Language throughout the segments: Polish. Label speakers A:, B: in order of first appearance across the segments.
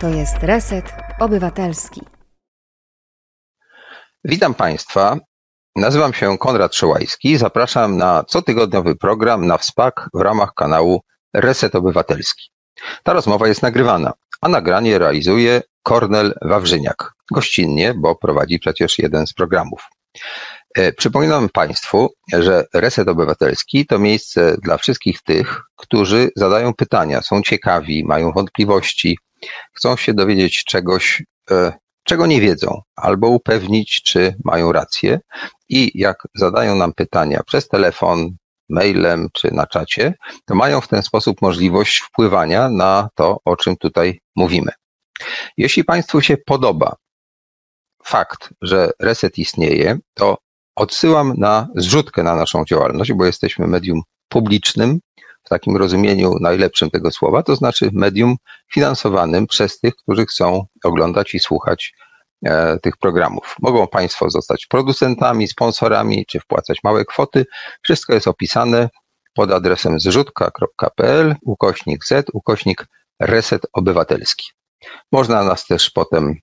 A: To jest Reset Obywatelski.
B: Witam Państwa. Nazywam się Konrad Szołajski. Zapraszam na cotygodniowy program na WSPAK w ramach kanału Reset Obywatelski. Ta rozmowa jest nagrywana, a nagranie realizuje Kornel Wawrzyniak. Gościnnie, bo prowadzi przecież jeden z programów. E, przypominam Państwu, że Reset Obywatelski to miejsce dla wszystkich tych, którzy zadają pytania, są ciekawi, mają wątpliwości, chcą się dowiedzieć czegoś, e, czego nie wiedzą, albo upewnić, czy mają rację. I jak zadają nam pytania przez telefon, mailem czy na czacie, to mają w ten sposób możliwość wpływania na to, o czym tutaj mówimy. Jeśli Państwu się podoba fakt, że reset istnieje, to odsyłam na zrzutkę na naszą działalność, bo jesteśmy medium publicznym, w takim rozumieniu najlepszym tego słowa, to znaczy medium finansowanym przez tych, którzy chcą oglądać i słuchać e, tych programów. Mogą Państwo zostać producentami, sponsorami, czy wpłacać małe kwoty. Wszystko jest opisane pod adresem zrzutka.pl, ukośnik Z, ukośnik reset obywatelski. Można nas też potem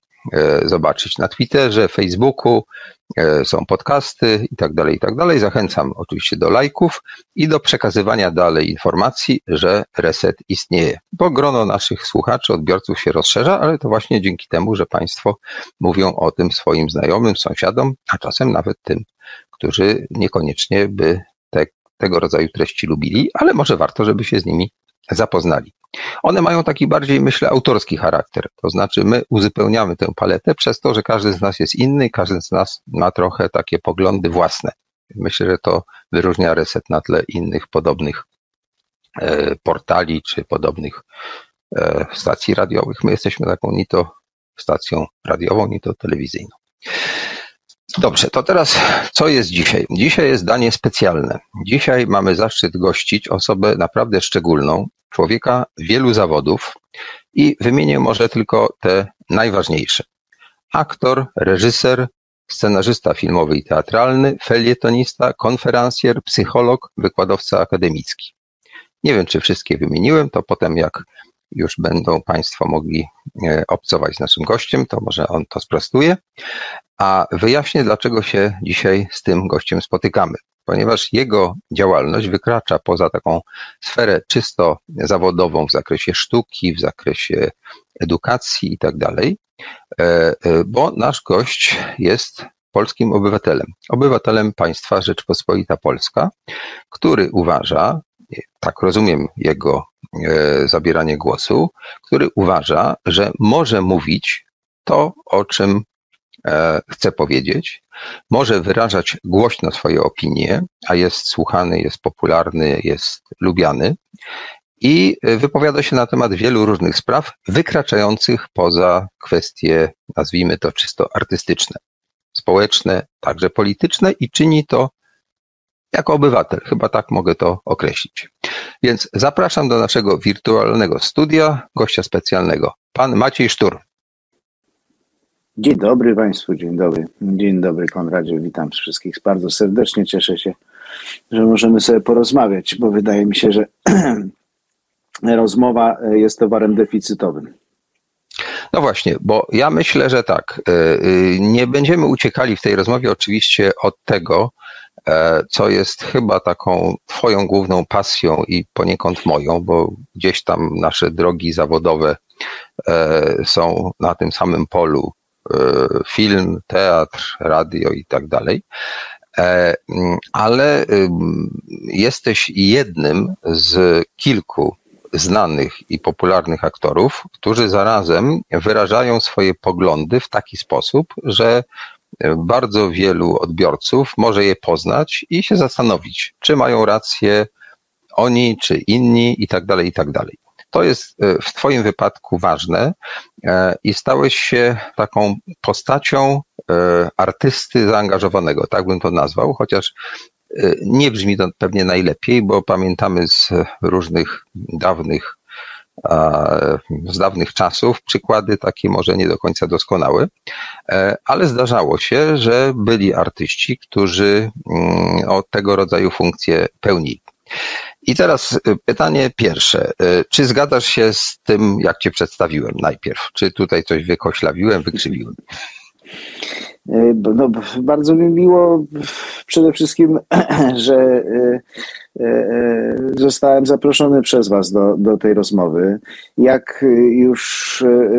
B: zobaczyć na Twitterze, Facebooku, e, są podcasty i tak dalej, i tak dalej. Zachęcam oczywiście do lajków i do przekazywania dalej informacji, że reset istnieje, bo grono naszych słuchaczy, odbiorców się rozszerza, ale to właśnie dzięki temu, że Państwo mówią o tym swoim znajomym, sąsiadom, a czasem nawet tym, którzy niekoniecznie by te, tego rodzaju treści lubili, ale może warto, żeby się z nimi zapoznali. One mają taki bardziej, myślę, autorski charakter. To znaczy, my uzupełniamy tę paletę przez to, że każdy z nas jest inny, każdy z nas ma trochę takie poglądy własne. Myślę, że to wyróżnia reset na tle innych podobnych e, portali czy podobnych e, stacji radiowych. My jesteśmy taką ni to stacją radiową, ni to telewizyjną. Dobrze, to teraz co jest dzisiaj? Dzisiaj jest danie specjalne. Dzisiaj mamy zaszczyt gościć osobę naprawdę szczególną, człowieka wielu zawodów i wymienię może tylko te najważniejsze. Aktor, reżyser, scenarzysta filmowy i teatralny, felietonista, konferencjer, psycholog, wykładowca akademicki. Nie wiem, czy wszystkie wymieniłem, to potem jak już będą Państwo mogli e, obcować z naszym gościem, to może on to sprostuje. A wyjaśnię, dlaczego się dzisiaj z tym gościem spotykamy. Ponieważ jego działalność wykracza poza taką sferę czysto zawodową w zakresie sztuki, w zakresie edukacji i tak dalej, e, e, bo nasz gość jest polskim obywatelem, obywatelem państwa Rzeczpospolita Polska, który uważa, tak rozumiem jego e, zabieranie głosu, który uważa, że może mówić to, o czym e, chce powiedzieć, może wyrażać głośno swoje opinie, a jest słuchany, jest popularny, jest lubiany i wypowiada się na temat wielu różnych spraw, wykraczających poza kwestie, nazwijmy to czysto artystyczne, społeczne, także polityczne i czyni to jako obywatel. Chyba tak mogę to określić. Więc zapraszam do naszego wirtualnego studia gościa specjalnego, pan Maciej Sztur.
C: Dzień dobry Państwu, dzień dobry. Dzień dobry Konradzie, witam wszystkich bardzo serdecznie. Cieszę się, że możemy sobie porozmawiać, bo wydaje mi się, że rozmowa jest towarem deficytowym.
B: No właśnie, bo ja myślę, że tak. Y, y, nie będziemy uciekali w tej rozmowie oczywiście od tego, E, co jest chyba taką Twoją główną pasją i poniekąd moją, bo gdzieś tam nasze drogi zawodowe e, są na tym samym polu e, film, teatr, radio i tak dalej. Ale jesteś jednym z kilku znanych i popularnych aktorów, którzy zarazem wyrażają swoje poglądy w taki sposób, że bardzo wielu odbiorców może je poznać i się zastanowić, czy mają rację oni, czy inni i tak dalej, i tak dalej. To jest e, w Twoim wypadku ważne e, i stałeś się taką postacią e, artysty zaangażowanego, tak bym to nazwał, chociaż nie brzmi to pewnie najlepiej, bo pamiętamy z różnych dawnych z dawnych czasów, przykłady takie może nie do końca doskonałe, e, ale zdarzało się, że byli artyści, którzy mm, o tego rodzaju funkcje pełnili. I teraz pytanie pierwsze. Czy zgadzasz się z tym, jak cię przedstawiłem najpierw? Czy tutaj coś wykoślawiłem, wykrzywiłem?
C: No, bardzo mi miło przede wszystkim, że E, e, zostałem zaproszony przez Was do, do tej rozmowy. Jak już e,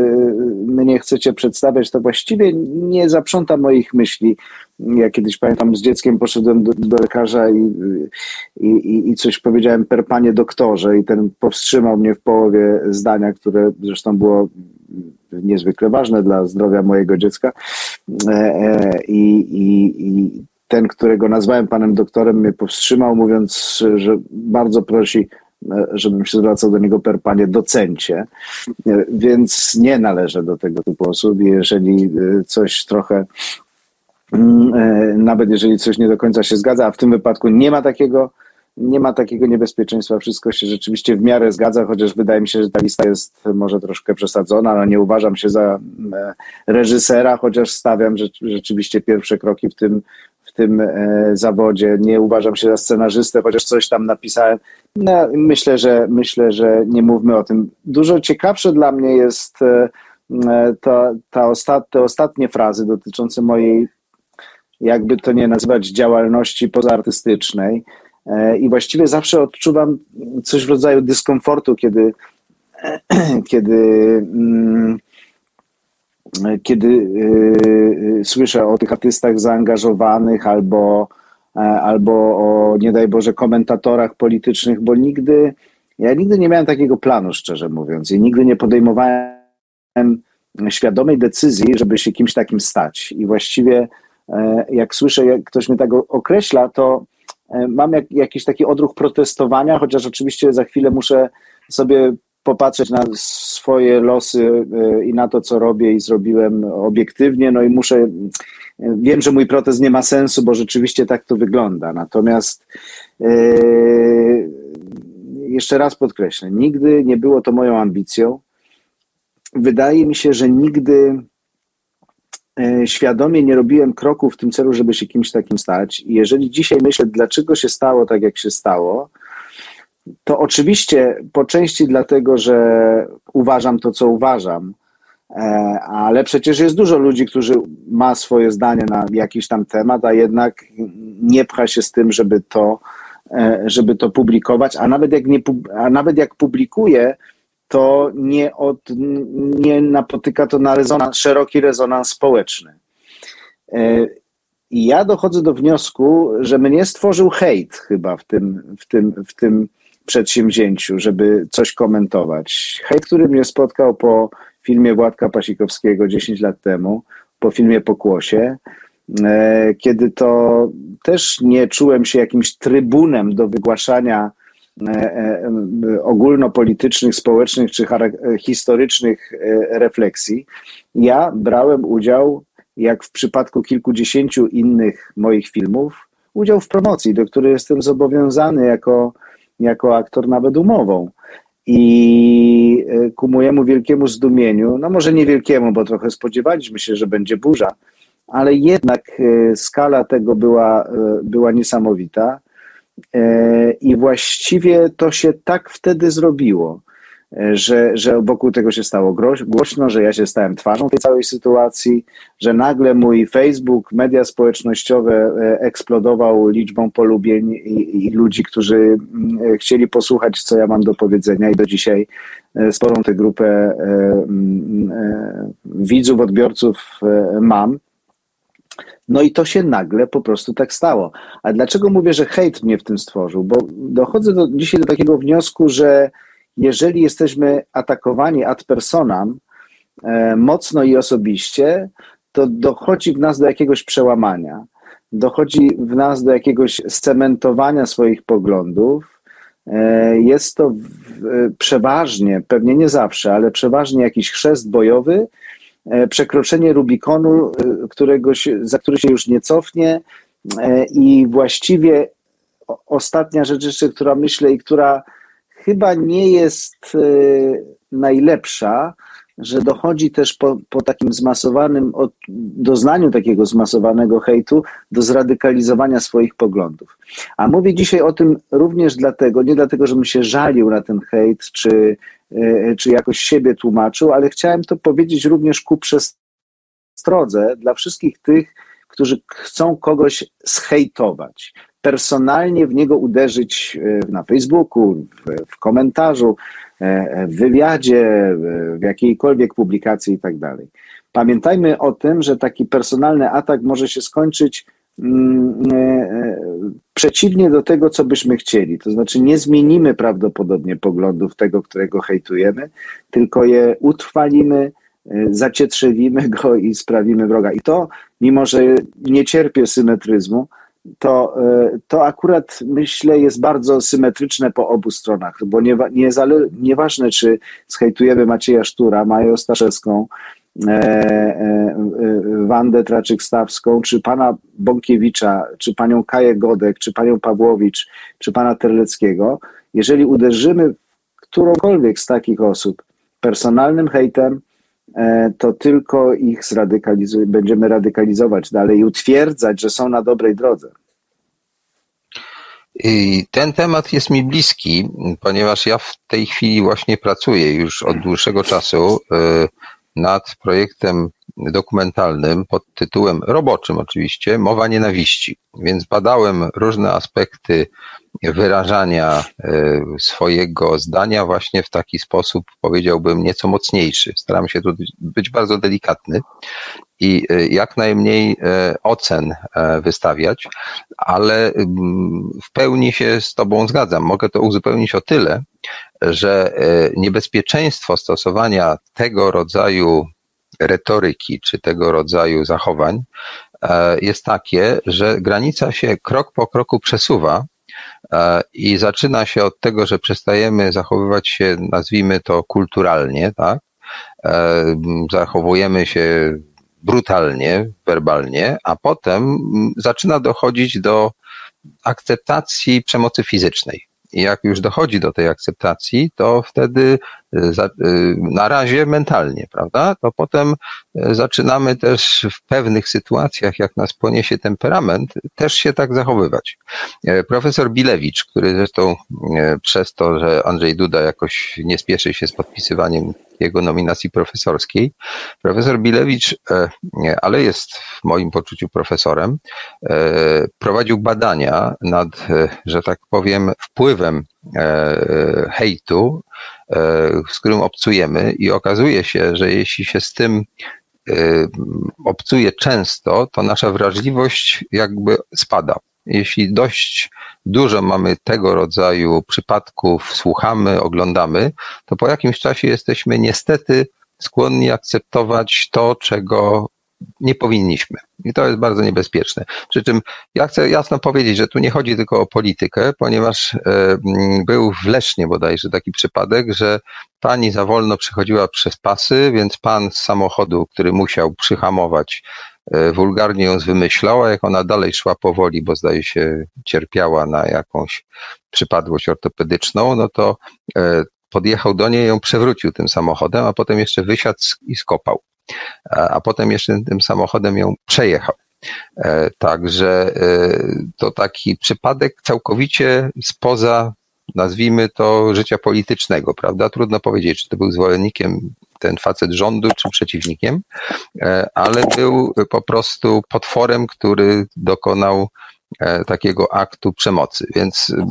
C: mnie chcecie przedstawiać, to właściwie nie zaprząta moich myśli. Ja kiedyś pamiętam, z dzieckiem poszedłem do, do lekarza i, i, i coś powiedziałem per panie doktorze, i ten powstrzymał mnie w połowie zdania, które zresztą było niezwykle ważne dla zdrowia mojego dziecka. I, i, i ten, którego nazwałem panem doktorem, mnie powstrzymał, mówiąc, że bardzo prosi, e, żebym się zwracał do niego per panie docencie, e, więc nie należę do tego typu osób. Jeżeli e, coś trochę, mm, nawet jeżeli coś nie do końca się zgadza, a w tym wypadku nie ma takiego, nie ma takiego niebezpieczeństwa, wszystko się rzeczywiście w miarę zgadza, chociaż wydaje mi się, że ta lista jest może troszkę przesadzona, ale nie uważam się za reżysera, chociaż stawiam rzeczywiście pierwsze kroki w tym, tym e, zawodzie. Nie uważam się za scenarzystę, chociaż coś tam napisałem. No, myślę, że myślę, że nie mówmy o tym. Dużo ciekawsze dla mnie jest e, e, ta, ta ostat, te ostatnie frazy dotyczące mojej, jakby to nie nazywać, działalności pozaartystycznej. I właściwie zawsze odczuwam coś w rodzaju dyskomfortu, kiedy, kiedy mm, kiedy y, y, słyszę o tych artystach zaangażowanych albo, e, albo o, nie daj Boże, komentatorach politycznych, bo nigdy, ja nigdy nie miałem takiego planu, szczerze mówiąc, i nigdy nie podejmowałem świadomej decyzji, żeby się kimś takim stać. I właściwie, e, jak słyszę, jak ktoś mnie tak określa, to e, mam jak, jakiś taki odruch protestowania, chociaż oczywiście za chwilę muszę sobie popatrzeć na swoje losy e, i na to, co robię i zrobiłem obiektywnie, no i muszę, wiem, że mój protest nie ma sensu, bo rzeczywiście tak to wygląda. Natomiast e, jeszcze raz podkreślę, nigdy nie było to moją ambicją. Wydaje mi się, że nigdy e, świadomie nie robiłem kroków w tym celu, żeby się kimś takim stać. I jeżeli dzisiaj myślę, dlaczego się stało tak, jak się stało, to oczywiście po części dlatego, że uważam to, co uważam, e, ale przecież jest dużo ludzi, którzy ma swoje zdanie na jakiś tam temat, a jednak nie pcha się z tym, żeby to, e, żeby to publikować, a nawet jak, nie, a nawet jak publikuje, to nie, od, nie napotyka to na rezonans, szeroki rezonans społeczny. E, I ja dochodzę do wniosku, że mnie stworzył hejt chyba w tym, w tym, w tym przedsięwzięciu, żeby coś komentować. Hejt, który mnie spotkał po filmie Władka Pasikowskiego 10 lat temu, po filmie Pokłosie, e, kiedy to też nie czułem się jakimś trybunem do wygłaszania ogólnopolitycznych, społecznych czy historycznych refleksji. Ja brałem udział, jak w przypadku kilkudziesięciu innych moich filmów, udział w promocji, do której jestem zobowiązany jako jako aktor nawet umową. I e, ku mojemu wielkiemu zdumieniu, no może nie wielkiemu, bo trochę spodziewaliśmy się, że będzie burza, ale jednak e, skala tego była, e, była niesamowita. I właściwie to się tak wtedy zrobiło że, że wokół tego się stało głośno, że ja się stałem twarzą tej całej sytuacji, że nagle mój Facebook, media społecznościowe e, eksplodował liczbą polubień i, i ludzi, którzy mm, chcieli posłuchać, co ja mam do powiedzenia i do dzisiaj e, sporą tę grupę e, mm, widzów, odbiorców mam. No i to się nagle po prostu tak stało. A dlaczego mówię, że hejt mnie w tym stworzył? Bo dochodzę do, dzisiaj do takiego wniosku, że jeżeli jesteśmy atakowani ad personam e, mocno i osobiście, to dochodzi w nas do jakiegoś przełamania, dochodzi w nas do jakiegoś scementowania swoich poglądów. E, jest to przeważnie, pewnie nie zawsze, ale przeważnie jakiś chrzest bojowy, przekroczenie Rubikonu, którego się, za który się już nie cofnie i właściwie ostatnia rzecz jeszcze, która myślę i która chyba nie jest e, najlepsza, że dochodzi też po, po takim zmasowanym, od, doznaniu takiego zmasowanego hejtu do zradykalizowania swoich poglądów. A mówię dzisiaj o tym również dlatego, nie dlatego, żebym się żalił na ten hejt, czy, e, czy jakoś siebie tłumaczył, ale chciałem to powiedzieć również ku przestrodze dla wszystkich tych, którzy chcą kogoś zhejtować personalnie w niego uderzyć e, na Facebooku, w, w komentarzu, w wywiadzie, w jakiejkolwiek publikacji i tak dalej. Pamiętajmy o tym, że taki personalny atak może się skończyć przeciwnie do tego, co byśmy chcieli. To znaczy, nie zmienimy prawdopodobnie poglądów tego, którego hejtujemy, tylko je utrwalimy, zacietrzewimy go i sprawimy wroga. I to, mimo że nie cierpię symetryzmu, to, e, to akurat myślę jest bardzo symetryczne po obu stronach, bo nie, nie, nieważne czy zhejtujemy Macieja Sztura, Maję Staszewską, e, e, Wandę Traczyk-Stawską, czy pana Bąkiewicza, czy panią Kaję Godek, czy panią Pawłowicz, czy pana Terleckiego, jeżeli uderzymy w którąkolwiek z takich osób personalnym hejtem, E, to tylko ich będziemy radykalizować dalej i utwierdzać, że są na dobrej drodze.
B: Ten temat jest mi bliski, ponieważ ja w tej chwili właśnie pracuję już od dłuższego czasu e, nad projektem dokumentalnym pod tytułem roboczym oczywiście Mowa nienawiści. Więc badałem różne aspekty wyrażania e, swojego zdania właśnie w taki sposób, powiedziałbym, nieco mocniejszy. Staram się tu być bardzo delikatny i e, jak najmniej e, ocen wystawiać, ale mm, w pełni się z Tobą zgadzam. Mogę to uzupełnić o tyle, że niebezpieczeństwo stosowania tego rodzaju retoryki czy tego rodzaju zachowań jest takie, że granica się krok po kroku przesuwa E, i zaczyna się od tego, że przestajemy zachowywać się, nazwijmy to kulturalnie, tak? E, zachowujemy się brutalnie, werbalnie, a potem zaczyna dochodzić do akceptacji przemocy fizycznej. I jak już dochodzi do tej akceptacji, to wtedy na razie mentalnie, prawda? To potem y, zaczynamy też w pewnych sytuacjach, jak nas poniesie temperament, też się tak zachowywać. E, profesor Bilewicz, który zresztą e, przez to, że Andrzej Duda jakoś nie spieszy się z podpisywaniem jego nominacji profesorskiej. Profesor Bilewicz, e, ale jest w moim poczuciu profesorem, e, prowadził badania nad, e, że tak powiem, wpływem hejtu, z którym obcujemy i okazuje się, że jeśli się z tym obcuje często, to nasza wrażliwość jakby spada. Jeśli dość dużo mamy tego rodzaju przypadków, słuchamy, oglądamy, to po jakimś czasie jesteśmy niestety skłonni akceptować to, czego nie powinniśmy. I to jest bardzo niebezpieczne. Przy czym ja chcę jasno powiedzieć, że tu nie chodzi tylko o politykę, ponieważ e, był w Lesznie bodajże taki przypadek, że pani za wolno przechodziła przez pasy, więc pan z samochodu, który musiał przyhamować, E, wulgarnie ją zwymyślała, jak ona dalej szła powoli, bo zdaje się cierpiała na jakąś przypadłość ortopedyczną, no to e, podjechał do niej, ją przewrócił tym samochodem, a potem jeszcze wysiadł i skopał. A potem jeszcze tym samochodem ją przejechał. E, także to taki przypadek całkowicie spoza nazwijmy to, życia politycznego, prawda? Trudno powiedzieć, czy to był zwolennikiem ten facet rządu, czy przeciwnikiem, e, ale był po prostu potworem, który dokonał e, takiego aktu przemocy. Więc e,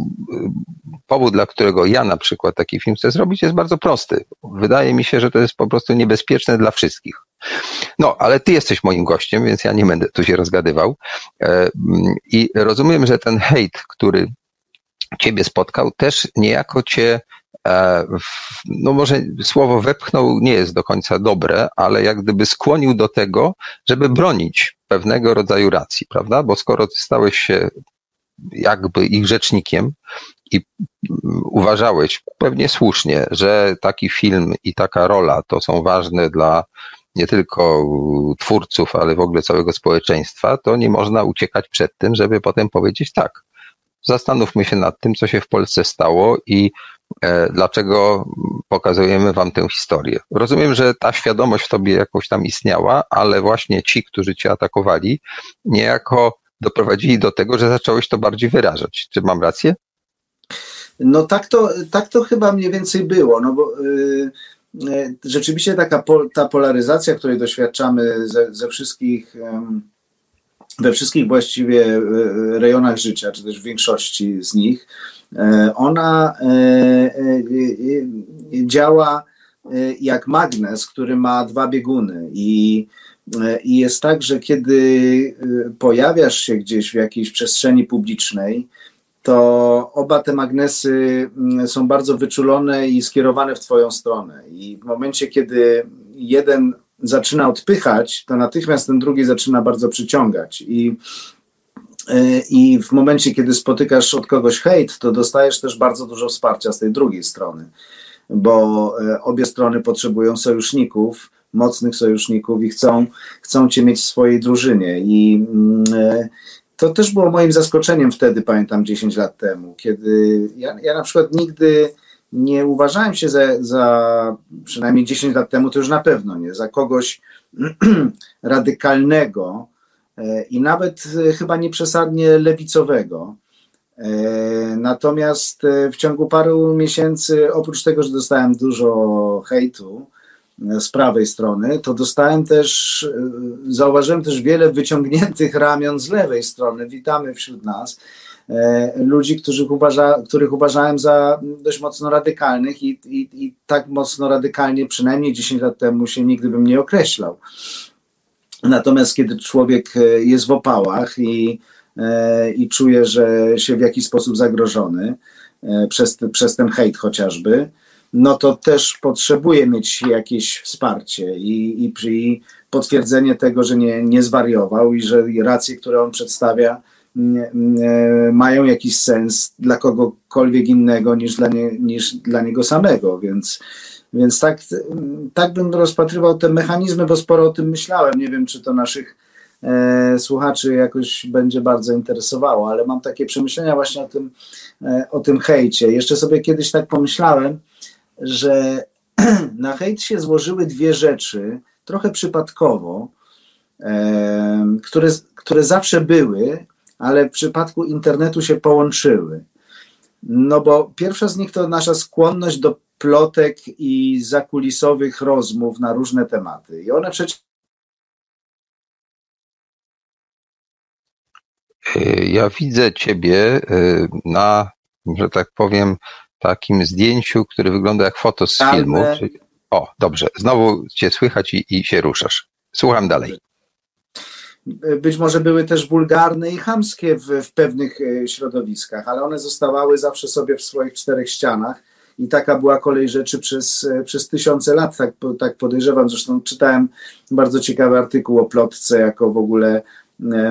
B: powód, dla którego ja na przykład taki film chcę zrobić, jest bardzo prosty. Wydaje mi się, że to jest po prostu niebezpieczne dla wszystkich. No, ale ty jesteś moim gościem, więc ja nie będę tu się rozgadywał. I rozumiem, że ten hejt, który ciebie spotkał, też niejako cię, e, no może słowo wepchnął nie jest do końca dobre, ale jak gdyby skłonił do tego, żeby bronić pewnego rodzaju racji, prawda? Bo skoro ty stałeś się jakby ich rzecznikiem i uważałeś pewnie słusznie, że taki film i taka rola to są ważne dla nie tylko twórców, ale w ogóle całego społeczeństwa, to nie można uciekać przed tym, żeby potem powiedzieć tak zastanówmy się nad tym, co się w Polsce stało i e, dlaczego pokazujemy wam tę historię. Rozumiem, że ta świadomość w tobie jakoś tam istniała, ale właśnie ci, którzy cię atakowali, niejako doprowadzili do tego, że zacząłeś to bardziej wyrażać. Czy mam rację?
C: No tak to, tak to chyba mniej więcej było, no bo yy, rzeczywiście taka po, ta polaryzacja, której doświadczamy ze, ze wszystkich, we wszystkich właściwie y, rejonach życia, czy też w większości z nich, y, ona działa jak magnes, który ma dwa bieguny. I i jest tak, że kiedy pojawiasz się gdzieś w jakiejś przestrzeni publicznej, to oba te magnesy mm, są bardzo wyczulone i skierowane w Twoją stronę. I w momencie, kiedy jeden zaczyna odpychać, to natychmiast ten drugi zaczyna bardzo przyciągać. I, e, i w momencie, kiedy spotykasz od kogoś hejt, to dostajesz też bardzo dużo wsparcia z tej drugiej strony, bo e, obie strony potrzebują sojuszników, mocnych sojuszników i chcą, chcą cię mieć w swojej drużynie. I, mm, e, to też było moim zaskoczeniem wtedy, pamiętam 10 lat temu, kiedy ja, ja na przykład nigdy nie uważałem się za, za, przynajmniej 10 lat temu, to już na pewno nie, za kogoś radykalnego e, i nawet e, chyba nieprzesadnie lewicowego. E, natomiast w ciągu paru miesięcy, oprócz tego, że dostałem dużo hejtu, z prawej strony, to dostałem też, e, zauważyłem też wiele wyciągniętych ramion z lewej strony. Witamy wśród nas e, ludzi, których, uważa, których uważałem za dość mocno radykalnych i, i, i tak mocno radykalnie przynajmniej 10 lat temu się nigdy bym nie określał. Natomiast kiedy człowiek e, jest w opałach i, i czuje, że się w jakiś sposób zagrożony przez, przez ten hejt chociażby, no to też potrzebuje mieć jakieś wsparcie i, i, i potwierdzenie tego, że nie, nie zwariował i że racje, które on przedstawia, nie, nie, mają jakiś sens dla kogokolwiek innego niż dla, nie, niż dla niego samego. Więc, więc tak, tak bym rozpatrywał te mechanizmy, bo sporo o tym myślałem. Nie wiem, czy to naszych e, słuchaczy jakoś będzie bardzo interesowało, ale mam takie przemyślenia właśnie o tym, e, o tym hejcie. Jeszcze sobie kiedyś tak pomyślałem, że na hejt się złożyły dwie rzeczy, trochę przypadkowo, które, które zawsze były, ale w przypadku internetu się połączyły. No bo pierwsza z nich to nasza skłonność do plotek i zakulisowych rozmów na różne tematy. I one przecież.
B: Ja widzę Ciebie y, na, że tak powiem, takim zdjęciu, które wygląda jak foto z filmu. O, dobrze, znowu cię słychać i, i się ruszasz. Słucham dalej.
C: Być może były też wulgarne i chamskie w, w pewnych e, środowiskach, ale one zostawały zawsze sobie w swoich czterech ścianach i taka była kolej rzeczy przez, e, przez tysiące lat, tak, tak podejrzewam. Zresztą czytałem bardzo ciekawy artykuł o plotce jako w ogóle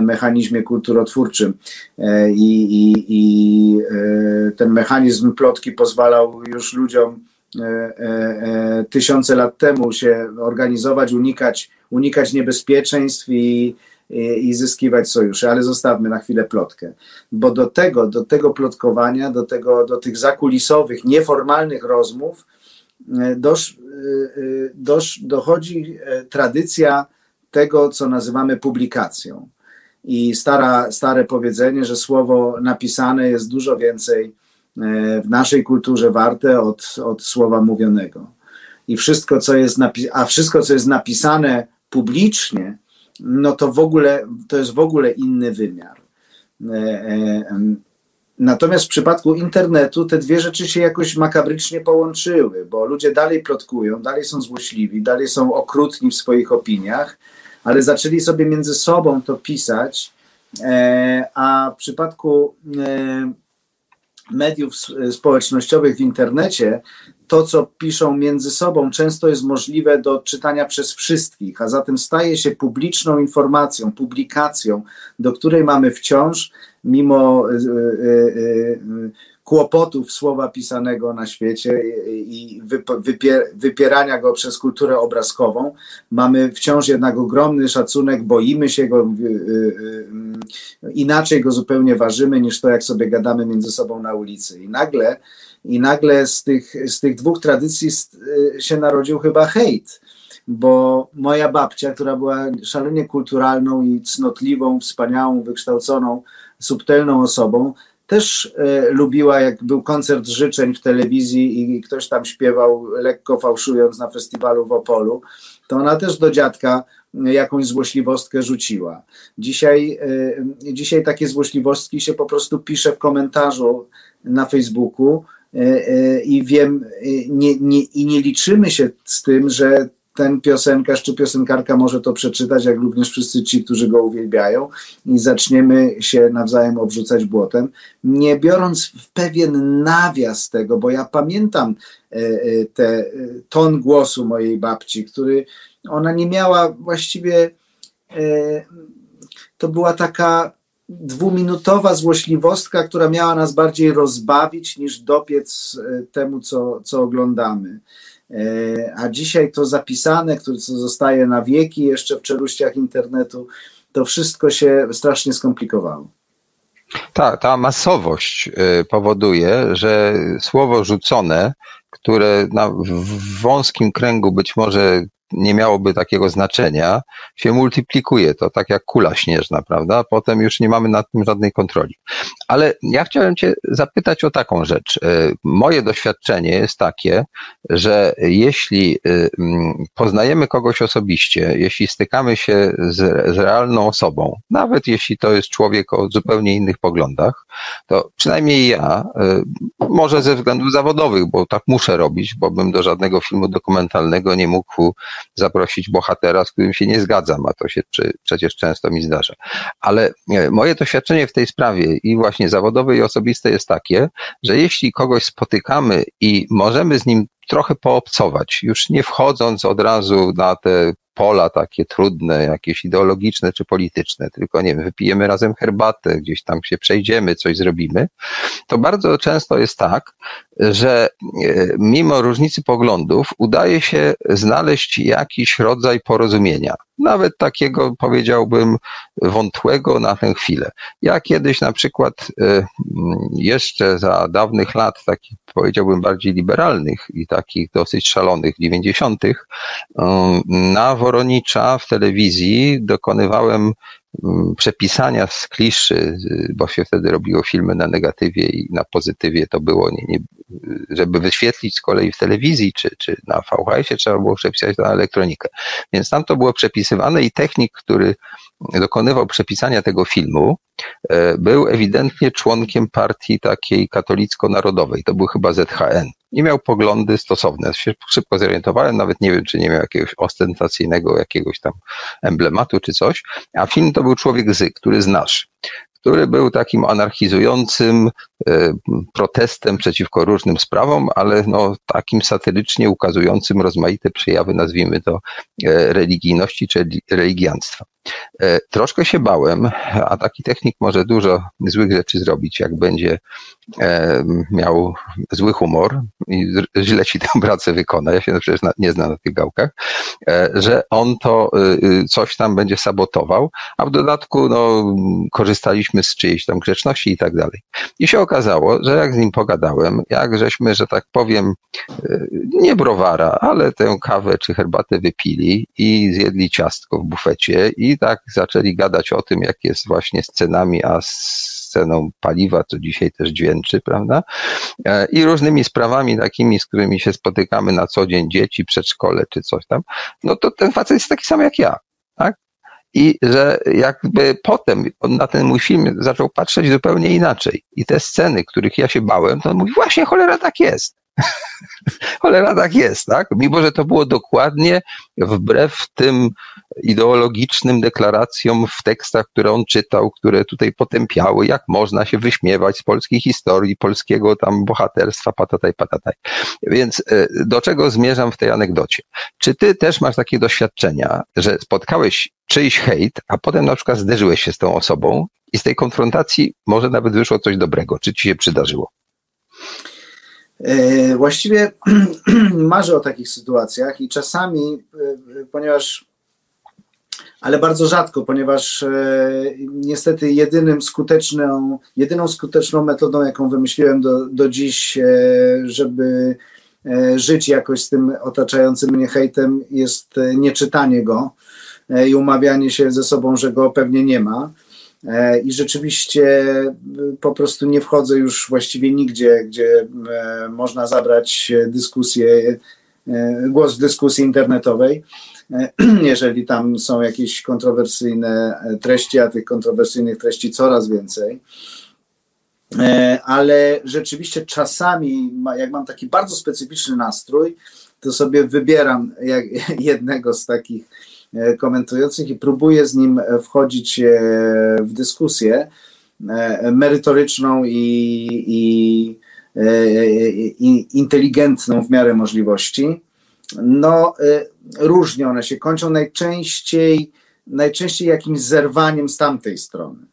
C: mechanizmie kulturotwórczym. E, i, i, i e, ten mechanizm plotki pozwalał już ludziom tysiące lat temu się organizować, unikać, unikać niebezpieczeństw i, i, i zyskiwać sojusze, ale zostawmy na chwilę plotkę, bo do tego, do tego plotkowania, do, tego, do tych zakulisowych, nieformalnych rozmów dosz, dosz, dochodzi tradycja tego, co nazywamy publikacją i stara, stare powiedzenie, że słowo napisane jest dużo więcej e, w naszej kulturze warte od, od słowa mówionego. I wszystko, co jest a wszystko, co jest napisane publicznie, no to w ogóle to jest w ogóle inny wymiar. E, e, natomiast w przypadku internetu te dwie rzeczy się jakoś makabrycznie połączyły, bo ludzie dalej plotkują, dalej są złośliwi, dalej są okrutni w swoich opiniach, ale zaczęli sobie między sobą to pisać, e, a w przypadku e, mediów społecznościowych w internecie, to co piszą między sobą często jest możliwe do czytania przez wszystkich, a zatem staje się publiczną informacją, publikacją, do której mamy wciąż, mimo e, kłopotów słowa pisanego na świecie i wypierania go przez kulturę obrazkową. Mamy wciąż jednak ogromny szacunek, boimy się go, y, y, inaczej go zupełnie ważymy niż to, jak sobie gadamy między sobą na ulicy. I nagle I nagle z tych, z tych dwóch tradycji się narodził chyba hejt, bo moja babcia, która była szalenie kulturalną i cnotliwą, wspaniałą, wykształconą, subtelną osobą, też e, lubiła, jak był koncert życzeń w telewizji i ktoś tam śpiewał lekko fałszując na festiwalu w Opolu, to ona też do dziadka jakąś złośliwostkę rzuciła. Dzisiaj, e, dzisiaj takie złośliwostki się po prostu pisze w komentarzu na Facebooku e, i wiem, nie, nie, i nie liczymy się z tym, że ten piosenkarz czy piosenkarka może to przeczytać, jak również wszyscy ci, którzy go uwielbiają, i zaczniemy się nawzajem obrzucać błotem, nie biorąc w pewien nawias tego, bo ja pamiętam e, e, te, e, ton głosu mojej babci, który ona nie miała właściwie. To była taka dwuminutowa złośliwostka, która miała nas bardziej rozbawić niż dopiec temu, co, co oglądamy. E, a dzisiaj to zapisane, które zostaje na wieki jeszcze w czeluściach internetu, to wszystko się strasznie skomplikowało.
B: Ta, ta masowość e, powoduje, że słowo rzucone, które na, w wąskim kręgu być może nie miałoby takiego znaczenia, się multiplikuje to, tak jak kula śnieżna, prawda? Potem już nie mamy nad tym żadnej kontroli. Ale ja chciałem Cię zapytać o taką rzecz. E, moje doświadczenie jest takie, że jeśli e, poznajemy kogoś osobiście, jeśli stykamy się z, z realną osobą, nawet jeśli to jest człowiek o zupełnie innych poglądach, to przynajmniej ja, e, może ze względów zawodowych, bo tak muszę robić, bo bym do żadnego filmu dokumentalnego nie mógł zaprosić bohatera, z którym się nie zgadzam, a to się przecież często mi zdarza. Ale moje doświadczenie w tej sprawie i właśnie zawodowe i osobiste jest takie, że jeśli kogoś spotykamy i możemy z nim trochę poobcować, już nie wchodząc od razu na te pola takie trudne, jakieś ideologiczne czy polityczne, tylko nie wiem, wypijemy razem herbatę, gdzieś tam się przejdziemy, coś zrobimy, to bardzo często jest tak, że e, mimo różnicy poglądów udaje się znaleźć jakiś rodzaj porozumienia. Nawet takiego powiedziałbym wątłego na tę chwilę. Ja kiedyś na przykład e, jeszcze za dawnych lat, takich powiedziałbym bardziej liberalnych i takich dosyć szalonych, dziewięćdziesiątych, na Woronicza w telewizji dokonywałem mm, przepisania z kliszy, bo się wtedy robiło filmy na negatywie i na pozytywie to było, nie, nie, żeby wyświetlić z kolei w telewizji czy, czy na VHS-ie trzeba było przepisać na elektronikę. Więc tam to było przepisywane i technik, który dokonywał przepisania tego filmu, e, był ewidentnie członkiem partii takiej katolicko-narodowej. To był chyba ZHN. Nie miał poglądy stosowne. Się szybko zorientowałem, nawet nie wiem, czy nie miał jakiegoś ostentacyjnego, jakiegoś tam emblematu czy coś. A film to był człowiek z, który znasz który był takim anarchizującym e, protestem przeciwko różnym sprawom, ale no, takim satyrycznie ukazującym rozmaite przejawy, nazwijmy to, e, religijności czy religianstwa. E, troszkę się bałem, a taki technik może dużo złych rzeczy zrobić, jak będzie miał zły humor i źle ci tę pracę wykona, ja się przecież nie znam na tych gałkach, e, że on to coś tam będzie sabotował, a w dodatku no, korzystaliśmy z czyjejś tam grzeczności i tak dalej. I się okazało, że jak z nim pogadałem, jak żeśmy, że tak powiem, nie browara, ale tę kawę czy herbatę wypili i zjedli ciastko w bufecie i tak zaczęli gadać o tym, jak jest właśnie z cenami, a z ceną paliwa, co dzisiaj też dźwięczy, prawda? E, I różnymi sprawami takimi, z którymi się spotykamy na co dzień, dzieci, przedszkole czy coś tam, no to ten facet jest taki sam jak ja, tak? I że jakby potem on na ten mój film zaczął patrzeć zupełnie inaczej. I te sceny, których ja się bałem, to on mówi, właśnie cholera tak jest. Cholera tak jest, tak? Mimo, że to było dokładnie wbrew tym ideologicznym deklaracjom w tekstach, które on czytał, które tutaj potępiały, jak można się wyśmiewać z polskiej historii, polskiego tam bohaterstwa, patataj, patataj. Więc e, do czego zmierzam w tej anegdocie? Czy ty też masz takie doświadczenia, że spotkałeś czyjś hejt, a potem na przykład zderzyłeś się z tą osobą i z tej konfrontacji może nawet wyszło coś dobrego? Czy ci się przydarzyło?
C: E, właściwie marzę o takich sytuacjach i czasami, e, ponieważ ale bardzo rzadko, ponieważ e, niestety jedynym skuteczną, jedyną skuteczną metodą, jaką wymyśliłem do, do dziś, e, żeby e, żyć jakoś z tym otaczającym mnie hejtem, jest e, nieczytanie go e, i umawianie się ze sobą, że go pewnie nie ma. E, I rzeczywiście po prostu nie wchodzę już właściwie nigdzie, gdzie można zabrać dyskusję, głos w dyskusji internetowej. jeżeli tam są jakieś kontrowersyjne treści, a tych kontrowersyjnych treści coraz więcej. E, ale rzeczywiście czasami, jak mam taki bardzo specyficzny nastrój, to sobie wybieram jednego z takich e, komentujących i próbuję z nim wchodzić e, w dyskusję merytoryczną i, i, i inteligentną w miarę możliwości. No, różnie one się kończą najczęściej, najczęściej jakimś zerwaniem z tamtej strony.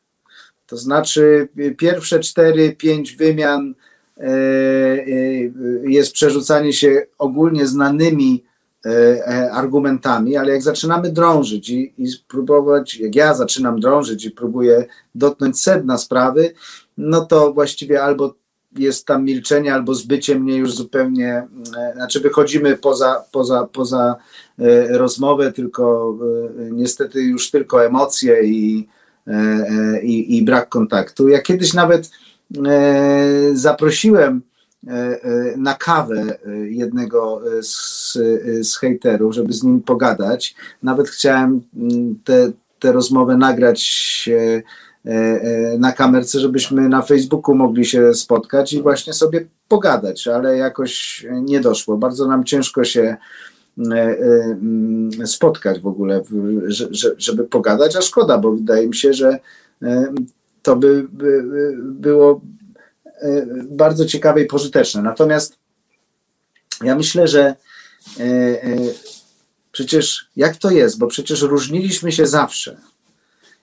C: To znaczy, pierwsze cztery, pięć wymian e, e, jest przerzucanie się ogólnie znanymi e, argumentami, ale jak zaczynamy drążyć i, i spróbować, jak ja zaczynam drążyć i próbuję dotknąć sedna sprawy, no to właściwie albo jest tam milczenie albo zbycie mnie już zupełnie, e, znaczy wychodzimy poza, poza, poza e, rozmowę, tylko e, niestety już tylko emocje i, i, i brak kontaktu. Ja kiedyś nawet zaprosiłem na kawę jednego z, z hejterów, żeby z nim pogadać. Nawet chciałem tę rozmowę nagrać E, e, na kamerce, żebyśmy na Facebooku mogli się spotkać i właśnie sobie pogadać, ale jakoś nie doszło. Bardzo nam ciężko się e, mm, spotkać w ogóle, żeby pogadać, a szkoda, bo wydaje mi się, że to by było bardzo ciekawe i pożyteczne. Natomiast ja myślę, że przecież jak to jest, bo przecież różniliśmy się zawsze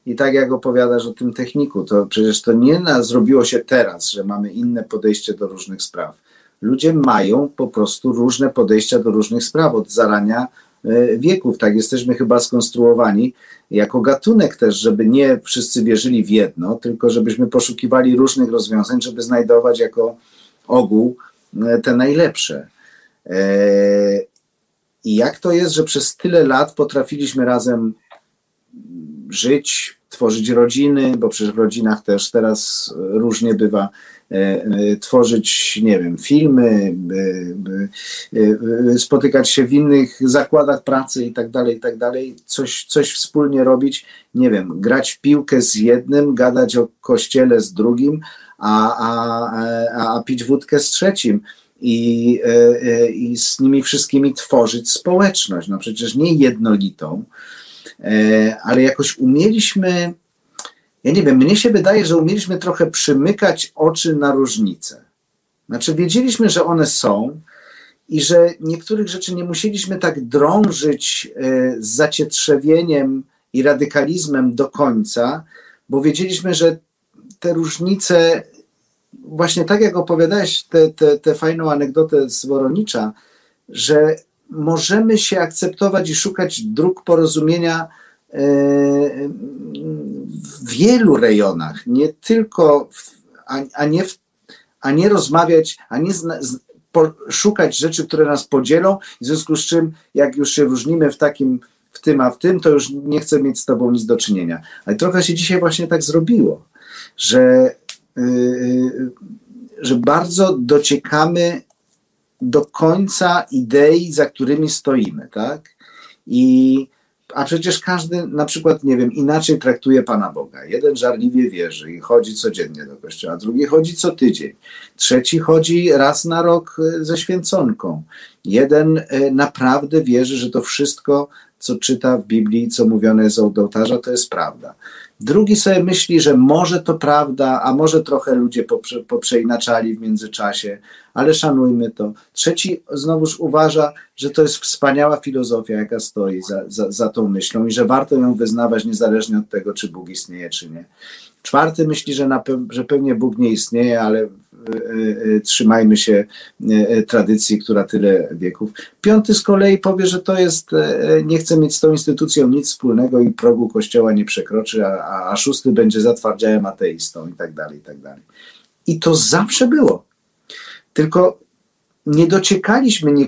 C: i tak jak opowiadasz o tym techniku, to przecież to nie zrobiło się teraz, że mamy inne podejście do różnych spraw. Ludzie mają po prostu różne podejścia do różnych spraw od zarania wieków. Tak jesteśmy chyba skonstruowani jako gatunek też, żeby nie wszyscy wierzyli w jedno, tylko żebyśmy poszukiwali różnych rozwiązań, żeby znajdować jako ogół e, te najlepsze. E, I jak to jest, że przez tyle lat potrafiliśmy razem żyć, tworzyć rodziny, bo przecież w rodzinach też teraz różnie bywa, e, e, tworzyć, nie wiem, filmy, e, spotykać się w innych zakładach pracy i tak dalej, i tak dalej, coś, coś wspólnie robić, nie wiem, grać w piłkę z jednym, gadać o kościele z drugim, a, a, a pić wódkę z trzecim. I, i z nimi wszystkimi tworzyć społeczność, no przecież nie jednolitą, E, ale jakoś umieliśmy, ja nie wiem, mnie się wydaje, że umieliśmy trochę przymykać oczy na różnice. Znaczy, wiedzieliśmy, że one są i że niektórych rzeczy nie musieliśmy tak drążyć e, z zacietrzewieniem i radykalizmem do końca, bo wiedzieliśmy, że te różnice, właśnie tak jak opowiadałeś tę fajną anegdotę z Woronicza, że możemy się akceptować i szukać dróg porozumienia w wielu rejonach, nie tylko, w, a, a, nie w, a nie rozmawiać, a nie zna, z, po, szukać rzeczy, które nas podzielą, w związku z czym, jak już się różnimy w takim, w tym, a w tym, to już nie chcę mieć z tobą nic do czynienia. Ale trochę się dzisiaj właśnie tak zrobiło, że, yy, że bardzo dociekamy do końca idei, za którymi stoimy, tak? I a przecież każdy na przykład, nie wiem, inaczej traktuje Pana Boga. Jeden żarliwie wierzy i chodzi codziennie do kościoła, drugi chodzi co tydzień, trzeci chodzi raz na rok e, ze święconką. Jeden e, naprawdę wierzy, że to wszystko, co czyta w Biblii, co mówione jest od ołtarza, to jest prawda. Drugi sobie myśli, że może to prawda, a może trochę ludzie poprze, poprzeinaczali w międzyczasie, ale szanujmy to. Trzeci znowuż uważa, że to jest wspaniała filozofia, jaka stoi za, za, za tą myślą i że warto ją wyznawać niezależnie od tego, czy Bóg istnieje, czy nie. Czwarty myśli, że, na, że pewnie Bóg nie istnieje, ale trzymajmy się tradycji, która tyle wieków. Piąty z kolei powie, że to jest, nie chce mieć z tą instytucją nic wspólnego i progu kościoła nie przekroczy, a, a szósty będzie zatwardziałym ateistą i tak dalej, i tak dalej. I to zawsze było. Tylko nie dociekaliśmy, nie,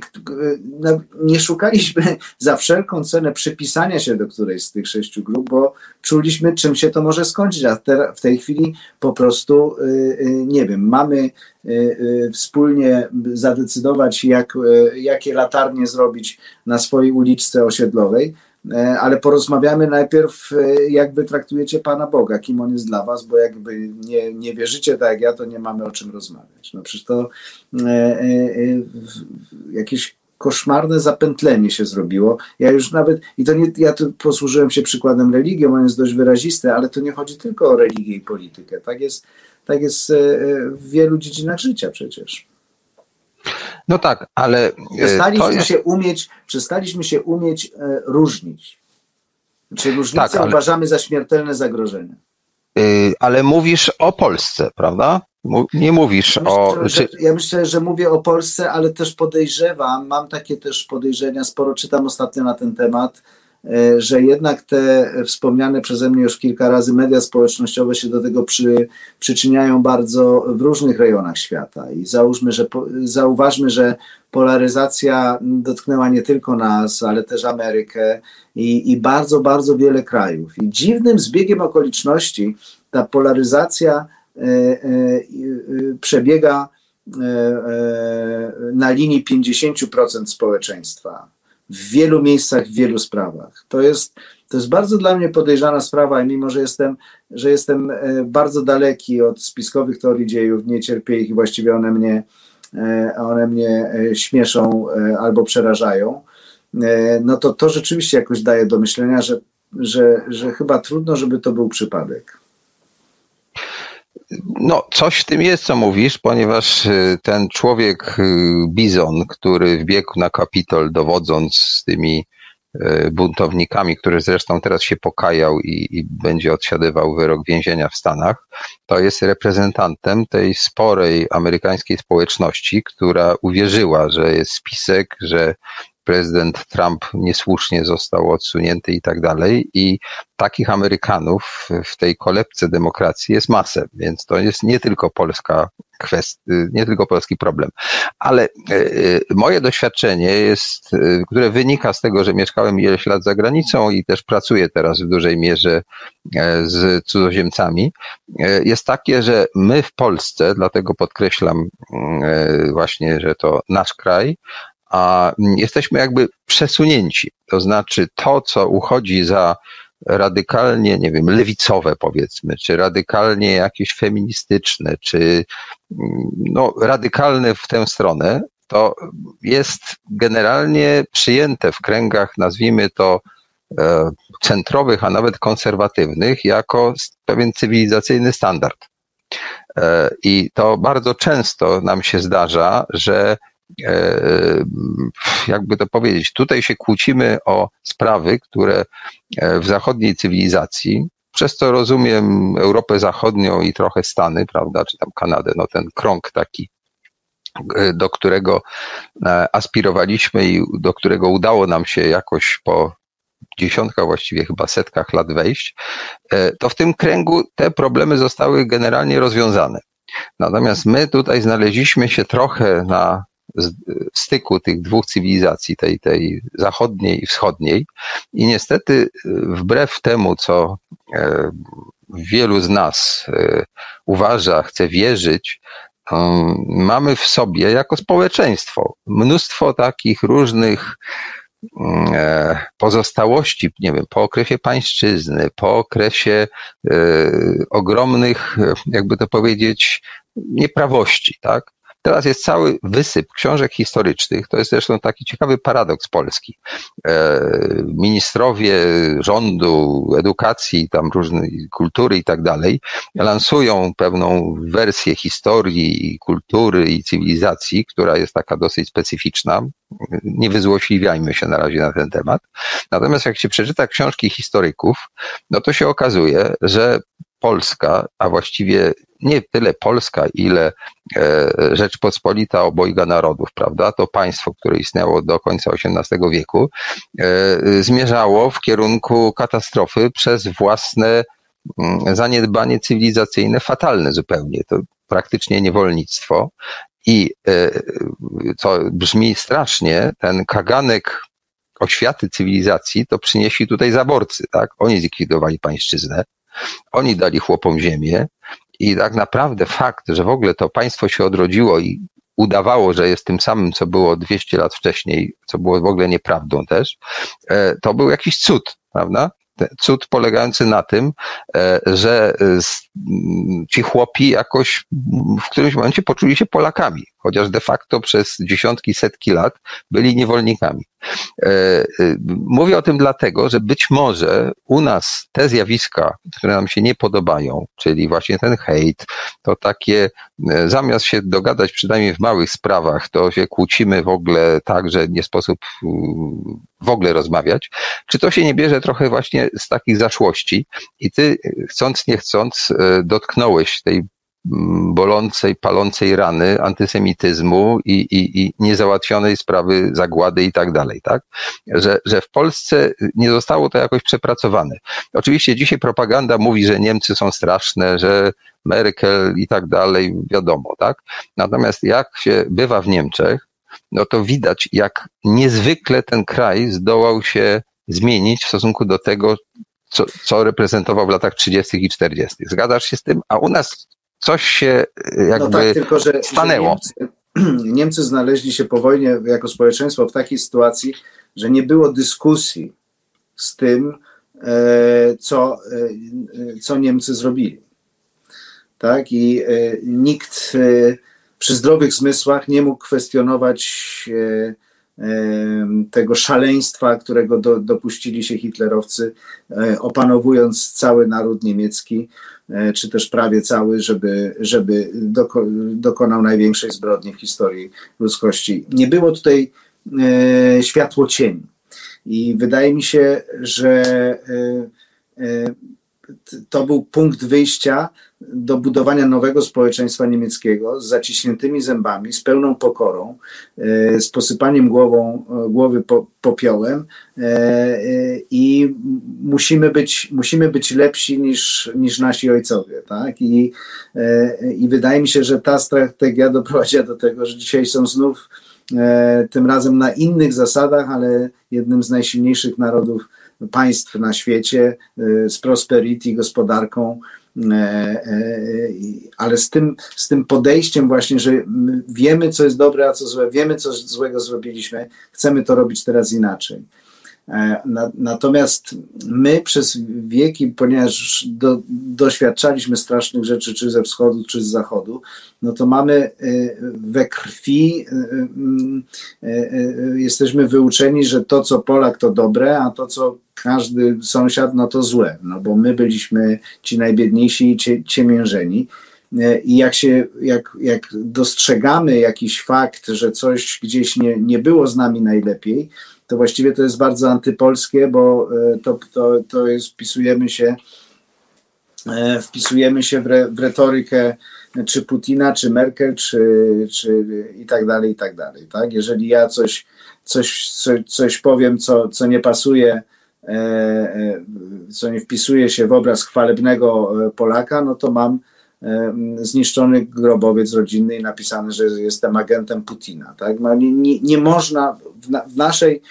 C: nie szukaliśmy za wszelką cenę przypisania się do którejś z tych sześciu grup, bo czuliśmy, czym się to może skończyć, a te, w tej chwili po prostu, y, y, nie wiem, mamy y, wspólnie zadecydować, jak, jakie latarnie zrobić na swojej uliczce osiedlowej, ale porozmawiamy najpierw, e, jak wy traktujecie Pana Boga, kim On jest dla was, bo jakby nie, nie wierzycie tak jak ja, to nie mamy o czym rozmawiać. No przecież to e, e, jakieś koszmarne zapętlenie się zrobiło. Ja już nawet, i to nie, ja tu posłużyłem się przykładem religii, on jest dość wyrazisty, ale to nie chodzi tylko o religię i politykę. Tak jest, tak jest w wielu dziedzinach życia przecież.
B: No tak, ale. E,
C: przestaliśmy, jest... się, umieć, przestaliśmy się umieć e, różnić. Czy różnice tak, ale... uważamy za śmiertelne zagrożenie?
B: Yy, ale mówisz o Polsce, prawda? Nie mówisz
C: myślę,
B: o.
C: Że, ja myślę, że mówię o Polsce, ale też podejrzewam, mam takie też podejrzenia, sporo czytam ostatnio na ten temat, E, że jednak te wspomniane przeze mnie już kilka razy media społecznościowe się do tego przy, przyczyniają bardzo w różnych rejonach świata. I załóżmy, że, zauważmy, że polaryzacja dotknęła nie tylko nas, ale też Amerykę i, i bardzo, bardzo wiele krajów. I dziwnym zbiegiem okoliczności ta polaryzacja e, e, przebiega na linii 50% społeczeństwa w wielu miejscach, w wielu sprawach. To jest, to jest bardzo dla mnie podejrzana sprawa i mimo, że jestem, że jestem e, bardzo daleki od spiskowych teorii dziejów, nie cierpię ich i właściwie one mnie, e, one mnie e, śmieszą albo przerażają, no to to rzeczywiście jakoś daje do myślenia, że, że, że chyba trudno, żeby to był przypadek.
B: No, coś w tym jest, co mówisz, ponieważ y, ten człowiek y, Bizon, który wbiegł na Kapitol dowodząc z tymi y, buntownikami, który zresztą teraz się pokajał i, i, będzie odsiadywał wyrok więzienia w Stanach, to jest reprezentantem tej sporej amerykańskiej społeczności, która uwierzyła, że jest spisek, że prezydent Trump niesłusznie został odsunięty i tak dalej. I takich Amerykanów w tej kolebce demokracji jest masę, więc to jest nie tylko polska kwestia, nie tylko polski problem. Ale e, e, moje doświadczenie jest, e, które wynika z tego, że mieszkałem ileś lat za granicą i też pracuję teraz w dużej mierze z cudzoziemcami, jest takie, że my w Polsce, dlatego podkreślam właśnie, że to nasz kraj, a jesteśmy jakby przesunięci. To znaczy to, co uchodzi za radykalnie, nie wiem, lewicowe powiedzmy, czy radykalnie jakieś feministyczne, czy no, radykalne w tę stronę, to jest generalnie przyjęte w kręgach, nazwijmy to, e, centrowych, a nawet konserwatywnych, jako pewien cywilizacyjny standard. E, I to bardzo często nam się zdarza, że jakby to powiedzieć, tutaj się kłócimy o sprawy, które e, w zachodniej cywilizacji, przez co rozumiem Europę Zachodnią i trochę Stany, prawda, czy tam Kanadę, no ten krąg taki, e, do którego aspirowaliśmy i do którego udało nam się jakoś po dziesiątkach, właściwie chyba setkach lat wejść, to w tym kręgu te problemy zostały generalnie rozwiązane. Natomiast my tutaj znaleźliśmy się trochę na styku tych dwóch cywilizacji, tej, tej zachodniej i wschodniej. I niestety, wbrew temu, co e, wielu z nas e, uważa, chce wierzyć, mamy w sobie jako społeczeństwo mnóstwo takich różnych mm, e, pozostałości, nie wiem, po okresie pańszczyzny, po okresie ogromnych, jakby to powiedzieć, nieprawości, tak? Teraz jest cały wysyp książek historycznych. To jest zresztą taki ciekawy paradoks polski. E, ministrowie rządu, edukacji, tam różnej kultury i tak dalej, lansują pewną wersję historii, kultury i cywilizacji, która jest taka dosyć specyficzna. Nie wyzłośliwiajmy się na razie na ten temat. Natomiast jak się przeczyta książki historyków, no to się okazuje, że Polska, a właściwie nie tyle Polska, ile Rzeczpospolita obojga narodów, prawda? To państwo, które istniało do końca XVIII wieku, zmierzało w kierunku katastrofy przez własne mm, zaniedbanie cywilizacyjne fatalne zupełnie. To praktycznie niewolnictwo. I co brzmi strasznie, ten kaganek oświaty cywilizacji to przynieśli tutaj zaborcy, tak? Oni zlikwidowali pańszczyznę, oni dali chłopom ziemię i tak naprawdę fakt, że w ogóle to państwo się odrodziło i udawało, że jest tym samym, co było 200 lat wcześniej, co było w ogóle nieprawdą też, e, to był jakiś cud, prawda? cud polegający na tym, e, że ci chłopi jakoś w którymś momencie poczuli się Polakami, chociaż de facto przez dziesiątki, setki lat byli niewolnikami. E, e, mówię o tym dlatego, że być może u nas te zjawiska, które nam się nie podobają, czyli właśnie ten hejt, to takie zamiast się dogadać przynajmniej w małych sprawach, to się kłócimy w ogóle tak, że nie sposób w ogóle rozmawiać, czy to się nie bierze trochę właśnie z takich zaszłości i ty chcąc nie chcąc dotknąłeś tej bolącej, palącej rany antysemityzmu i, i, i niezałatwionej sprawy zagłady i tak dalej, tak? Że, że w Polsce nie zostało to jakoś przepracowane. Oczywiście dzisiaj propaganda mówi, że Niemcy są straszne, że Merkel i tak dalej, wiadomo, tak? Natomiast jak się bywa w Niemczech, no to widać, jak niezwykle ten kraj zdołał się zmienić w stosunku do tego, co, co reprezentował w latach 30. i 40. Zgadzasz się z tym? A u nas coś się y, jakby no tak, tylko, że, stanęło.
C: Że Niemcy, Niemcy znaleźli się po wojnie jako społeczeństwo w takiej sytuacji, że nie było dyskusji z tym, e, co, e, co Niemcy zrobili. Tak? I e, nikt przy zdrowych zmysłach nie mógł kwestionować tego szaleństwa, którego do, dopuścili się hitlerowcy, e, opanowując cały naród niemiecki, e, czy też prawie cały, żeby, żeby doko, dokonał największej zbrodni w historii ludzkości. Nie było tutaj e, światło cień. I wydaje mi się, że to był punkt wyjścia do budowania nowego społeczeństwa niemieckiego z zaciśniętymi zębami, z pełną pokorą, e, z posypaniem głową, e, głowy popiołem e, i musimy być, musimy być lepsi niż, niż nasi ojcowie. Tak? I, I wydaje mi się, że ta strategia doprowadziła do tego, że dzisiaj są znów tym razem na innych zasadach, ale jednym z najsilniejszych narodów państw na świecie z prosperity, gospodarką, E, e, ale z tym, z tym podejściem właśnie, że wiemy, co jest dobre, a co złe, wiemy, co złego zrobiliśmy, chcemy to robić teraz inaczej. E, natomiast my przez wieki, ponieważ do, doświadczaliśmy strasznych rzeczy, czy ze wschodu, czy z zachodu, no to mamy we krwi, jesteśmy wyuczeni, że to, co Polak, to dobre, a to, co każdy sąsiad, no to złe, no bo my byliśmy ci najbiedniejsi i ciemiężeni. E, I jak się, jak, jak dostrzegamy jakiś fakt, że coś gdzieś nie, nie było z nami najlepiej, to właściwie to jest bardzo antypolskie, bo e, to, to, to jest, wpisujemy się, e, wpisujemy się w, re, w retorykę czy Putina, czy Merkel, czy, czy i tak dalej, i tak dalej. Tak? Jeżeli ja coś, coś, coś, coś powiem, co, co nie pasuje E, e, co nie wpisuje się w obraz chwalebnego e, Polaka, no to mam zniszczony grobowiec rodzinny i napisane, że jestem agentem Putina. Tak? No nie, nie, nie można w, na, w, naszej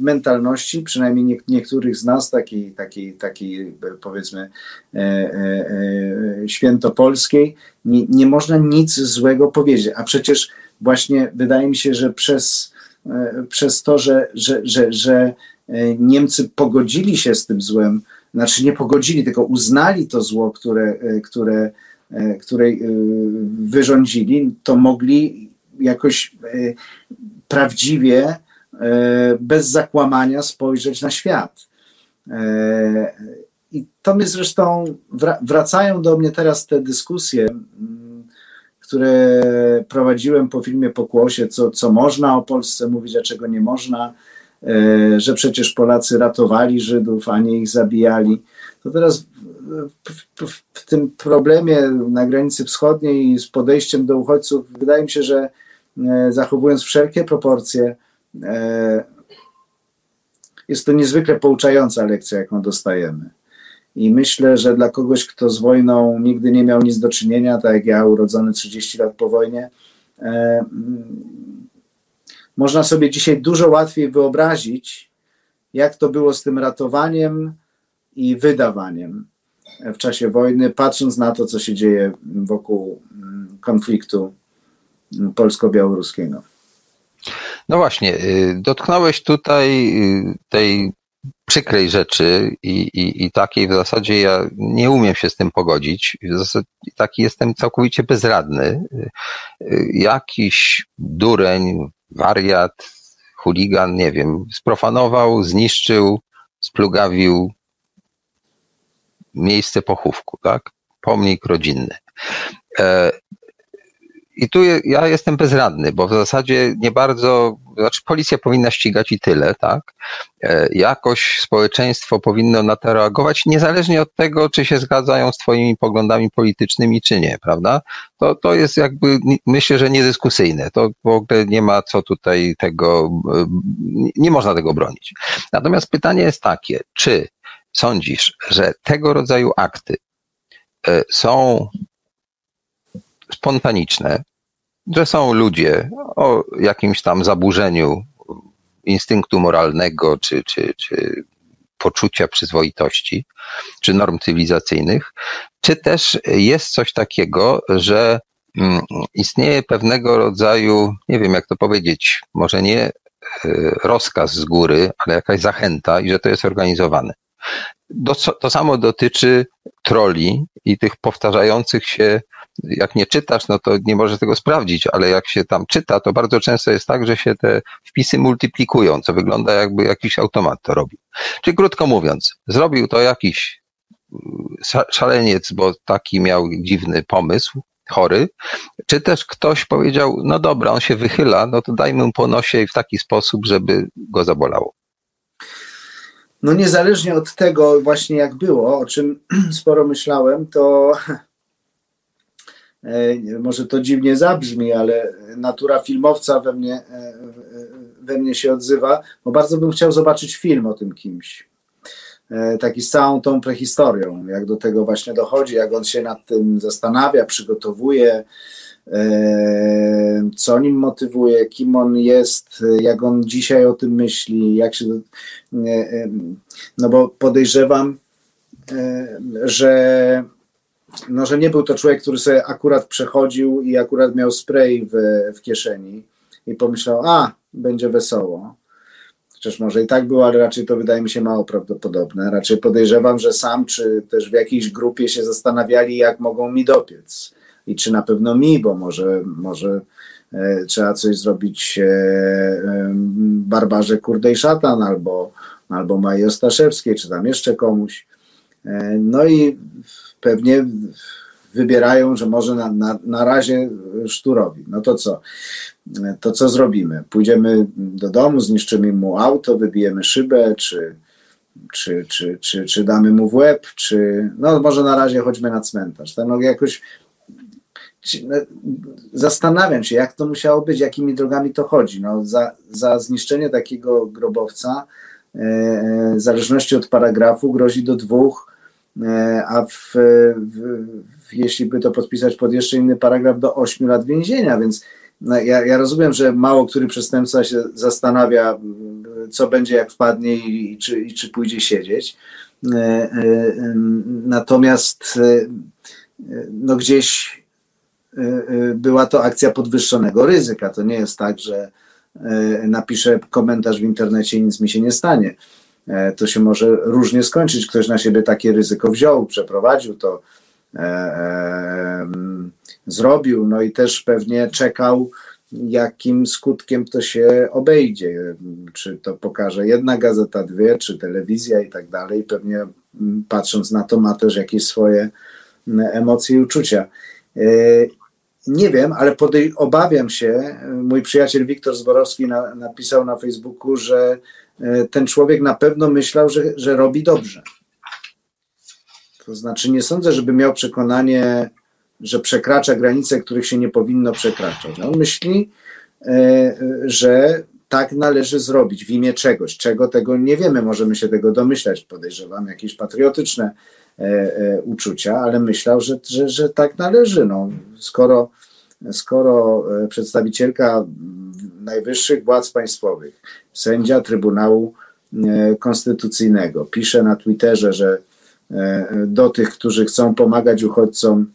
C: mentalności, przynajmniej nie, niektórych z nas, takiej, takiej, takiej powiedzmy e, e, świętopolskiej, nie, nie można nic złego powiedzieć. A przecież właśnie wydaje mi się, że przez, e, przez to, że, że, że, że E, Niemcy pogodzili się z tym złem, znaczy nie pogodzili, tylko uznali to zło, które, e, które, e, które wyrządzili, to mogli jakoś prawdziwie, bez zakłamania spojrzeć na świat. I to mnie zresztą wracają do mnie teraz te dyskusje, które prowadziłem po filmie Pokłosie, co, co można o Polsce mówić, a czego nie można E, że przecież Polacy ratowali Żydów, a nie ich zabijali. To teraz w, w, w, tym problemie na granicy wschodniej z podejściem do uchodźców, wydaje mi się, że e, zachowując wszelkie proporcje, e, jest to niezwykle pouczająca lekcja, jaką dostajemy. I myślę, że dla kogoś, kto z wojną nigdy nie miał nic do czynienia, tak jak ja, urodzony 30 lat po wojnie, e, można sobie dzisiaj dużo łatwiej wyobrazić, jak to było z tym ratowaniem i wydawaniem w czasie wojny, patrząc na to, co się dzieje wokół mm, konfliktu polsko-białoruskiego.
B: No właśnie, y, dotknąłeś tutaj y, tej przykrej rzeczy i, i, i takiej w zasadzie ja nie umiem się z tym pogodzić. Zasadzie taki jestem całkowicie bezradny. Y, jakiś dureń, wariat, chuligan, nie wiem, sprofanował, zniszczył, splugawił miejsce pochówku, tak? Pomnik rodzinny. I tu ja jestem bezradny, bo w zasadzie nie bardzo, znaczy policja powinna ścigać i tyle, tak? E, jakoś społeczeństwo powinno na to reagować, niezależnie od tego, czy się zgadzają z Twoimi poglądami politycznymi, czy nie, prawda? To, to jest jakby, myślę, że niedyskusyjne. To w ogóle nie ma co tutaj tego, e, nie można tego bronić. Natomiast pytanie jest takie, czy sądzisz, że tego rodzaju akty e, są spontaniczne, że są ludzie o jakimś tam zaburzeniu instynktu moralnego czy, czy, czy poczucia przyzwoitości, czy norm cywilizacyjnych, czy też jest coś takiego, że mm, istnieje pewnego rodzaju, nie wiem jak to powiedzieć, może nie e, rozkaz z góry, ale jakaś zachęta i że to jest organizowane. To samo dotyczy troli i tych powtarzających się, jak nie czytasz, no to nie możesz tego sprawdzić, ale jak się tam czyta, to bardzo często jest tak, że się te wpisy multiplikują, co wygląda jakby jakiś automat to robił. Czyli krótko mówiąc, zrobił to jakiś mm, szaleniec, bo taki miał dziwny pomysł, chory, czy też ktoś powiedział, no dobra, on się wychyla, no to dajmy mu po nosie w taki sposób, żeby go zabolało.
C: No niezależnie od tego właśnie jak było, o czym sporo myślałem, to może to dziwnie zabrzmi, ale natura filmowca we mnie, e, we mnie się odzywa, bo bardzo bym chciał zobaczyć film o tym kimś. E, taki z całą tą prehistorią, jak do tego właśnie dochodzi, jak on się nad tym zastanawia, przygotowuje, co nim motywuje, kim on jest, jak on dzisiaj o tym myśli, jak się. No bo podejrzewam, że, no, że nie był to człowiek, który sobie akurat przechodził i akurat miał spray w, w kieszeni i pomyślał, a będzie wesoło. Chociaż może i tak było, ale raczej to wydaje mi się mało prawdopodobne. Raczej podejrzewam, że sam czy też w jakiejś grupie się zastanawiali, jak mogą mi dopiec i czy na pewno mi, bo może, może e, trzeba coś zrobić e, e, Barbarze Kurdej Szatan albo, albo Maji Ostaszewskiej, czy tam jeszcze komuś. No i pewnie wybierają, że może na, na, na razie szturowi. No to co? To co zrobimy? Pójdziemy do domu, zniszczymy mu auto, wybijemy szybę, czy, czy, czy, czy, czy damy mu w łeb, czy no może na razie chodźmy na cmentarz. Tam no jakoś no, zastanawiam się, jak to musiało być, jakimi drogami to chodzi. No, za, za zniszczenie takiego grobowca, e, e, w zależności od paragrafu, grozi do dwóch, a w, w, jeśli by to podpisać pod jeszcze inny paragraf, do ośmiu lat więzienia. Więc no, ja, ja, rozumiem, że mało który przestępca się zastanawia, co będzie, jak wpadnie i, i, czy, i czy pójdzie siedzieć. Natomiast no gdzieś była to akcja podwyższonego ryzyka. To nie jest tak, że napiszę komentarz w internecie i nic mi się nie stanie. E, to się może różnie skończyć. Ktoś na siebie takie ryzyko wziął, przeprowadził to, e, e, zrobił, no i też pewnie czekał, jakim skutkiem to się obejdzie. Czy to pokaże jedna gazeta, dwie, czy telewizja i tak dalej. Pewnie mm, patrząc na to, ma też jakieś swoje mm, emocje i uczucia. Nie wiem, ale podej- obawiam się, mój przyjaciel Wiktor Zborowski na, napisał na Facebooku, że e, ten człowiek na pewno myślał, że, że robi dobrze. To znaczy, nie sądzę, żeby miał przekonanie, że przekracza granice, których się nie powinno przekraczać. On myśli, e, że tak należy zrobić w imię czegoś, czego tego nie wiemy, możemy się tego domyślać, podejrzewam, jakieś patriotyczne e, e, uczucia, ale myślał, że, że, że tak należy. No, skoro, skoro przedstawicielka najwyższych władz państwowych, sędzia Trybunału Konstytucyjnego pisze na Twitterze, że do tych, którzy chcą pomagać uchodźcom,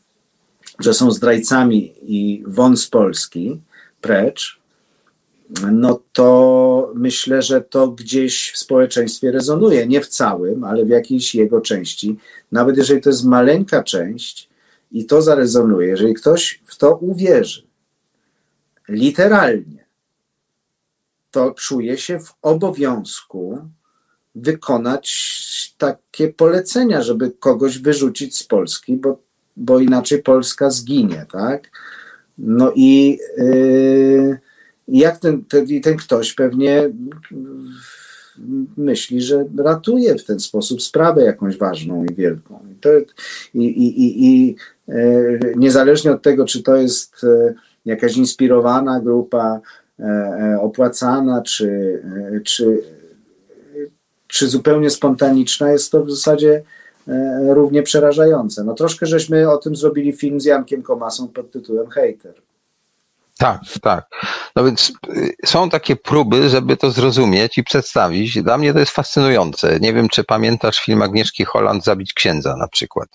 C: że są zdrajcami i won z Polski, precz, no to myślę, że to gdzieś w społeczeństwie rezonuje. Nie w całym, ale w jakiejś jego części. Nawet jeżeli to jest maleńka część i to zarezonuje, jeżeli ktoś w to uwierzy, literalnie, to czuje się w obowiązku wykonać takie polecenia, żeby kogoś wyrzucić z Polski, bo, bo inaczej Polska zginie, tak? No i yy, jak ten, ten, ten ktoś pewnie myśli, że ratuje w ten sposób sprawę jakąś ważną i wielką. I, to, i, i, i, niezależnie od tego, czy to jest yy, jakaś inspirowana grupa, yy, opłacana, czy, czy czy zupełnie spontaniczna, jest to w zasadzie e, równie przerażające. No troszkę żeśmy o tym zrobili film z Jankiem Komasą pod tytułem Hater.
B: Tak, tak. No więc y, są takie próby, żeby to zrozumieć i przedstawić. Dla mnie to jest fascynujące. Nie wiem, czy pamiętasz film Agnieszki Holland Zabić księdza na przykład.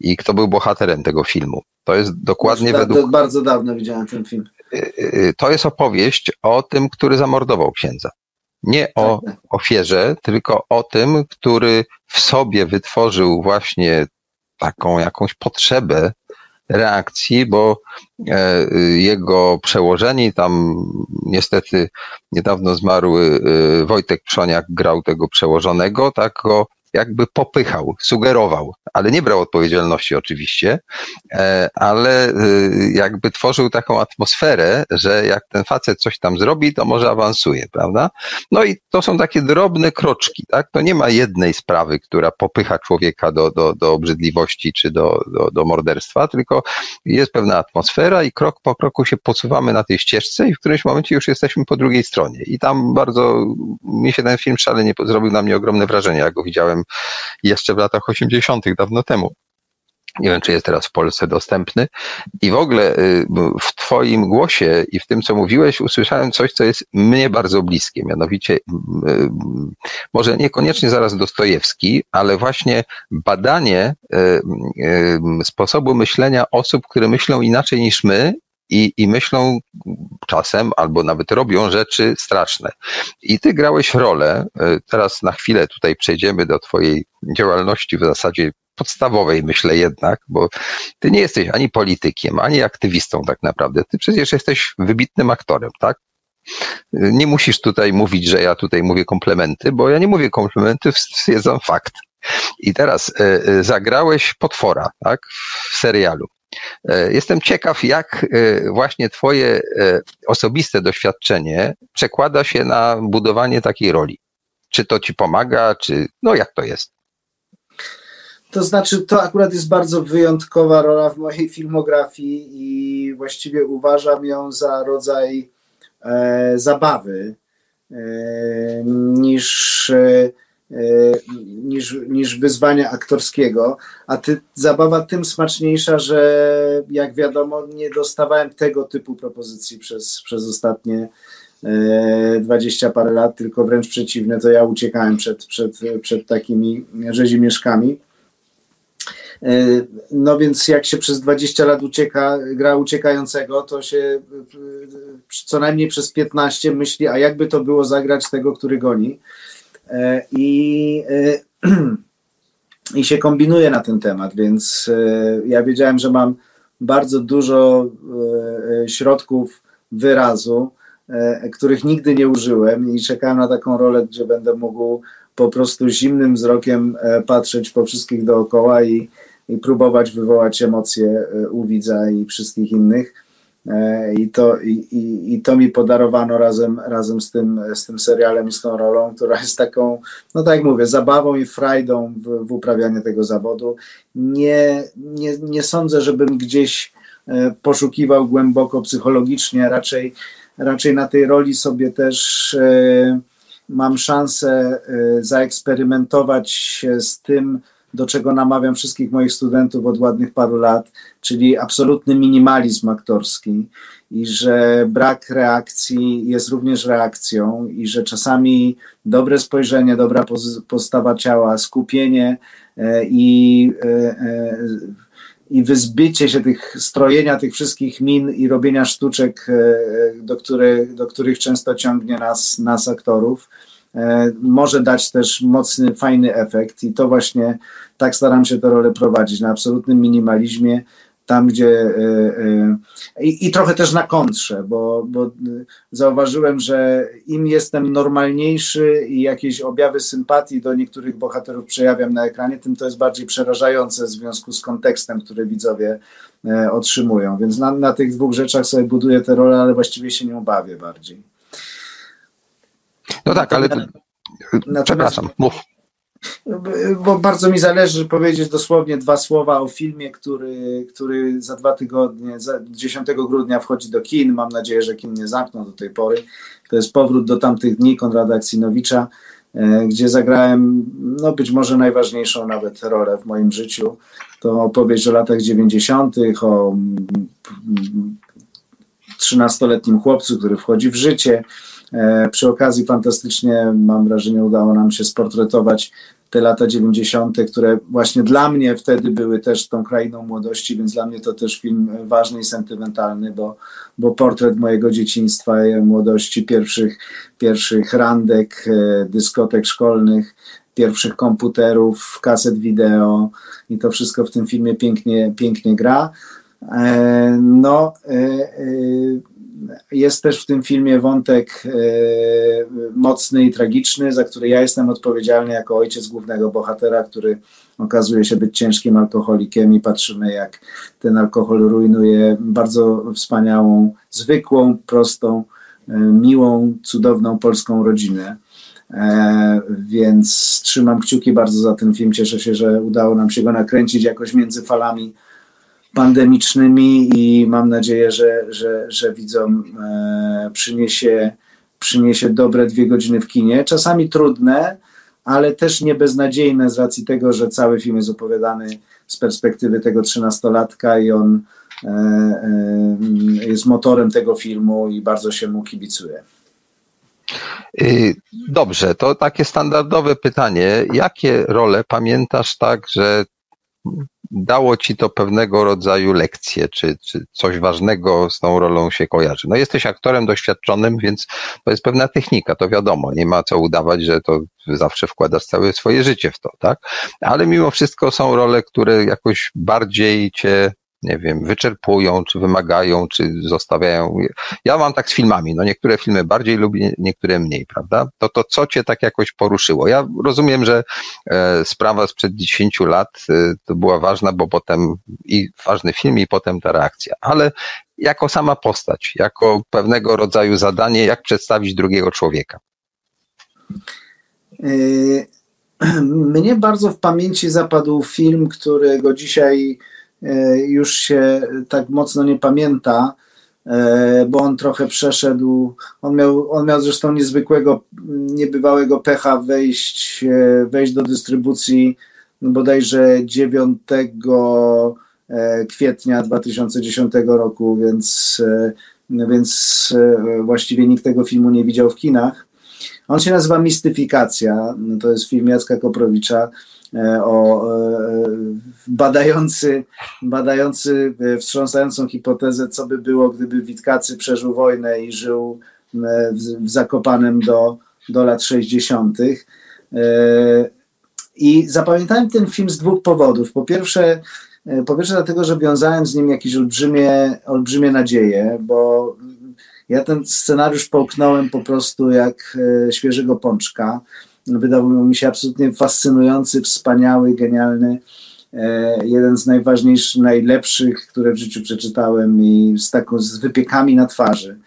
B: I kto był bohaterem tego filmu. To jest dokładnie Już według...
C: Bardzo dawno widziałem ten film. Y,
B: y, to jest opowieść o tym, który zamordował księdza. Nie o tak, ofierze, tylko o tym, który w sobie wytworzył właśnie taką jakąś potrzebę reakcji, bo e, jego przełożeni, tam niestety niedawno zmarły Wojtek Przoniak grał tego przełożonego, tak go jakby popychał, sugerował, ale nie brał odpowiedzialności oczywiście, e, ale e, jakby tworzył taką atmosferę, że jak ten facet coś tam zrobi, to może awansuje, prawda? No i to są takie drobne kroczki, tak? To nie ma jednej sprawy, która popycha człowieka do, do, do obrzydliwości czy do, do, do morderstwa, tylko jest pewna atmosfera i krok po kroku się posuwamy na tej ścieżce i w którymś momencie już jesteśmy po drugiej stronie. I tam bardzo, mi się ten film szalenie zrobił na mnie ogromne wrażenie, jak go widziałem jeszcze w latach 80., dawno temu. Nie wiem, czy jest teraz w Polsce dostępny. I w ogóle y, w Twoim głosie i w tym, co mówiłeś, usłyszałem coś, co jest mnie bardzo bliskie. Mianowicie, y, może niekoniecznie zaraz Dostojewski, ale właśnie badanie y, sposobu myślenia osób, które myślą inaczej niż my i, i myślą czasem, albo nawet robią rzeczy straszne. I ty grałeś rolę, e, teraz na chwilę tutaj przejdziemy do twojej działalności w zasadzie podstawowej, myślę jednak, bo ty nie jesteś ani politykiem, ani aktywistą tak naprawdę. Ty przecież jesteś wybitnym aktorem, tak? Nie musisz tutaj mówić, że ja tutaj mówię komplementy, bo ja nie mówię komplementy, stwierdzam fakt. I teraz y, y, zagrałeś potwora, tak, w serialu. E, jestem ciekaw, jak e, właśnie Twoje e, osobiste doświadczenie przekłada się na budowanie takiej roli. Czy to Ci pomaga, czy no jak to jest?
C: To znaczy, to akurat jest bardzo wyjątkowa rola w mojej filmografii i właściwie uważam ją za rodzaj e, zabawy e, niż. E, niż, niż wyzwania aktorskiego, a ty, zabawa tym smaczniejsza, że jak wiadomo nie dostawałem tego typu propozycji przez, przez ostatnie e, dwadzieścia parę lat, tylko wręcz przeciwnie, to ja uciekałem przed, przed, przed takimi rzezimieszkami. E, no więc jak się przez 20 lat ucieka, gra uciekającego, to się co najmniej przez 15 myśli, a jakby to było zagrać tego, który goni. E, i, e, i się kombinuje na ten temat, więc e, ja wiedziałem, że mam bardzo dużo środków wyrazu, których nigdy nie użyłem i czekałem na taką rolę, gdzie będę mógł po prostu zimnym wzrokiem patrzeć po wszystkich dookoła i, i próbować wywołać emocje u widza i wszystkich innych. E, I to, i, i, I to mi podarowano razem, razem z, tym, z tym serialem i z tą rolą, która jest taką, no tak jak mówię, zabawą i frajdą w, w uprawianiu tego zawodu. Nie, nie, nie sądzę, żebym gdzieś e, poszukiwał głęboko psychologicznie, raczej, raczej na tej roli sobie też e, mam szansę zaeksperymentować z tym, do czego namawiam wszystkich moich studentów od ładnych paru lat, czyli absolutny minimalizm aktorski i że brak reakcji jest również reakcją i że czasami dobre spojrzenie, dobra postawa ciała, skupienie e, i, e, e, i wyzbycie się tych strojenia tych wszystkich min i robienia sztuczek, do, których, do których często ciągnie nas, nas aktorów, może dać też mocny, fajny efekt i to właśnie tak staram się tę rolę prowadzić, na absolutnym minimalizmie, tam gdzie e, e, i, i trochę też na kontrze, bo, bo zauważyłem, że im jestem normalniejszy i jakieś objawy sympatii do niektórych bohaterów przejawiam na ekranie, tym to jest bardziej przerażające w związku z kontekstem, który widzowie e, otrzymują. Więc na, na tych dwóch rzeczach sobie buduję tę rolę, ale właściwie się nie bawię bardziej.
B: No tak, ale. Przepraszam, mów
C: bo bardzo mi zależy powiedzieć dosłownie dwa słowa o filmie, który, który za dwa tygodnie, za 10 grudnia wchodzi do kin. Mam nadzieję, że kin nie zamkną do tej pory. To jest powrót do tamtych dni Konrada Aksinowicza, e, gdzie zagrałem no być może najważniejszą nawet rolę w moim życiu. To opowieść o latach 90., o 13-letnim chłopcu, który wchodzi w życie. E, przy okazji fantastycznie, mam wrażenie, udało nam się sportretować te lata 90., które właśnie dla mnie wtedy były też tą krainą młodości, więc dla mnie to też film ważny i sentymentalny, bo, bo portret mojego dzieciństwa, młodości, pierwszych, pierwszych randek, e, dyskotek szkolnych, pierwszych komputerów, kaset wideo i to wszystko w tym filmie pięknie, pięknie gra. E, no, jest też w tym filmie wątek e, mocny i tragiczny, za który ja jestem odpowiedzialny jako ojciec głównego bohatera, który okazuje się być ciężkim alkoholikiem i patrzymy, jak ten alkohol rujnuje bardzo wspaniałą, zwykłą, prostą, e, miłą, cudowną polską rodzinę. E, więc trzymam kciuki bardzo za ten film. Cieszę się, że udało nam się go nakręcić jakoś między falami pandemicznymi i mam nadzieję, że, że, że widzom e, przyniesie, przyniesie dobre dwie godziny w kinie. Czasami trudne, ale też nie beznadziejne z racji tego, że cały film jest opowiadany z perspektywy tego trzynastolatka i on e, e, jest motorem tego filmu i bardzo się mu kibicuje.
B: Y, dobrze, to takie standardowe pytanie. Jakie role pamiętasz tak, że dało ci to pewnego rodzaju lekcję, czy, czy coś ważnego z tą rolą się kojarzy. No jesteś aktorem doświadczonym, więc to jest pewna technika, to wiadomo, nie ma co udawać, że to zawsze wkładasz całe swoje życie w to, tak? Ale mimo wszystko są role, które jakoś bardziej cię nie wiem, wyczerpują, czy wymagają, czy zostawiają. Ja mam tak z filmami, no niektóre filmy bardziej lubię, niektóre mniej, prawda? To to, co cię tak jakoś poruszyło? Ja rozumiem, że e, sprawa sprzed 10 lat e, to była ważna, bo potem i ważny film, i potem ta reakcja, ale jako sama postać, jako pewnego rodzaju zadanie, jak przedstawić drugiego człowieka?
C: E, mnie bardzo w pamięci zapadł film, którego dzisiaj już się tak mocno nie pamięta, e, bo on trochę przeszedł. On miał, on miał zresztą niezwykłego, niebywałego pecha wejść, e, wejść do dystrybucji no bodajże 9 kwietnia 2010 roku, więc, więc właściwie nikt tego filmu nie widział w kinach. On się nazywa Mistyfikacja. To jest film Jacka Koprowicza. E, o, e, badający, badający e, wstrząsającą hipotezę, co by było, gdyby Witkacy przeżył wojnę i żył w, Zakopanem do, do lat 60. I zapamiętałem ten film z dwóch powodów. Po pierwsze, po pierwsze dlatego, że wiązałem z nim jakieś olbrzymie, olbrzymie nadzieje, bo ja ten scenariusz połknąłem po prostu jak świeżego pączka wydawał mi się absolutnie fascynujący, wspaniały, genialny. jeden z najważniejszych, najlepszych, które w życiu przeczytałem i z taką z wypiekami na twarzy.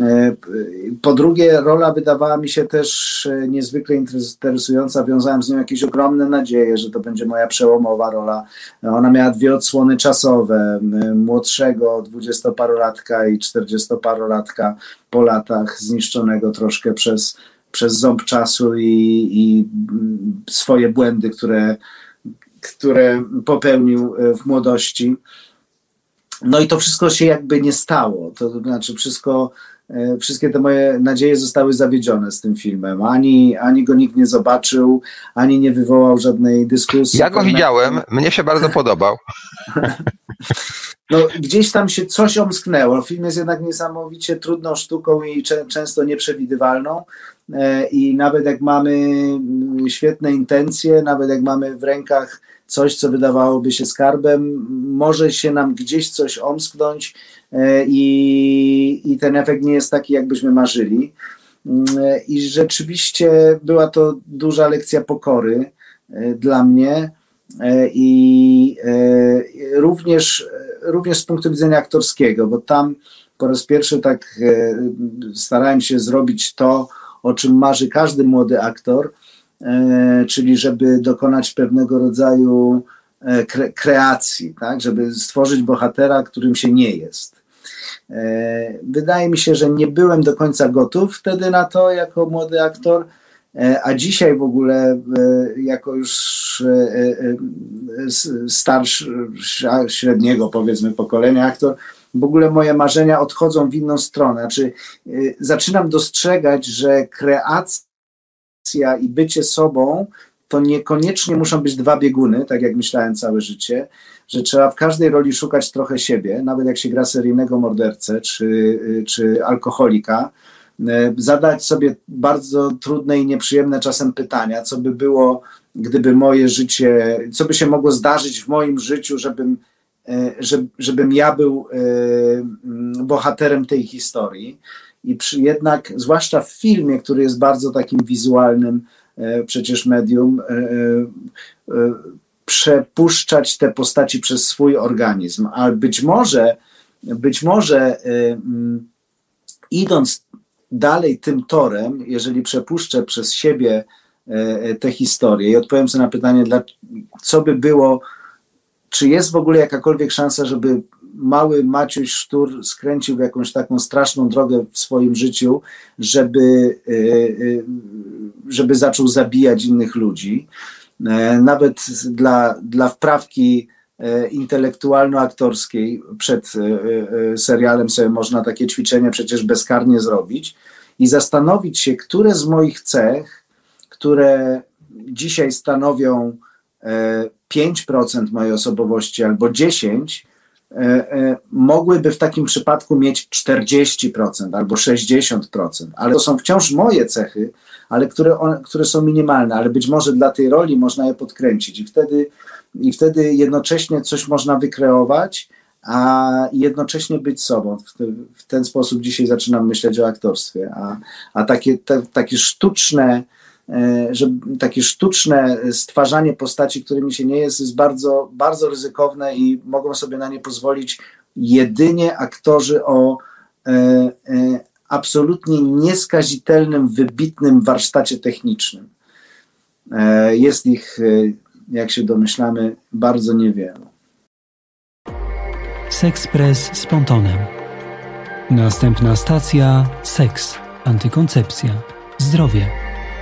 C: E, po drugie, rola wydawała mi się też e, niezwykle interesująca. Wiązałem z nią jakieś ogromne nadzieje, że to będzie moja przełomowa rola. Ona miała dwie odsłony czasowe: młodszego dwudziestoparolatka i czterdziestoparolatka po latach zniszczonego troszkę przez, przez ząb czasu i, i swoje błędy, które, które popełnił e, w młodości. No i to wszystko się jakby nie stało. To znaczy, wszystko E, wszystkie te moje nadzieje zostały zawiedzione z tym filmem. Ani, ani go nikt nie zobaczył, ani nie wywołał żadnej dyskusji.
B: Ja go widziałem, mnie się bardzo podobał.
C: No, gdzieś tam się coś omsknęło. Film jest jednak niesamowicie trudną sztuką i często nieprzewidywalną. E, I nawet jak mamy mm, świetne intencje, nawet jak mamy w rękach coś, co wydawałoby się skarbem, może się nam gdzieś coś omsknąć e, i, i ten efekt nie jest taki, jakbyśmy marzyli. Mm, I rzeczywiście była to duża lekcja pokory e, dla mnie e, i również, również z punktu widzenia aktorskiego, bo tam po raz pierwszy tak starałem się zrobić to, o czym marzy każdy młody aktor, E, czyli żeby dokonać pewnego rodzaju e, kre kreacji, tak? żeby stworzyć bohatera, którym się nie jest. E, wydaje mi się, że nie byłem do końca gotów wtedy na to jako młody aktor, a dzisiaj w ogóle jako już starszy, średniego powiedzmy pokolenia aktor, w ogóle moje marzenia odchodzą w inną stronę. Znaczy, zaczynam dostrzegać, że kreacja i bycie sobą to niekoniecznie muszą być dwa bieguny, tak jak myślałem całe życie, że trzeba w każdej roli szukać trochę siebie, nawet jak się gra seryjnego mordercę czy, czy alkoholika, e, zadać sobie bardzo trudne i nieprzyjemne czasem pytania, co by było, gdyby moje życie, co by się mogło zdarzyć w moim życiu, żebym, żebym ja był e, bohaterem tej historii. I przy, jednak, zwłaszcza w filmie, który jest bardzo takim wizualnym e, przecież medium, e, e, przepuszczać te postaci przez swój organizm, ale być może, być może mm, idąc dalej tym torem, jeżeli przepuszczę przez siebie te historie i odpowiem sobie na pytanie, co by było, czy jest w ogóle jakakolwiek szansa, żeby mały Maciuś Sztur skręcił w jakąś taką straszną drogę w swoim życiu, żeby, e, e, żeby zaczął zabijać innych ludzi. E, nawet dla, dla wprawki intelektualno-aktorskiej przed serialem sobie można takie ćwiczenie przecież bezkarnie zrobić i zastanowić się, które z moich cech, które dzisiaj stanowią 5% mojej osobowości albo 10%, E, e, mogłyby w takim przypadku mieć 40% albo 60%, ale to są wciąż moje cechy, ale które, one, które są minimalne, ale być może dla tej roli można je podkręcić i wtedy, i wtedy jednocześnie coś można wykreować, a jednocześnie być sobą. W, w ten sposób dzisiaj zaczynam myśleć o aktorstwie, a, a takie, te, takie sztuczne że takie sztuczne stwarzanie postaci, którymi się nie jest, jest bardzo, bardzo ryzykowne i mogą sobie na nie pozwolić jedynie aktorzy o e, e, absolutnie nieskazitelnym, wybitnym warsztacie technicznym. Jest ich, jak się domyślamy, bardzo niewiele.
D: Sexpress z Pontonem. Następna stacja: seks, antykoncepcja, zdrowie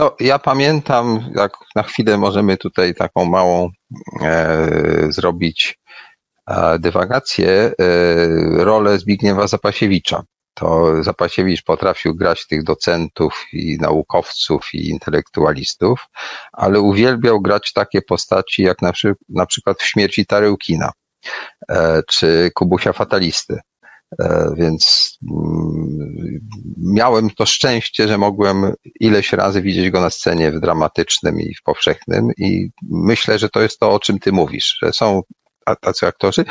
B: No, ja pamiętam, jak na chwilę możemy tutaj taką małą e, zrobić e, dywagację, e, rolę Zbigniewa Zapasiewicza. To Zapasiewicz potrafił grać tych docentów i naukowców i intelektualistów, ale uwielbiał grać takie postaci jak na, przy, na przykład w Śmierci Tarełkina. czy Kubusia Fatalisty. Więc mm, miałem to szczęście, że mogłem ileś razy widzieć go na scenie w dramatycznym i w powszechnym i myślę, że to jest to, o czym ty mówisz, że są tacy aktorzy,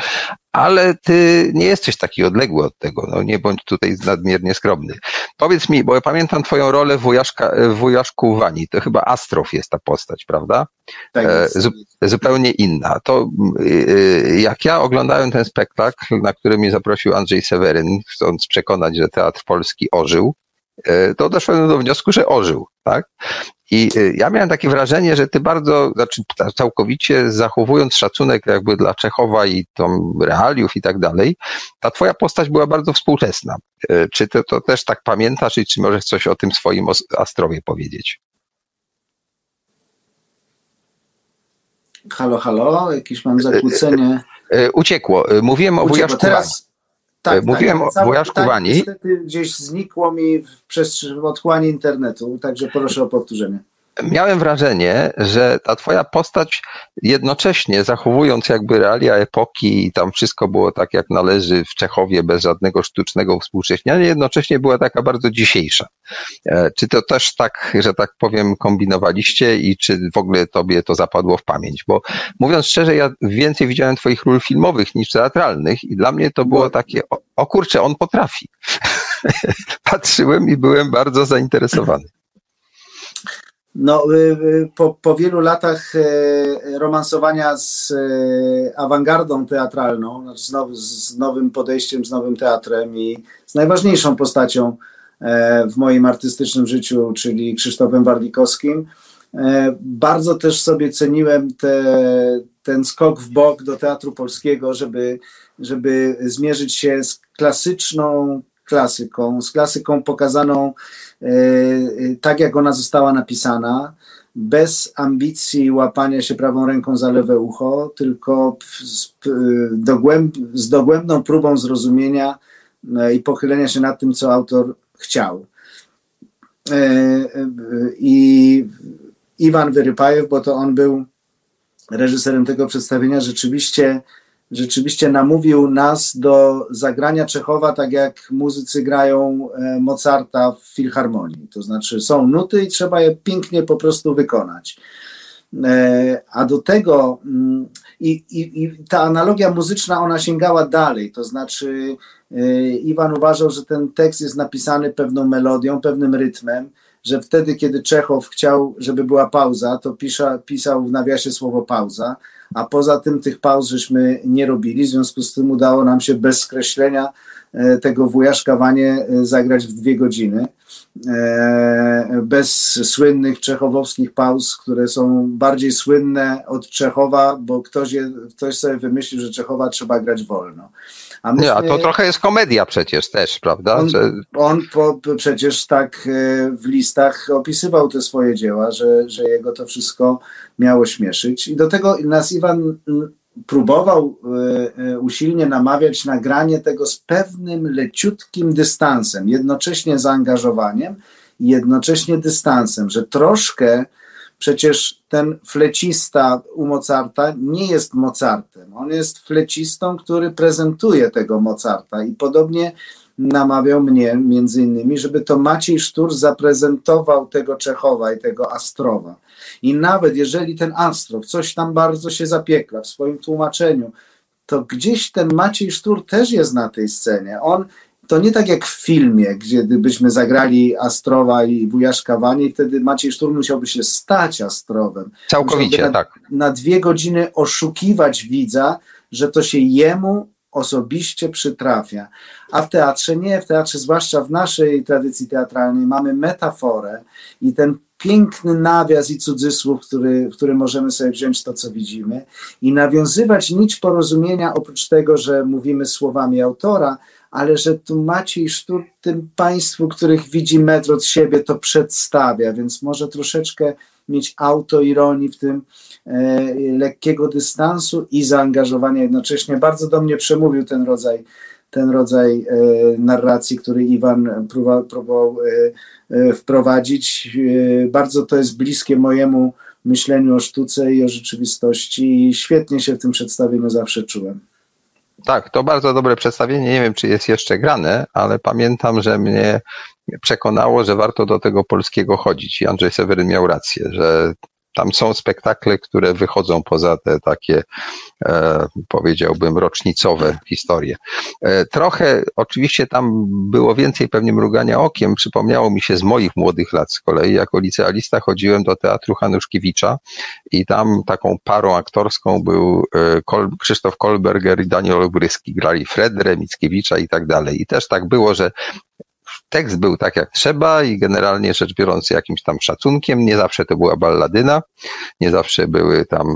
B: ale ty nie jesteś taki odległy od tego, no nie bądź tutaj nadmiernie skromny. Powiedz mi, bo ja pamiętam twoją rolę w, wujaszka, Wujaszku Wani, to chyba Astrof jest ta postać, prawda?
C: Tak
B: e,
C: jest.
B: Zu, zupełnie inna. To yy, jak ja oglądałem ten spektakl, na który mnie zaprosił Andrzej Seweryn, chcąc przekonać, że teatr polski ożył, E, to doszłem do wniosku, że ożył, tak? I e, ja miałem takie wrażenie, że ty bardzo, znaczy całkowicie zachowując szacunek jakby dla Czechowa i tam realiów i tak dalej, ta twoja postać była bardzo współczesna. E, czy ty to też tak pamiętasz i czy możesz coś o tym swoim Astrowie powiedzieć?
C: Halo, halo, jakieś mam zakłócenie.
B: Uciekło. Mówiłem o Wujaszku teraz, tak, Mówiłem tak, o wujaszku Wani.
C: Niestety gdzieś znikło mi w, otchłani internetu, także proszę o powtórzenie
B: miałem wrażenie, że ta twoja postać jednocześnie zachowując jakby realia epoki i tam wszystko było tak jak należy w Czechowie bez żadnego sztucznego współcześniania, jednocześnie była taka bardzo dzisiejsza. E, czy to też tak, że tak powiem, kombinowaliście i czy w ogóle tobie to zapadło w pamięć? Bo mówiąc szczerze, ja więcej widziałem twoich ról filmowych niż teatralnych i dla mnie to było takie, o, o kurczę, on potrafi. Patrzyłem i byłem bardzo zainteresowany.
C: No, y, y, po, po wielu latach y, romansowania z awangardą teatralną, znaczy z, now, z nowym podejściem, z nowym teatrem i z najważniejszą postacią e, w moim artystycznym życiu, czyli Krzysztofem Warlikowskim, e, bardzo też sobie ceniłem te, ten skok w bok do teatru polskiego, żeby, żeby zmierzyć się z klasyczną klasyką, z klasyką pokazaną e, e, tak, jak ona została napisana, bez ambicji łapania się prawą ręką za lewe ucho, tylko z, dogłęb, z dogłębną próbą zrozumienia e, i pochylenia się nad tym, co autor chciał. I Iwan Wyrypajew, bo to on był reżyserem tego przedstawienia, rzeczywiście rzeczywiście namówił nas do zagrania Czechowa tak jak muzycy grają e, Mozarta w filharmonii. To znaczy są nuty i trzeba je pięknie po prostu wykonać. E, a do tego mm, i, i, i ta analogia muzyczna, ona sięgała dalej, to znaczy e, Iwan uważał, że ten tekst jest napisany pewną melodią, pewnym rytmem, że wtedy, kiedy Czechow chciał, żeby była pauza, to pisał w nawiasie słowo pauza, a poza tym tych pauz żeśmy nie robili, w związku z tym udało nam się bez skreślenia e, tego wujaszka Wanie e, zagrać w dwie godziny, e, bez słynnych czechowowskich pauz, które są bardziej słynne od Czechowa, bo ktoś, je, ktoś sobie wymyślił, że Czechowa trzeba grać wolno.
B: A myśmy, Nie, a to trochę jest komedia przecież też, prawda?
C: On, że... on po, przecież tak e, w listach opisywał te swoje dzieła, że, że jego to wszystko miało śmieszyć. I do tego nas Iwan próbował e, e, usilnie namawiać nagranie tego z pewnym leciutkim dystansem, jednocześnie zaangażowaniem i jednocześnie dystansem, że troszkę Przecież ten flecista u Mozarta nie jest Mozartem. On jest flecistą, który prezentuje tego Mozarta i podobnie namawiał mnie między innymi, żeby to Maciej Sztur zaprezentował tego Czechowa i tego Astrowa. I nawet jeżeli ten Astrow coś tam bardzo się zapiekla w swoim tłumaczeniu, to gdzieś ten Maciej Sztur też jest na tej scenie. On to nie tak jak w filmie, gdzie gdybyśmy zagrali Astrowa i Wujaszka Wanie i wtedy Maciej Sztur musiałby się stać Astrowem.
B: Całkowicie,
C: na,
B: tak.
C: Na dwie godziny oszukiwać widza, że to się jemu osobiście przytrafia. A w teatrze nie, w teatrze, zwłaszcza w naszej tradycji teatralnej, mamy metaforę i ten piękny nawias i cudzysłów, który, który możemy sobie wziąć to, co widzimy i nawiązywać nić porozumienia, oprócz tego, że mówimy słowami autora, ale że tu Maciej Sztur tym państwu, których widzi metr od siebie, to przedstawia, więc może troszeczkę mieć autoironii w tym e, lekkiego dystansu i zaangażowania jednocześnie. Bardzo do mnie przemówił ten rodzaj, ten rodzaj e, narracji, który Iwan próbował, próbował e, e, wprowadzić. E, bardzo to jest bliskie mojemu myśleniu o sztuce i o rzeczywistości i świetnie się w tym przedstawieniu zawsze czułem.
B: Tak, to bardzo dobre przedstawienie. Nie wiem, czy jest jeszcze grane, ale pamiętam, że mnie przekonało, że warto do tego polskiego chodzić. I Andrzej Seweryn miał rację, że tam są spektakle, które wychodzą poza te takie, e, powiedziałbym, rocznicowe historie. E, trochę, oczywiście tam było więcej pewnie mrugania okiem. Przypomniało mi się z moich młodych lat z kolei, jako licealista chodziłem do teatru Hanuszkiewicza i tam taką parą aktorską był e, Kol, Krzysztof Kolberger i Daniel Obryski. Grali Fredrę, Mickiewicza i tak dalej. I też tak było, że tekst był tak jak trzeba i generalnie rzecz biorąc jakimś tam szacunkiem, nie zawsze to była balladyna, nie zawsze były tam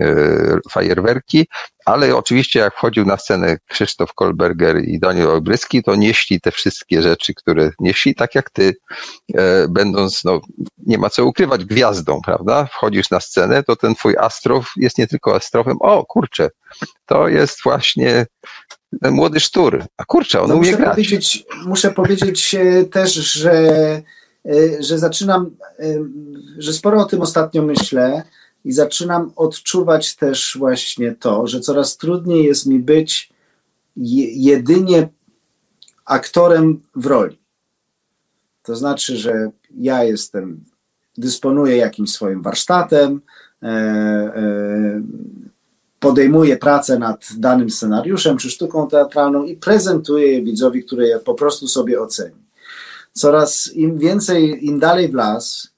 B: e, fajerwerki, ale oczywiście jak wchodził na scenę Krzysztof Kolberger i Daniel Olbryski, to nieśli te wszystkie rzeczy, które nieśli, tak jak ty, e, będąc, no nie ma co ukrywać, gwiazdą, prawda? Wchodzisz na scenę, to ten twój astrof jest nie tylko astrofem, o kurczę, to jest właśnie młody sztur. A kurczę, on no umie
C: muszę
B: grać.
C: Powiedzieć, muszę powiedzieć e, też, że, e, że zaczynam, e, że sporo o tym ostatnio myślę i zaczynam odczuwać też właśnie to, że coraz trudniej jest mi być jedynie aktorem w roli. To znaczy, że ja jestem, dysponuję jakimś swoim warsztatem, podejmuje pracę nad danym scenariuszem czy sztuką teatralną i prezentuje je widzowi, który je po prostu sobie oceni. Coraz im więcej, im dalej w las,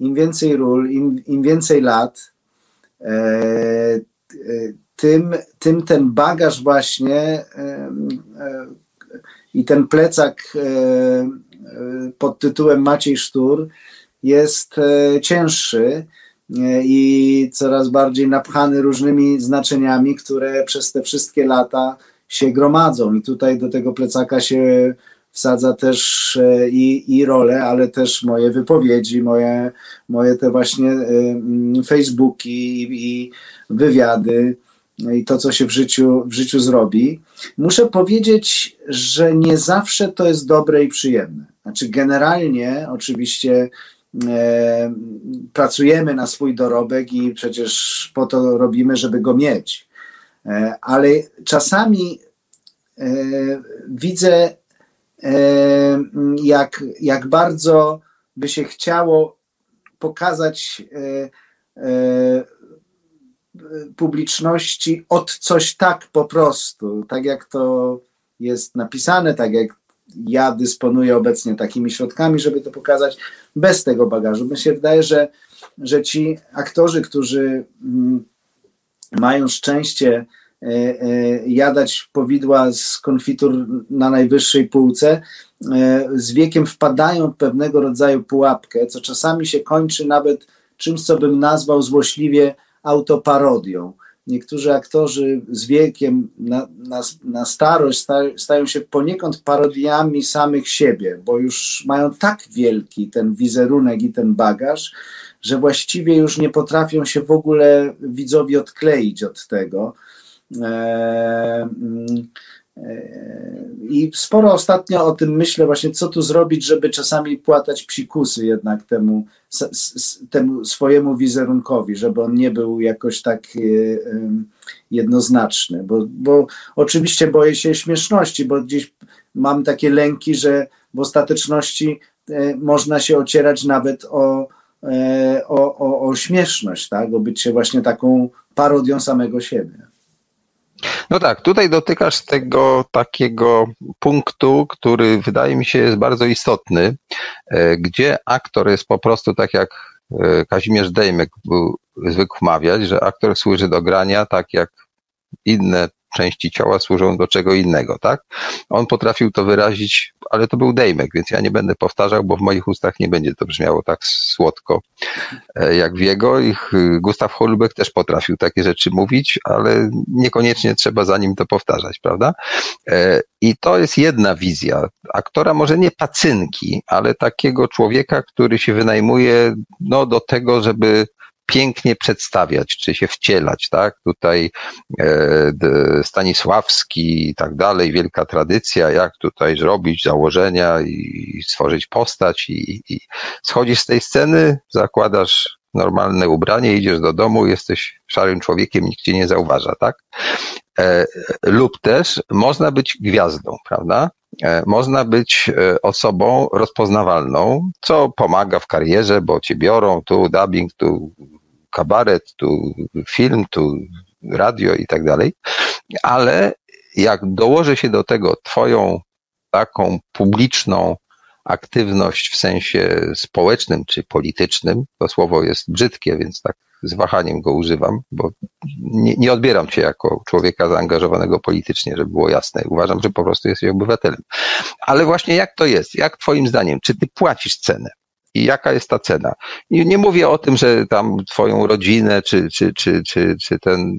C: im więcej ról, im, im więcej lat, e, e, tym, tym ten bagaż właśnie e, e i ten plecak e, pod tytułem Maciej Sztur jest cięższy i coraz bardziej napchany różnymi znaczeniami, które przez te wszystkie lata się gromadzą. I tutaj do tego plecaka się wsadza też e, i, i role, ale też moje wypowiedzi, moje, moje te właśnie e, mm, Facebooki i, i wywiady i to, co się w życiu, w życiu zrobi. Muszę powiedzieć, że nie zawsze to jest dobre i przyjemne. Znaczy, generalnie, oczywiście, pracujemy na swój dorobek i przecież po to robimy, żeby go mieć. E, ale czasami e, widzę, jak, jak bardzo by się chciało pokazać publiczności od coś tak po prostu, tak jak to jest napisane, tak jak ja dysponuję obecnie takimi środkami, żeby to pokazać bez tego bagażu. Mi się wydaje, że, że ci aktorzy, którzy mm, mają szczęście e, e, jadać powidła z konfitur na najwyższej półce, e, z wiekiem wpadają w pewnego rodzaju pułapkę, co czasami się kończy nawet czymś, co bym nazwał złośliwie autoparodią niektórzy aktorzy z wiekiem na, na, na starość stają się poniekąd parodiami samych siebie, bo już mają tak wielki ten wizerunek i ten bagaż, że właściwie już nie potrafią się w ogóle widzowi odkleić od tego. Eee, i sporo ostatnio o tym myślę, właśnie co tu zrobić, żeby czasami płatać psikusy jednak temu, temu swojemu wizerunkowi, żeby on nie był jakoś tak e, jednoznaczny. Bo, bo oczywiście boję się śmieszności, bo gdzieś mam takie lęki, że w ostateczności e, można się ocierać nawet o, e, o, o, o śmieszność, tak? o bycie właśnie taką parodią samego siebie.
B: No tak, tutaj dotykasz tego takiego punktu, który wydaje mi się jest bardzo istotny, e, gdzie aktor jest po prostu tak jak e, Kazimierz Dejmek był zwykł mawiać, że aktor służy do grania tak jak inne części ciała służą do czego innego, tak? On potrafił to wyrazić, ale to był Dejmek, więc ja nie będę powtarzał, bo w moich ustach nie będzie to brzmiało tak słodko e, jak w jego. Ich Gustav Holbeck też potrafił takie rzeczy mówić, ale niekoniecznie trzeba za nim to powtarzać, prawda? E, I to jest jedna wizja. Aktora może nie pacynki, ale takiego człowieka, który się wynajmuje no, do tego, żeby pięknie przedstawiać, czy się wcielać, tak? Tutaj e, Stanisławski i tak dalej, wielka tradycja, jak tutaj zrobić założenia i stworzyć postać i, i schodzisz z tej sceny, zakładasz normalne ubranie, idziesz do domu, jesteś szarym człowiekiem, nikt cię nie zauważa, tak? E, lub też można być gwiazdą, prawda? E, można być e, osobą rozpoznawalną, co pomaga w karierze, bo cię biorą, tu dubbing, tu kabaret, tu film, tu radio i tak dalej, ale jak dołoży się do tego twoją taką publiczną aktywność w sensie społecznym czy politycznym, to słowo jest brzydkie, więc tak z wahaniem go używam, bo nie, nie, odbieram cię jako człowieka zaangażowanego politycznie, żeby było jasne. Uważam, że po prostu jesteś obywatelem. Ale właśnie jak to jest? Jak twoim zdaniem? Czy ty płacisz cenę? I jaka jest ta cena? I nie mówię o tym, że tam twoją rodzinę, czy, czy, czy, czy, czy ten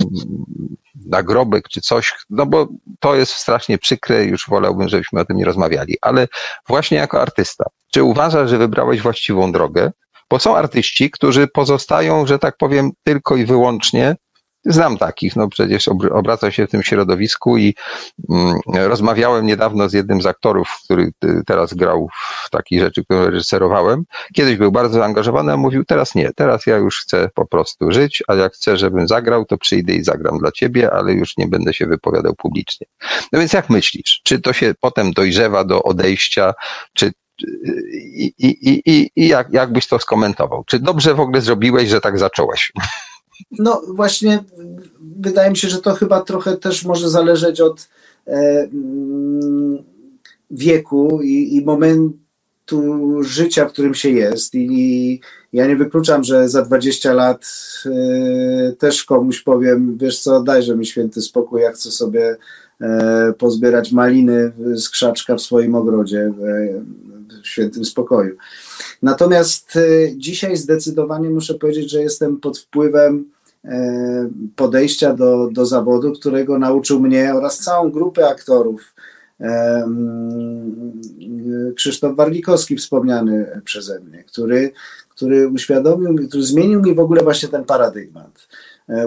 B: nagrobek, czy coś, no bo to jest strasznie przykre, już wolałbym, żebyśmy o tym nie rozmawiali, ale właśnie jako artysta, czy uważasz, że wybrałeś właściwą drogę? Bo są artyści, którzy pozostają, że tak powiem, tylko i wyłącznie Znam takich, no przecież obraca się w tym środowisku i mm, rozmawiałem niedawno z jednym z aktorów, który teraz grał w takich rzeczy, które reżyserowałem. Kiedyś był bardzo zaangażowany, a mówił, teraz nie, teraz ja już chcę po prostu żyć, a jak chcę, żebym zagrał, to przyjdę i zagram dla ciebie, ale już nie będę się wypowiadał publicznie. No więc jak myślisz, czy to się potem dojrzewa do odejścia, czy i, i, i, i jak, jak byś to skomentował? Czy dobrze w ogóle zrobiłeś, że tak zacząłeś?
C: No właśnie, wydaje mi się, że to chyba trochę też może zależeć od e, mm, wieku i, i, momentu życia, w którym się jest. I, I, ja nie wykluczam, że za 20 lat e, też komuś powiem, wiesz co, dajże mi święty spokój, ja chcę sobie e, pozbierać maliny z krzaczka w swoim ogrodzie w świętym spokoju. Natomiast e, dzisiaj zdecydowanie muszę powiedzieć, że jestem pod wpływem e, podejścia do, do zawodu, którego nauczył mnie oraz całą grupę aktorów. E, Krzysztof Warlikowski, wspomniany przeze mnie, który, który uświadomił mi, który zmienił mi w ogóle właśnie ten paradygmat.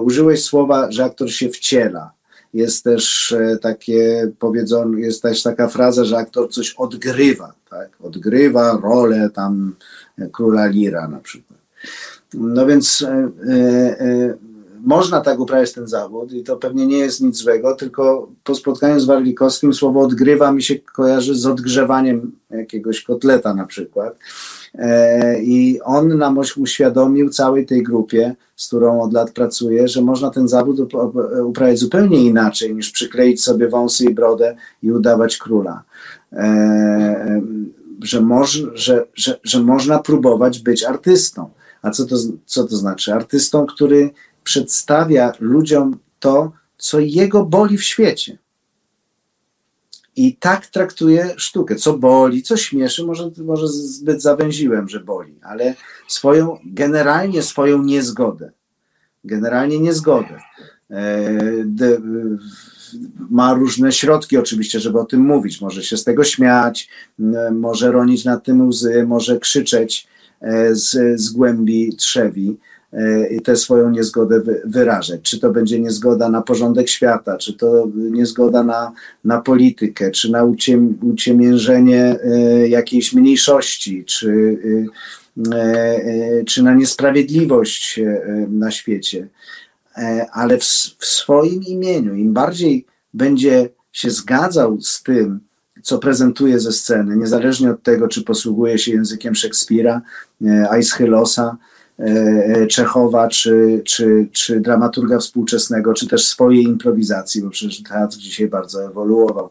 C: Użyłeś słowa, że aktor się wciela. Jest też takie powiedzone, jest też taka fraza, że aktor coś odgrywa tak? Odgrywa rolę tam króla Lira na przykład. No więc e, e, e, można tak uprawiać ten zawód i to pewnie nie jest nic złego, tylko po spotkaniu z Warlikowskim słowo odgrywa mi się kojarzy z odgrzewaniem jakiegoś kotleta na przykład. E, I on nam uświadomił całej tej grupie, z którą od lat pracuję, że można ten zawód uprawiać zupełnie inaczej niż przykleić sobie wąsy i brodę i udawać króla. E, że, moż, że, że, że można próbować być artystą. A co to, co to znaczy? Artystą, który przedstawia ludziom to, co jego boli w świecie. I tak traktuje sztukę. Co boli, co śmieszy, może, może zbyt zawęziłem, że boli, ale swoją, generalnie swoją niezgodę. Generalnie niezgodę. E, ma różne środki oczywiście, żeby o tym mówić. Może się z tego śmiać, może ronić nad tym łzy, może krzyczeć e, z, z głębi trzewi tę swoją niezgodę wyrażać. Czy to będzie niezgoda na porządek świata, czy to niezgoda na, na politykę, czy na uciem, uciemiężenie e, jakiejś mniejszości, czy, czy na niesprawiedliwość na świecie. E, ale w, w swoim imieniu. Im bardziej będzie się zgadzał z tym, co prezentuje ze sceny, niezależnie od tego, czy posługuje się językiem Szekspira, e, Aeschylosa, e, Czechowa, czy, czy, czy dramaturga współczesnego, czy też swojej improwizacji, bo przecież teatr dzisiaj bardzo ewoluował.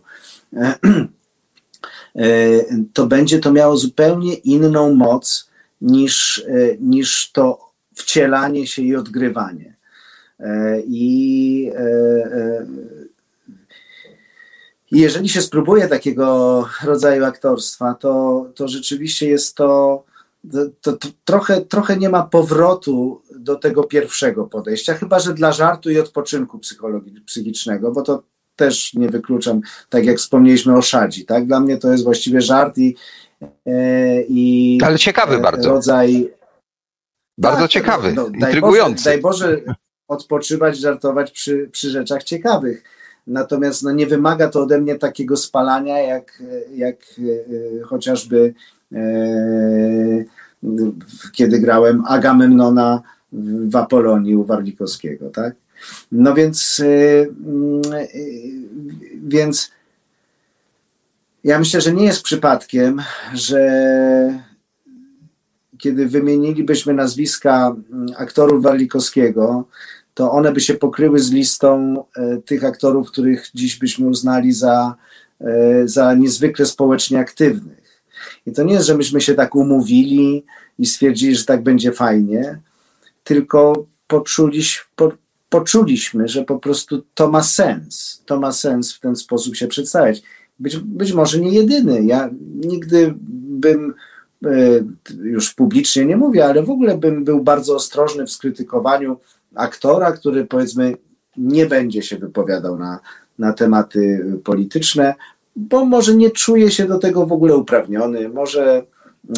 C: To będzie to miało zupełnie inną moc niż, niż to wcielanie się i odgrywanie. E, I e, e, jeżeli się spróbuje takiego rodzaju aktorstwa, to, to rzeczywiście jest to, to, to, trochę, trochę nie ma powrotu do tego pierwszego podejścia, chyba że dla żartu i odpoczynku psychicznego, bo to też nie wykluczam, tak jak wspomnieliśmy o Szadzi. Tak? Dla mnie to jest właściwie żart i. i
B: Ale ciekawy bardzo.
C: Rodzaj.
B: Bardzo tak, ciekawy, no, no, intrygujący.
C: Daj Boże, daj Boże odpoczywać, żartować przy, przy rzeczach ciekawych. Natomiast no, nie wymaga to ode mnie takiego spalania, jak, jak e, chociażby e, kiedy grałem Agamemnona w Apolonii u Warlikowskiego, tak? No więc, y, y, więc ja myślę, że nie jest przypadkiem, że kiedy wymienilibyśmy nazwiska mm, aktorów Warlikowskiego, to one by się pokryły z listą e, tych aktorów, których dziś byśmy uznali za, e, za niezwykle społecznie aktywnych. I to nie jest, że myśmy się tak umówili i stwierdzili, że tak będzie fajnie, tylko poczuliśmy, po, poczuliśmy, że po prostu to ma sens. To ma sens w ten sposób się przedstawiać. Być, być może nie jedyny. Ja nigdy bym e, już publicznie nie mówię, ale w ogóle bym był bardzo ostrożny w skrytykowaniu aktora, który powiedzmy nie będzie się wypowiadał na, na tematy polityczne, bo może nie czuje się do tego w ogóle uprawniony, może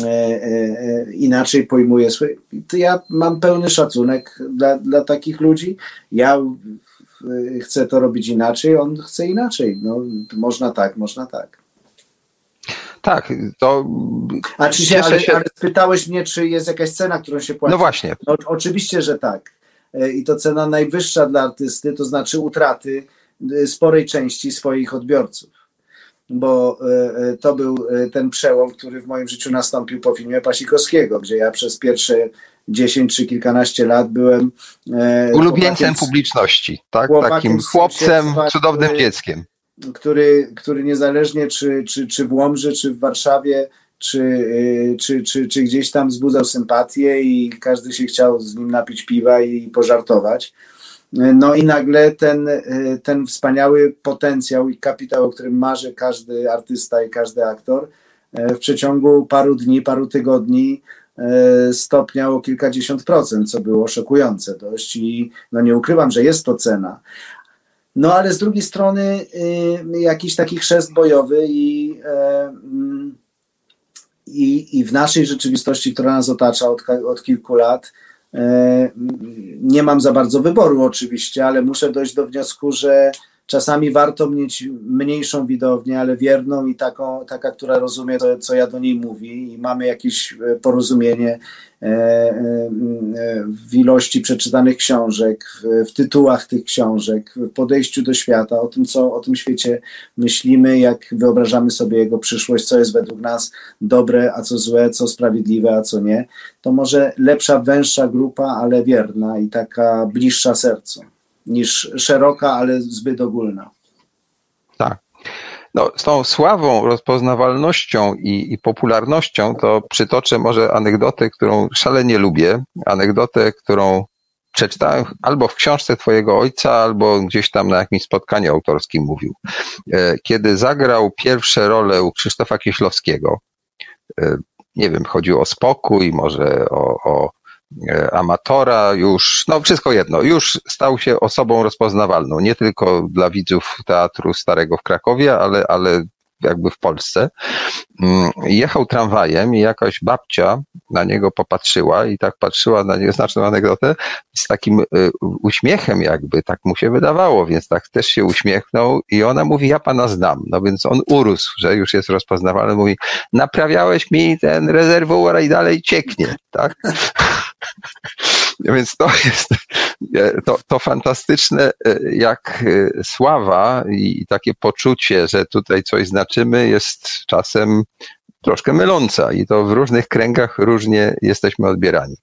C: e, e, inaczej pojmuje swoje. Ja mam pełny szacunek dla, dla takich ludzi. Ja chcę to robić inaczej, on chce inaczej. No, można tak, można tak.
B: Tak, to.
C: A czy się, ale, się... ale spytałeś mnie, czy jest jakaś cena, którą się płaci?
B: No właśnie. No,
C: oczywiście, że tak. E, I to cena najwyższa dla artysty, to znaczy utraty e, sporej części swoich odbiorców. Bo e, to był ten przełom, który w moim życiu nastąpił po filmie Pasikowskiego, gdzie ja przez pierwsze 10 czy kilkanaście lat byłem
B: ulubieńcem publiczności, tak? Takim chłopcem, cudownym dzieckiem
C: który, który niezależnie czy, czy, czy w Łomży, czy w Warszawie, czy, czy, czy, czy gdzieś tam wzbudzał sympatię i każdy się chciał z nim napić piwa i pożartować. No i nagle ten, y, ten wspaniały potencjał i kapitał, o którym marzy każdy artysta i każdy aktor, y, w przeciągu paru dni, paru tygodni stopniał o kilkadziesiąt procent, co było szokujące dość i no nie ukrywam, że jest to cena, no ale z drugiej strony jakiś taki chrzest bojowy i, e, mm, i, i w naszej rzeczywistości, która nas otacza od, od kilku lat, e, nie mam za bardzo wyboru oczywiście, ale muszę dojść do wniosku, że czasami warto mieć mniejszą widownię, ale wierną i taką, taka, która rozumie to, co ja do niej mówię i mamy jakieś e, porozumienie e, e, w ilości przeczytanych książek, w, tytułach tych książek, w podejściu do świata, o tym, co o tym świecie myślimy, jak wyobrażamy sobie jego przyszłość, co jest według nas dobre, a co złe, co sprawiedliwe, a co nie, to może lepsza, węższa grupa, ale wierna i taka bliższa sercu niż szeroka, ale zbyt ogólna.
B: Tak. No, z tą sławą, rozpoznawalnością i, i, popularnością to przytoczę może anegdotę, którą szalenie lubię. Anegdotę, którą przeczytałem albo w książce Twojego ojca, albo gdzieś tam na jakimś spotkaniu autorskim mówił. E, kiedy zagrał pierwsze role u Krzysztofa Kieślowskiego, e, nie wiem, chodziło o spokój, może o, o amatora, już, no wszystko jedno, już stał się osobą rozpoznawalną, nie tylko dla widzów Teatru Starego w Krakowie, ale, ale jakby w Polsce. Mm, jechał tramwajem i jakaś babcia na niego popatrzyła i tak patrzyła na niego, znaczną anegdotę, z takim y, uśmiechem jakby, tak mu się wydawało, więc tak też się uśmiechnął i ona mówi, ja pana znam. No więc on urósł, że już jest rozpoznawalny, mówi, naprawiałeś mi ten rezerwuar i dalej cieknie, tak? Więc to jest to, to fantastyczne, e, jak e, sława i takie poczucie, że tutaj coś znaczymy, jest czasem troszkę myląca i to w różnych kręgach różnie jesteśmy odbierani.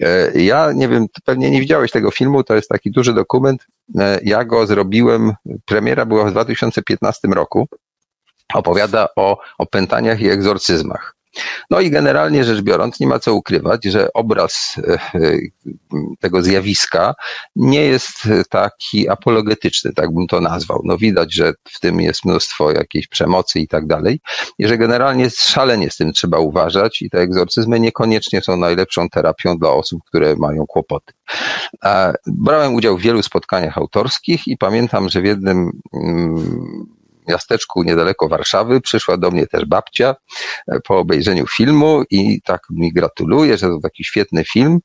B: E, ja nie wiem, pewnie nie widziałeś tego filmu, to jest taki duży dokument. Ja go zrobiłem, premiera była w 2015 roku. Opowiada o opętaniach i egzorcyzmach. No i generalnie rzecz biorąc, nie ma co ukrywać, że obraz e, e, tego zjawiska nie jest taki apologetyczny, tak bym to nazwał. No widać, że w tym jest mnóstwo jakiejś przemocy i tak dalej, i że generalnie szalenie z tym trzeba uważać i te egzorcyzmy niekoniecznie są najlepszą terapią dla osób, które mają kłopoty. Brałem udział w wielu spotkaniach autorskich i pamiętam, że w jednym mm, miasteczku niedaleko Warszawy przyszła do mnie też babcia e, po obejrzeniu filmu i tak mi gratuluje, że to taki świetny film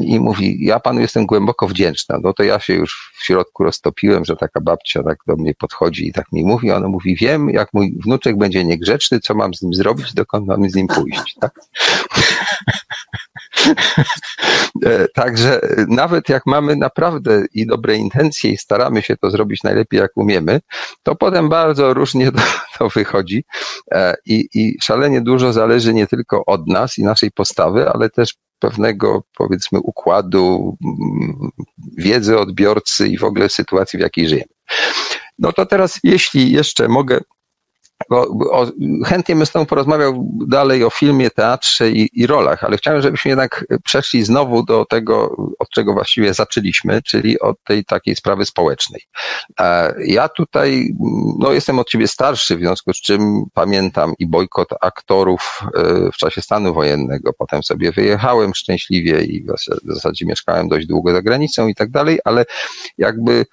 B: i mówi, ja panu jestem głęboko wdzięczna. No to ja się już w środku roztopiłem, że taka babcia tak do mnie podchodzi i tak mi mówi. Ona mówi, wiem, jak mój wnuczek będzie niegrzeczny, co mam z nim zrobić, dokąd mam z nim pójść. Tak? E, także nawet jak mamy naprawdę i dobre intencje i staramy się to zrobić najlepiej jak umiemy, to potem bardzo różnie to, to wychodzi e, I, i szalenie dużo zależy nie tylko od nas i naszej postawy, ale też pewnego, powiedzmy, układu mm, wiedzy odbiorcy i w ogóle sytuacji, w jakiej żyjemy. No to teraz, jeśli jeszcze mogę bo, o, chętnie bym z Tobą porozmawiał dalej o filmie, teatrze i, i, rolach, ale chciałem, żebyśmy jednak przeszli znowu do tego, od czego właściwie zaczęliśmy, czyli od tej takiej sprawy społecznej. Ja tutaj, no jestem od Ciebie starszy, w związku z czym pamiętam i bojkot aktorów e, w czasie stanu wojennego, potem sobie wyjechałem szczęśliwie i w zasadzie mieszkałem dość długo za granicą i tak dalej, ale jakby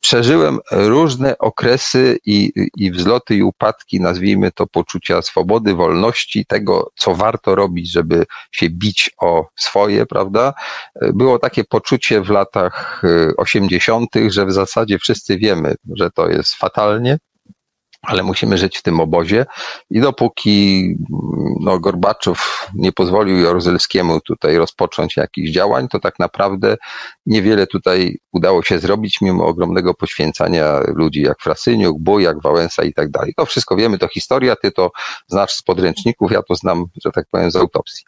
B: przeżyłem różne okresy i, i wzloty i upadki, nazwijmy to poczucia swobody, wolności, tego, co warto robić, żeby się bić o swoje, prawda? Y, było takie poczucie w latach 80., y, że w zasadzie wszyscy wiemy, że to jest fatalnie, ale musimy żyć w tym obozie i dopóki no, Gorbaczow nie pozwolił Jaruzelskiemu tutaj rozpocząć jakichś działań, to tak naprawdę niewiele tutaj udało się zrobić, mimo ogromnego poświęcania ludzi jak Frasyniuk, Bujak, Wałęsa i tak dalej. To wszystko wiemy, to historia, ty to znasz z podręczników, ja to znam, że tak powiem, z autopsji.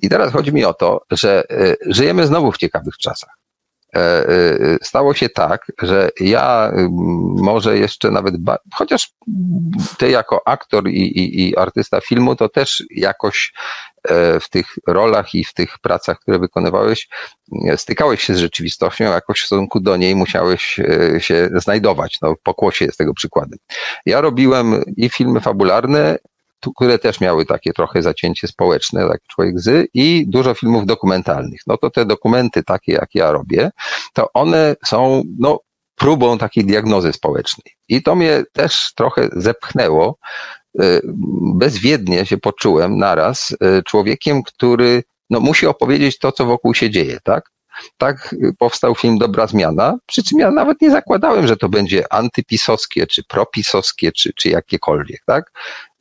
B: I teraz chodzi mi o to, że y, żyjemy znowu w ciekawych czasach. E, e, stało się tak, że ja może jeszcze nawet, chociaż ty jako aktor i, i, i artysta filmu, to też jakoś e, w tych rolach i w tych pracach, które wykonywałeś, stykałeś się z rzeczywistością, jakoś w stosunku do niej musiałeś się znajdować. No, pokłosie jest tego przykładem. Ja robiłem i filmy fabularne, które też miały takie trochę zacięcie społeczne, tak człowiek z, i dużo filmów dokumentalnych. No to te dokumenty takie, jak ja robię, to one są, no, próbą takiej diagnozy społecznej. I to mnie też trochę zepchnęło. Y, bezwiednie się poczułem naraz y, człowiekiem, który no, musi opowiedzieć to, co wokół się dzieje, tak? Tak powstał film Dobra Zmiana, przy czym ja nawet nie zakładałem, że to będzie antypisowskie, czy propisowskie, czy, czy jakiekolwiek, tak?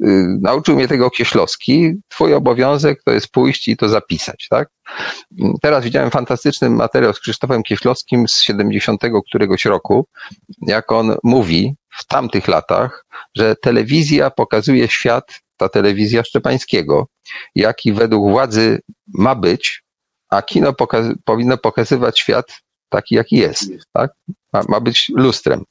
B: Y, nauczył mnie tego Kieślowski, twój obowiązek to jest pójść i to zapisać, tak? Teraz widziałem fantastyczny materiał z Krzysztofem Kieślowskim z 70 któregoś roku, jak on mówi w tamtych latach, że telewizja pokazuje świat, ta telewizja Szczepańskiego, jaki według władzy ma być, a kino pokaz powinno pokazywać świat taki, jaki jest. Tak? Ma, ma, być lustrem.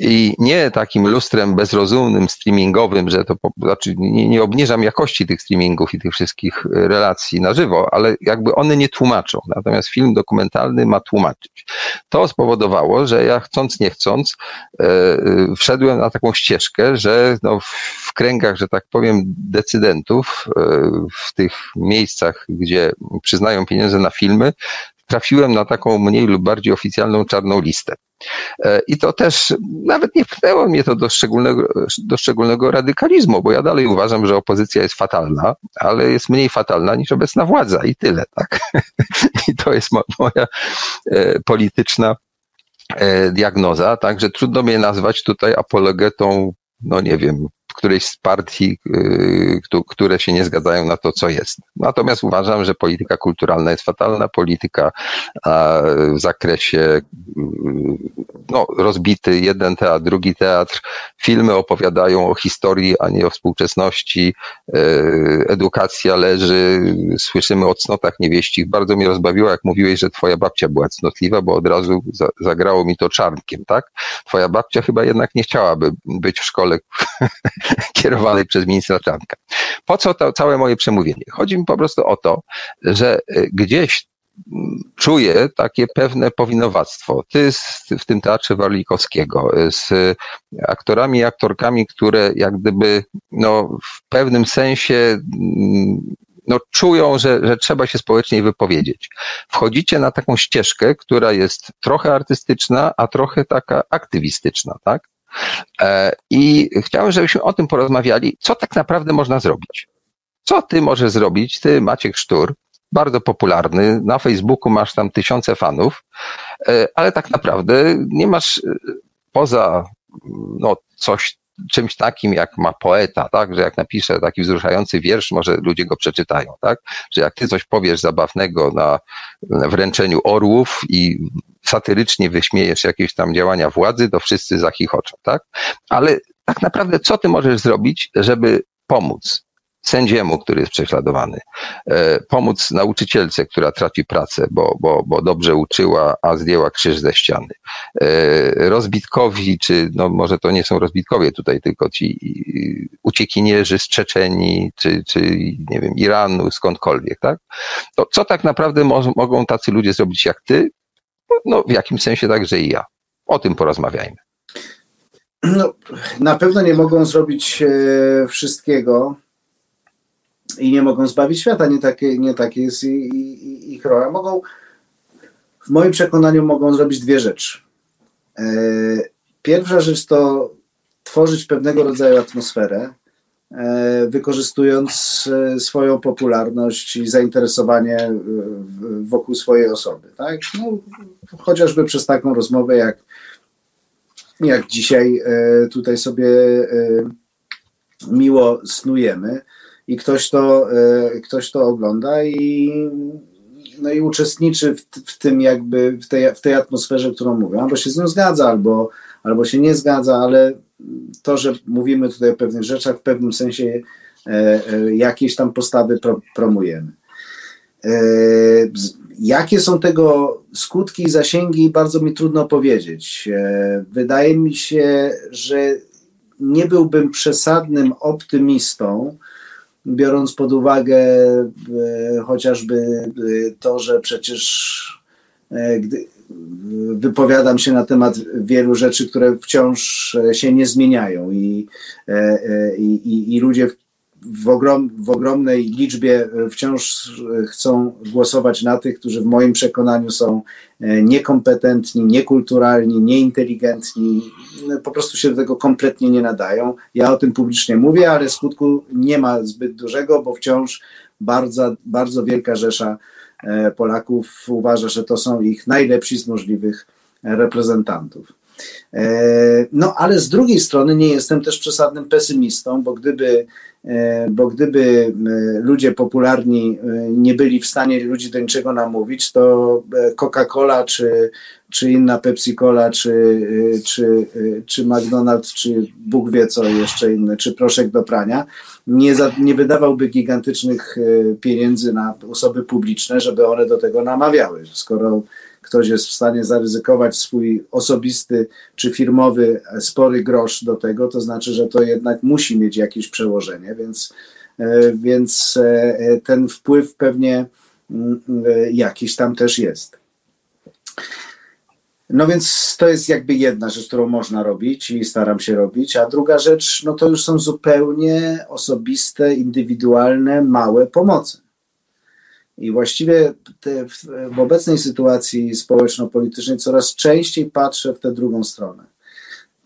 B: I nie takim lustrem bezrozumnym, streamingowym, że to, znaczy nie, nie obniżam jakości tych streamingów i tych wszystkich e, relacji na żywo, ale jakby one nie tłumaczą. Natomiast film dokumentalny ma tłumaczyć. To spowodowało, że ja chcąc, nie chcąc, e, e wszedłem na taką ścieżkę, że no, w kręgach, że tak powiem, decydentów, w tych miejscach, gdzie przyznają pieniądze na filmy, trafiłem na taką mniej lub bardziej oficjalną czarną listę. E, I to też nawet nie wpłynęło mnie to do szczególnego, do szczególnego radykalizmu, bo ja dalej uważam, że opozycja jest fatalna, ale jest mniej fatalna niż obecna władza i tyle, tak? I to jest moja e, polityczna e, diagnoza, także trudno mnie nazwać tutaj apologetą, no nie wiem, którejś z partii, y, które się nie zgadzają na to, co jest. Natomiast uważam, że polityka kulturalna jest fatalna, polityka w zakresie y, no, rozbity jeden teatr, drugi teatr, filmy opowiadają o historii, a nie o współczesności, y, edukacja leży, słyszymy o cnotach niewieścich. Bardzo mnie rozbawiło, jak mówiłeś, że twoja babcia była cnotliwa, bo od razu zagrało mi to czarnkiem, tak? Twoja babcia chyba jednak nie chciałaby być w szkole kierowanej przez ministra Czarnka. Po co to całe moje przemówienie? Chodzi mi po prostu o to, że y, gdzieś mm, czuję takie pewne powinowactwo. Ty w tym teatrze Warlikowskiego, y, z aktorami i aktorkami, które jak gdyby no, w pewnym sensie mm, no, czują, że, że trzeba się społecznie wypowiedzieć. Wchodzicie na taką ścieżkę, która jest trochę artystyczna, a trochę taka aktywistyczna, tak? E, I chciałem, żebyśmy o tym porozmawiali, co tak naprawdę można zrobić. Co ty możesz zrobić, ty Maciek Sztur, bardzo popularny, na Facebooku masz tam tysiące fanów, e, ale tak naprawdę nie masz e, poza no, coś czymś takim, jak ma poeta, tak? Że jak napisze taki wzruszający wiersz, może ludzie go przeczytają, tak? Że jak ty coś powiesz zabawnego na, na wręczeniu orłów i satyrycznie wyśmiejesz jakieś tam działania władzy, to wszyscy zachichoczą, tak? Ale tak naprawdę co ty możesz zrobić, żeby pomóc sędziemu, który jest prześladowany, e, pomóc nauczycielce, która traci pracę, bo, bo, bo dobrze uczyła, a zdjęła krzyż ze ściany, e, rozbitkowi, czy no może to nie są rozbitkowie tutaj, tylko ci uciekinierzy z Czeczeni, czy, czy nie wiem, Iranu, skądkolwiek, tak? To co tak naprawdę mo mogą tacy ludzie zrobić jak ty? No w jakimś sensie także i ja. O tym porozmawiajmy.
C: No, na pewno nie mogą zrobić e, wszystkiego, i nie mogą zbawić świata. Nie takie, nie takie jest ich rola. Mogą, w moim przekonaniu, mogą zrobić dwie rzeczy. E, pierwsza rzecz to tworzyć pewnego rodzaju atmosferę, e, wykorzystując e, swoją popularność i zainteresowanie wokół swojej osoby. Tak? No, chociażby przez taką rozmowę, jak, jak dzisiaj tutaj sobie miło snujemy ktoś to, e, ktoś to ogląda i, no i uczestniczy w, w tym jakby, w tej, w tej atmosferze, którą mówią, albo się z nią zgadza, albo, albo się nie zgadza, ale to, że mówimy tutaj o pewnych rzeczach, w pewnym sensie e, e, jakieś tam postawy pro, promujemy. Jakie są tego skutki i zasięgi, bardzo mi trudno powiedzieć. Wydaje mi się, że nie byłbym przesadnym optymistą, biorąc pod uwagę e, chociażby e, to, że przecież e, gdy wypowiadam się na temat wielu rzeczy, które wciąż się nie zmieniają i, i, i ludzie w, ogrom, w ogromnej liczbie wciąż chcą głosować na tych, którzy w moim przekonaniu są e, niekompetentni, niekulturalni, nieinteligentni, no, po prostu się do tego kompletnie nie nadają. Ja o tym publicznie mówię, ale skutku nie ma zbyt dużego, bo wciąż bardzo, bardzo wielka rzesza e, Polaków uważa, że to są ich najlepsi z możliwych reprezentantów. E, no, ale z drugiej strony nie jestem też przesadnym pesymistą, bo gdyby E, bo gdyby e, ludzie popularni nie byli w stanie ludzi do niczego namówić, to Coca-Cola czy, czy inna Pepsi-Cola, czy, czy, czy McDonald's, czy Bóg wie co jeszcze inne, czy proszek do prania, nie, za, nie wydawałby gigantycznych pieniędzy na osoby publiczne, żeby one do tego namawiały. Skoro ktoś jest w stanie zaryzykować swój osobisty czy firmowy spory grosz do tego, to znaczy, że to jednak musi mieć jakieś przełożenie, więc, e, więc e, ten wpływ pewnie mm, e, jakiś tam też jest. No więc to jest jakby jedna rzecz, którą można robić i staram się robić, a druga rzecz, no to już są zupełnie osobiste, indywidualne, małe pomocy. I właściwie te, w, obecnej sytuacji społeczno-politycznej coraz częściej patrzę w tę drugą stronę.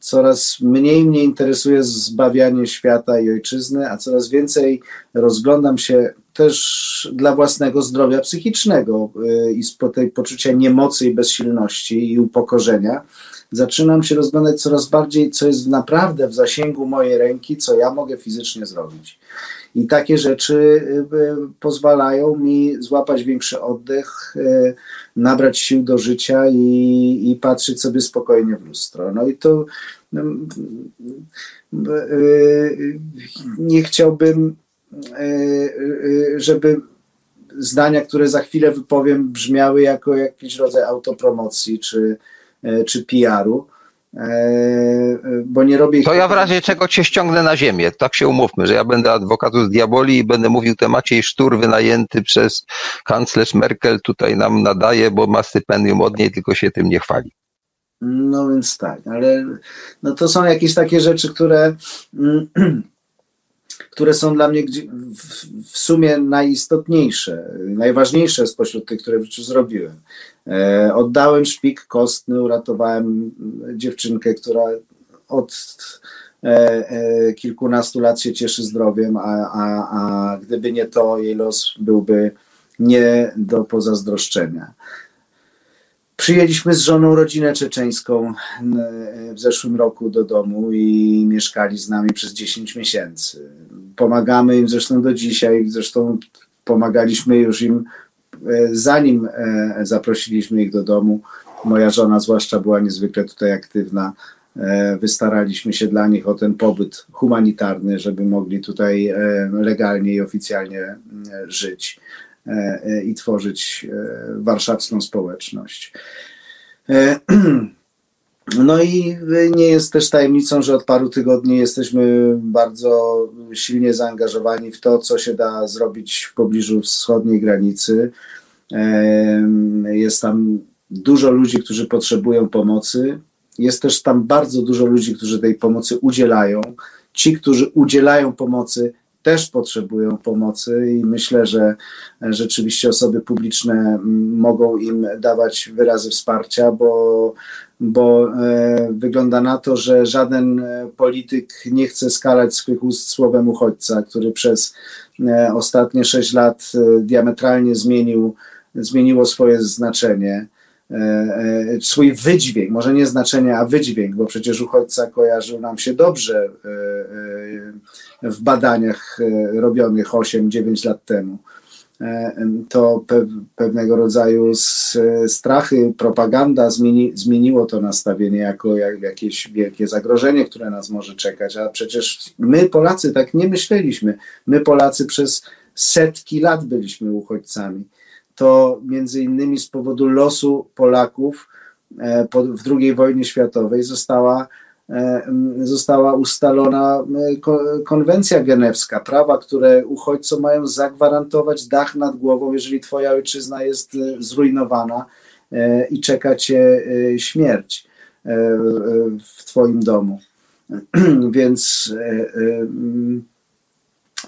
C: Coraz mniej mnie interesuje zbawianie świata i ojczyzny, a coraz więcej rozglądam się też dla własnego zdrowia psychicznego y, i z tej poczucia niemocy i bezsilności i upokorzenia. Zaczynam się rozglądać coraz bardziej, co jest naprawdę w zasięgu mojej ręki, co ja mogę fizycznie zrobić. I takie rzeczy y, y, pozwalają mi złapać większy oddech, y, nabrać sił do życia i, i patrzeć sobie spokojnie w lustro. No i to nie chciałbym, żeby zdania, które za chwilę wypowiem, brzmiały jako jakiś rodzaj autopromocji czy, czy PR-u bo nie robię.
B: To ja w razie czego cię ściągnę na ziemię. Tak się umówmy, że ja będę adwokatus z diaboli i będę mówił te Maciej Sztur wynajęty przez kanclerz Merkel tutaj nam nadaje, bo ma stypendium od niej, tylko się tym nie chwali.
C: No więc tak, ale no to są jakieś takie rzeczy, które które są dla mnie w sumie najistotniejsze, najważniejsze spośród tych, które w życiu zrobiłem. E, oddałem szpik kostny, uratowałem dziewczynkę, która od e, e, kilkunastu lat się cieszy zdrowiem, a, a, a gdyby nie to, jej los byłby nie do pozazdroszczenia. Przyjęliśmy z żoną rodzinę czeczeńską w zeszłym roku do domu i mieszkali z nami przez 10 miesięcy. Pomagamy im zresztą do dzisiaj, zresztą pomagaliśmy już im e, zanim e, zaprosiliśmy ich do domu. Moja żona zwłaszcza była niezwykle tutaj aktywna. E, wystaraliśmy się dla nich o ten pobyt humanitarny, żeby mogli tutaj legalnie i oficjalnie żyć. E, e, i tworzyć e, warszawską społeczność. No i nie jest też tajemnicą, że od paru tygodni jesteśmy bardzo silnie zaangażowani w to, co się da zrobić w pobliżu wschodniej granicy. Jest tam dużo ludzi, którzy potrzebują pomocy. Jest też tam bardzo dużo ludzi, którzy tej pomocy udzielają. Ci, którzy udzielają pomocy, też potrzebują pomocy i myślę, że rzeczywiście osoby publiczne mogą im dawać wyrazy wsparcia, bo, bo e, wygląda na to, że żaden polityk nie chce skalać swych ust słowem uchodźca, który przez e, ostatnie sześć lat e, diametralnie zmienił, zmieniło swoje znaczenie. E, e, swój wydźwięk, może nie znaczenie, a wydźwięk, bo przecież uchodźca kojarzył nam się dobrze e, w badaniach robionych 8-9 lat temu. To pewnego rodzaju strachy, propaganda zmieni, zmieniło to nastawienie jako jak, jakieś wielkie zagrożenie, które nas może czekać. A przecież my, Polacy, tak nie myśleliśmy. My, Polacy, przez setki lat byliśmy uchodźcami to między innymi z powodu losu Polaków e, w II wojnie światowej została, e, została ustalona e, konwencja genewska, prawa, które uchodźcom mają zagwarantować dach nad głową, jeżeli twoja ojczyzna jest zrujnowana i czeka cię śmierć w twoim domu. Więc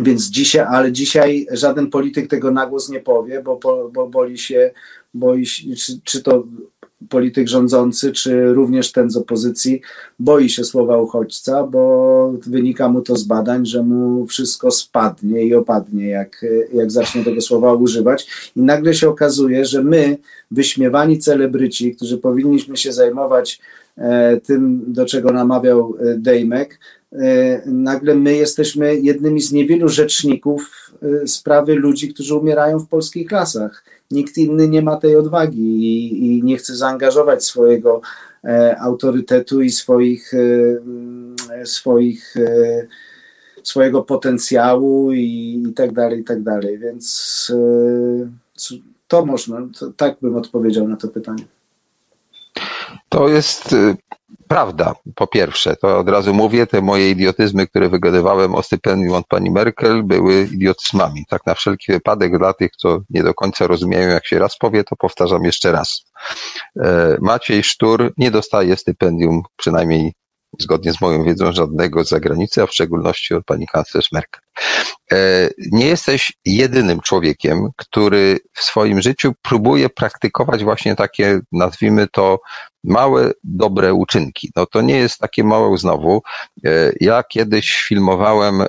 C: więc dzisiaj, ale dzisiaj żaden polityk tego na głos nie powie, bo, bo boli się, boi się, czy, czy to polityk rządzący, czy również ten z opozycji boi się słowa uchodźca, bo wynika mu to z badań, że mu wszystko spadnie i opadnie, jak, jak zacznie tego słowa używać. I nagle się okazuje, że my, wyśmiewani celebryci, którzy powinniśmy się zajmować e, tym, do czego namawiał e, Dejmek, nagle my jesteśmy jednymi z niewielu rzeczników e, sprawy ludzi, którzy umierają w polskich lasach. Nikt inny nie ma tej odwagi i, i nie chce zaangażować swojego e, autorytetu i swoich, e, swoich e, swojego potencjału i, i tak dalej, i tak dalej. Więc e, to można, to, tak bym odpowiedział na to pytanie.
B: To jest prawda, po pierwsze, to od razu mówię, te moje idiotyzmy, które wygadywałem o stypendium od pani Merkel, były idiotyzmami. Tak na wszelki wypadek dla tych, co nie do końca rozumieją, jak się raz powie, to powtarzam jeszcze raz. E, Maciej Sztur nie dostaje stypendium, przynajmniej zgodnie z moją wiedzą, żadnego z zagranicy, a w szczególności od pani kanclerz Merkel. E, nie jesteś jedynym człowiekiem, który w swoim życiu próbuje praktykować właśnie takie, nazwijmy to, małe, dobre uczynki. No to nie jest takie małe znowu. E, ja kiedyś filmowałem e,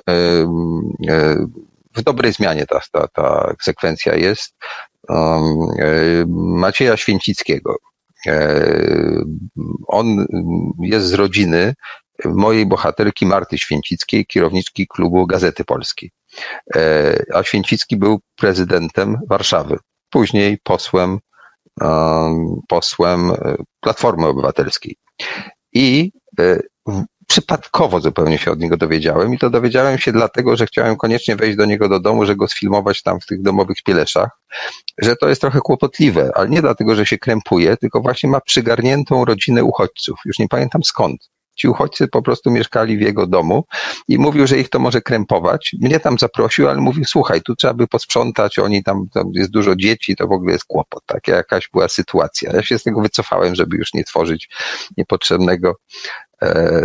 B: w dobrej zmianie ta, ta, ta sekwencja jest. Um, Macieja Święcickiego, on jest z rodziny mojej bohaterki Marty Święcickiej, kierowniczki klubu Gazety Polskiej. E, a Święcicki był prezydentem Warszawy, później posłem, posłem e, Platformy Obywatelskiej. I przypadkowo zupełnie się od niego dowiedziałem i to dowiedziałem się dlatego, że chciałem koniecznie wejść do niego do domu, że go sfilmować tam w tych domowych pieleszach, że to jest trochę kłopotliwe, ale nie dlatego, że się krępuje, tylko właśnie ma przygarniętą rodzinę uchodźców. Już nie pamiętam skąd. Ci uchodźcy po prostu mieszkali w jego domu i mówił, że ich to może krępować. Mnie tam zaprosił, ale mówił, słuchaj, tu trzeba by posprzątać, oni tam, tam jest dużo dzieci, to w ogóle jest kłopot. Taka jakaś była sytuacja. Ja się z tego wycofałem, żeby już nie tworzyć niepotrzebnego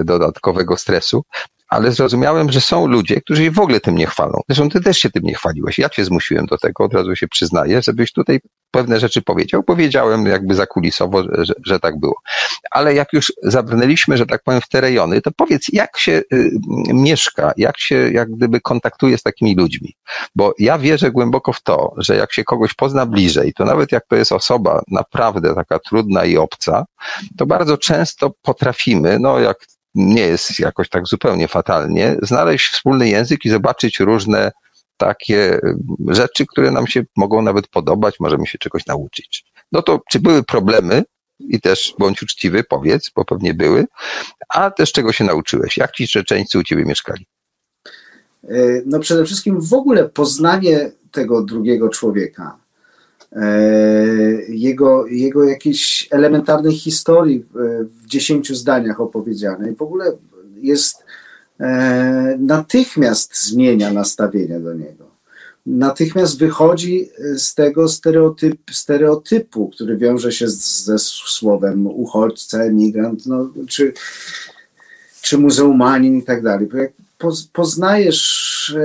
B: dodatkowego stresu. Ale zrozumiałem, że są ludzie, którzy w ogóle tym nie chwalą. Zresztą ty też się tym nie chwaliłeś. Ja cię zmusiłem do tego, od razu się przyznaję, żebyś tutaj pewne rzeczy powiedział. Powiedziałem jakby zakulisowo, że, że tak było. Ale jak już zabrnęliśmy, że tak powiem, w te rejony, to powiedz, jak się y, mieszka, jak się jak gdyby kontaktuje z takimi ludźmi. Bo ja wierzę głęboko w to, że jak się kogoś pozna bliżej, to nawet jak to jest osoba naprawdę taka trudna i obca, to bardzo często potrafimy, no jak nie jest jakoś tak zupełnie fatalnie, znaleźć wspólny język i zobaczyć różne takie rzeczy, które nam się mogą nawet podobać, możemy się czegoś nauczyć. No to czy były problemy? I też bądź uczciwy, powiedz, bo pewnie były, a też czego się nauczyłeś? Jak ci Czeczeńcy u ciebie mieszkali?
C: E, no przede wszystkim w ogóle poznanie tego drugiego człowieka, jego, jego jakiejś elementarnej historii w dziesięciu zdaniach opowiedzianej, w ogóle jest e, natychmiast zmienia nastawienie do niego. Natychmiast wychodzi z tego stereotyp, stereotypu, który wiąże się z, ze słowem uchodźca, emigrant, no, czy, czy muzułmanin i tak dalej poznajesz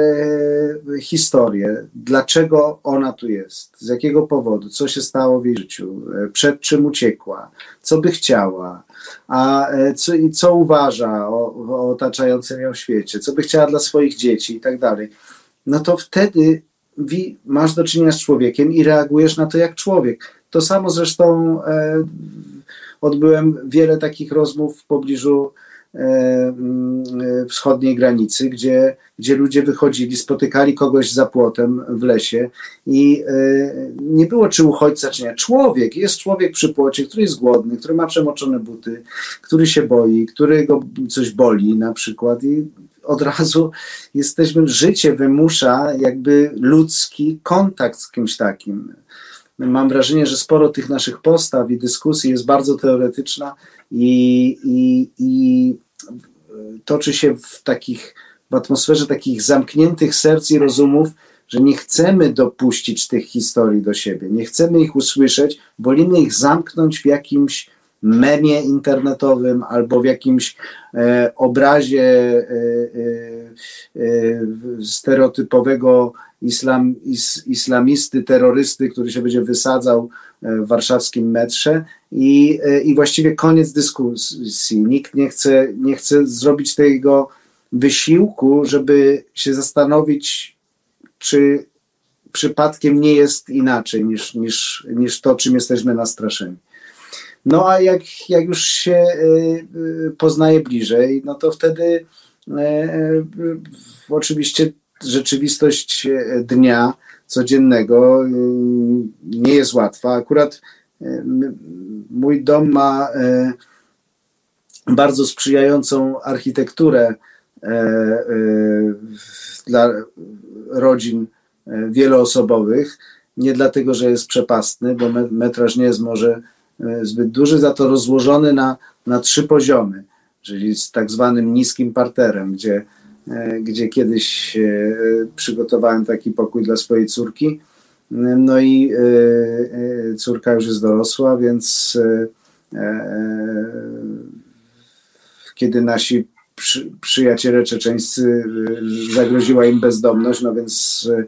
C: e, historię, dlaczego ona tu jest, z jakiego powodu, co się stało w jej życiu, e, przed czym uciekła, co by chciała, a e, co, co uważa o, o otaczającym ją świecie, co by chciała dla swoich dzieci i tak dalej, no to wtedy masz do czynienia z człowiekiem i reagujesz na to jak człowiek. To samo zresztą odbyłem wiele takich rozmów w pobliżu wschodniej granicy, gdzie, gdzie ludzie wychodzili, spotykali kogoś za płotem w lesie i e, nie było czy uchodźca, czy nie. Człowiek, jest człowiek przy płocie, który jest głodny, który ma przemoczone buty, który się boi, którego coś boli na przykład i od razu jesteśmy, życie wymusza jakby ludzki kontakt z kimś takim. Mam wrażenie, że sporo tych naszych postaw i dyskusji jest bardzo teoretyczna i, i, i toczy się w takich, w atmosferze takich zamkniętych serc i rozumów, że nie chcemy dopuścić tych historii do siebie, nie chcemy ich usłyszeć, wolimy ich zamknąć w jakimś memie internetowym albo w jakimś e, obrazie e, e, e stereotypowego islam, is, islamisty, terrorysty, który się będzie wysadzał e, w warszawskim metrze i, e, i właściwie koniec dyskusji. Nikt nie chce, nie chce zrobić tego wysiłku, żeby się zastanowić, czy przypadkiem nie jest inaczej niż, niż, niż to, czym jesteśmy nastraszeni. No a jak, jak już się y, poznaje bliżej, no to wtedy oczywiście rzeczywistość dnia codziennego nie jest łatwa. Akurat mój dom ma bardzo sprzyjającą architekturę dla rodzin wieloosobowych. Nie dlatego, że jest przepastny, bo metraż nie jest może E, zbyt duży, za to rozłożony na, na trzy poziomy, czyli z tak zwanym niskim parterem, gdzie, e, gdzie kiedyś e, przygotowałem taki pokój dla swojej córki. No i córka już jest dorosła, więc kiedy nasi przyjaciele czeczeńscy zagroziła im bezdomność, no więc E,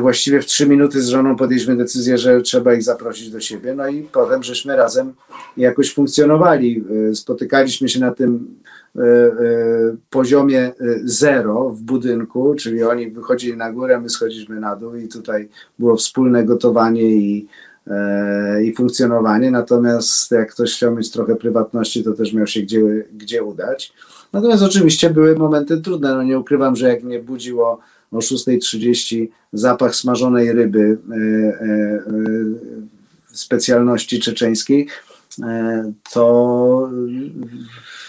C: właściwie w trzy minuty z żoną podjęliśmy decyzję, że trzeba ich zaprosić do siebie. No i potem żeśmy razem jakoś funkcjonowali. E, spotykaliśmy się na tym e, poziomie zero w budynku, czyli oni wychodzili na górę, my schodziliśmy na dół i tutaj było wspólne gotowanie i, i funkcjonowanie. Natomiast jak ktoś chciał mieć trochę prywatności, to też miał się gdzie, gdzie udać. Natomiast oczywiście były momenty trudne. No nie ukrywam, że jak mnie budziło o 6.30 zapach smażonej ryby e, e, e, specjalności czeczeńskiej, to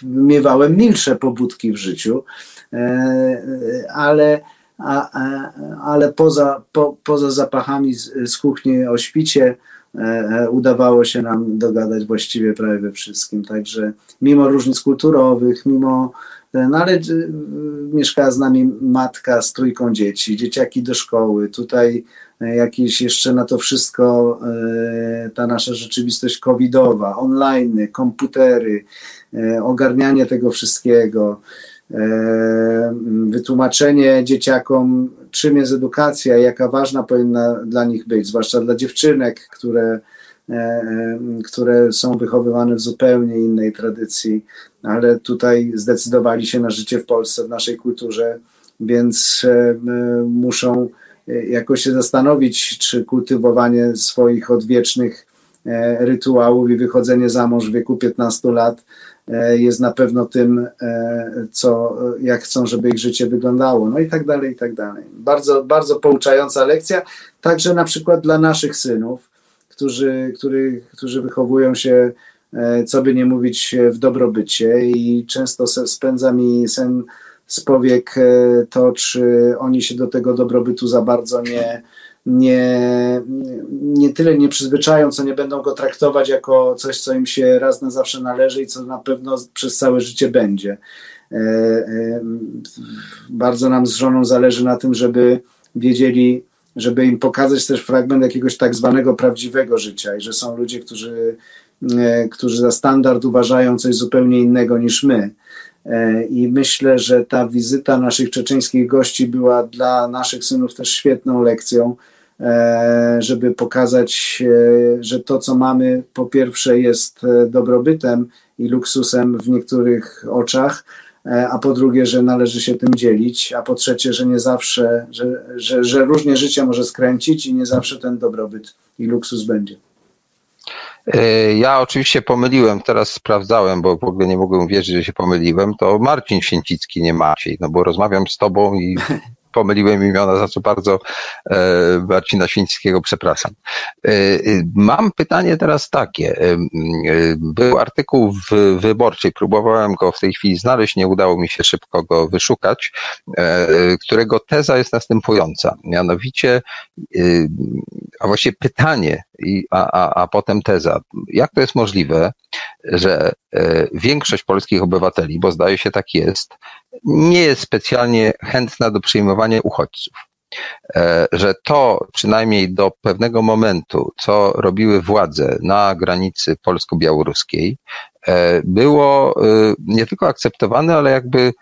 C: miewałem milsze pobudki w życiu, ale, ale poza, po, poza zapachami z, z kuchni o świcie udawało się nam dogadać właściwie prawie we wszystkim. Także mimo różnic kulturowych, mimo no ale y, mieszkała z nami matka z trójką dzieci, dzieciaki do szkoły, tutaj e, jakieś jeszcze na to wszystko ta nasza rzeczywistość covidowa, online, komputery, ogarnianie tego wszystkiego. wytłumaczenie dzieciakom, czym jest edukacja, jaka ważna powinna dla nich być, zwłaszcza dla dziewczynek, które, które są wychowywane w zupełnie innej tradycji, ale tutaj zdecydowali się na życie w Polsce, w naszej kulturze, więc muszą jakoś się zastanowić, czy kultywowanie swoich odwiecznych e, rytuałów i wychodzenie za mąż w wieku 15 lat e, jest na pewno tym, e, co, jak chcą, żeby ich życie wyglądało, no i tak dalej, i tak dalej. Bardzo, bardzo pouczająca lekcja, także na przykład dla naszych synów, którzy, który, którzy wychowują się, co by nie mówić, w dobrobycie i często spędza mi sen z powiek e, to, czy oni się do tego dobrobytu za bardzo nie, nie, nie tyle nie przyzwyczają, co nie będą go traktować jako coś, co im się raz na zawsze należy i co na pewno przez całe życie będzie. E, e, bardzo nam z żoną zależy na tym, żeby wiedzieli, żeby im pokazać też fragment jakiegoś tak zwanego prawdziwego życia i że są ludzie, którzy, którzy za standard uważają coś zupełnie innego niż my. E, I myślę, że ta wizyta naszych czeczeńskich gości była dla naszych synów też świetną lekcją, e, żeby pokazać, e, że to, co mamy, po pierwsze jest dobrobytem i luksusem w niektórych oczach, a po drugie, że należy się tym dzielić, a po trzecie, że nie zawsze, że, że, że różnie życie może skręcić i nie zawsze ten dobrobyt i luksus będzie.
B: E, ja oczywiście pomyliłem, teraz sprawdzałem, bo w ogóle nie mogłem wierzyć, że się pomyliłem. To Marcin Święcicki, nie Maciej, no bo rozmawiam z tobą i pomyliłem imiona, za co bardzo e, Marcina Świńskiego przepraszam. E, mam pytanie teraz takie. Był artykuł w Wyborczej, próbowałem go w tej chwili znaleźć, nie udało mi się szybko go wyszukać, którego teza jest następująca. Mianowicie, a właściwie pytanie, a, a, a potem teza. Jak to jest możliwe, że większość polskich obywateli, bo zdaje się tak jest, nie jest specjalnie chętna do przyjmowania uchodźców. E, że to przynajmniej do pewnego momentu, co robiły władze na granicy polsko-białoruskiej, e, było e, nie tylko akceptowane, ale jakby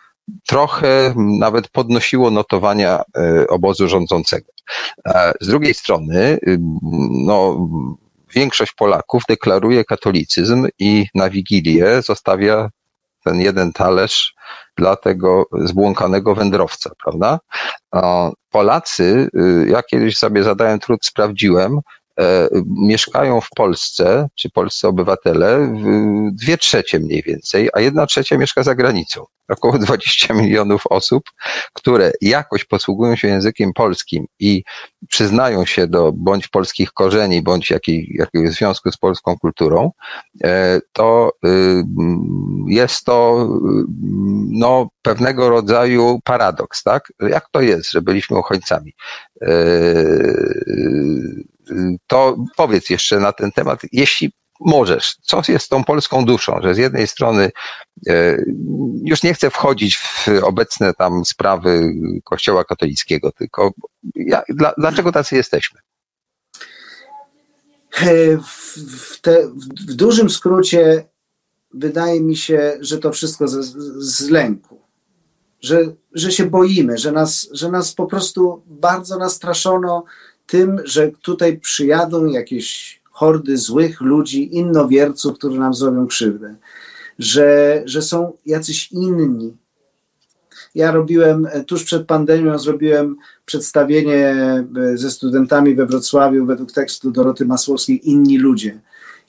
B: trochę nawet podnosiło notowania obozu rządzącego. Z drugiej strony, no, większość Polaków deklaruje katolicyzm i na Wigilię zostawia ten jeden talerz dla tego zbłąkanego wędrowca, prawda? Polacy, y, ja kiedyś sobie zadałem trud, sprawdziłem, mieszkają w Polsce, czy polscy obywatele, dwie trzecie mniej więcej, a jedna trzecia mieszka za granicą. Około 20 milionów osób, które jakoś posługują się językiem polskim i przyznają się do bądź polskich korzeni, bądź jakiej, jakiegoś związku z polską kulturą, e, to y, jest to y, no, pewnego rodzaju paradoks, tak? Jak to jest, że byliśmy uchodźcami? To powiedz jeszcze na ten temat, jeśli możesz, co jest tą polską duszą, że z jednej strony e, już nie chcę wchodzić w obecne tam sprawy Kościoła katolickiego, tylko ja, dla, dlaczego tacy jesteśmy?
C: E, w, te, w, dużym skrócie wydaje mi się, że to wszystko z, z lęku. Że, że się boimy, że nas, że nas po prostu bardzo nastraszono tym, że tutaj przyjadą jakieś hordy złych ludzi, innowierców, którzy nam zrobią krzywdę, że, że są jacyś inni. Ja robiłem, tuż przed pandemią zrobiłem przedstawienie e, ze studentami we Wrocławiu według tekstu Doroty Masłowskiej Inni ludzie.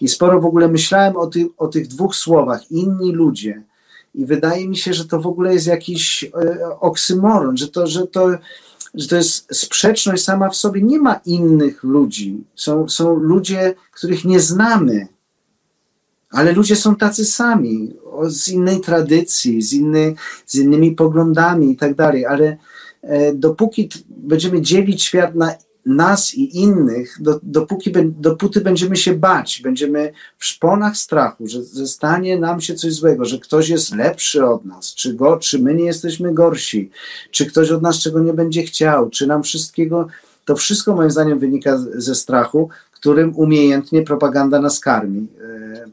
C: I sporo w ogóle myślałem o, ty, o tych dwóch słowach, inni ludzie. I wydaje mi się, że to w ogóle jest jakiś e, oksymoron, że to, że to że to jest sprzeczność sama w sobie. Nie ma innych ludzi. Są, są ludzie, których nie znamy, ale ludzie są tacy sami, z innej tradycji, z, inny, z innymi poglądami i tak dalej, ale e, dopóki będziemy dzielić świat na nas i innych, do, dopóki, dopóty będziemy się bać, będziemy w szponach strachu, że, że stanie nam się coś złego, że ktoś jest lepszy od nas, czy, go, czy my nie jesteśmy gorsi, czy ktoś od nas czego nie będzie chciał, czy nam wszystkiego, to wszystko moim zdaniem wynika ze strachu, którym umiejętnie propaganda nas karmi.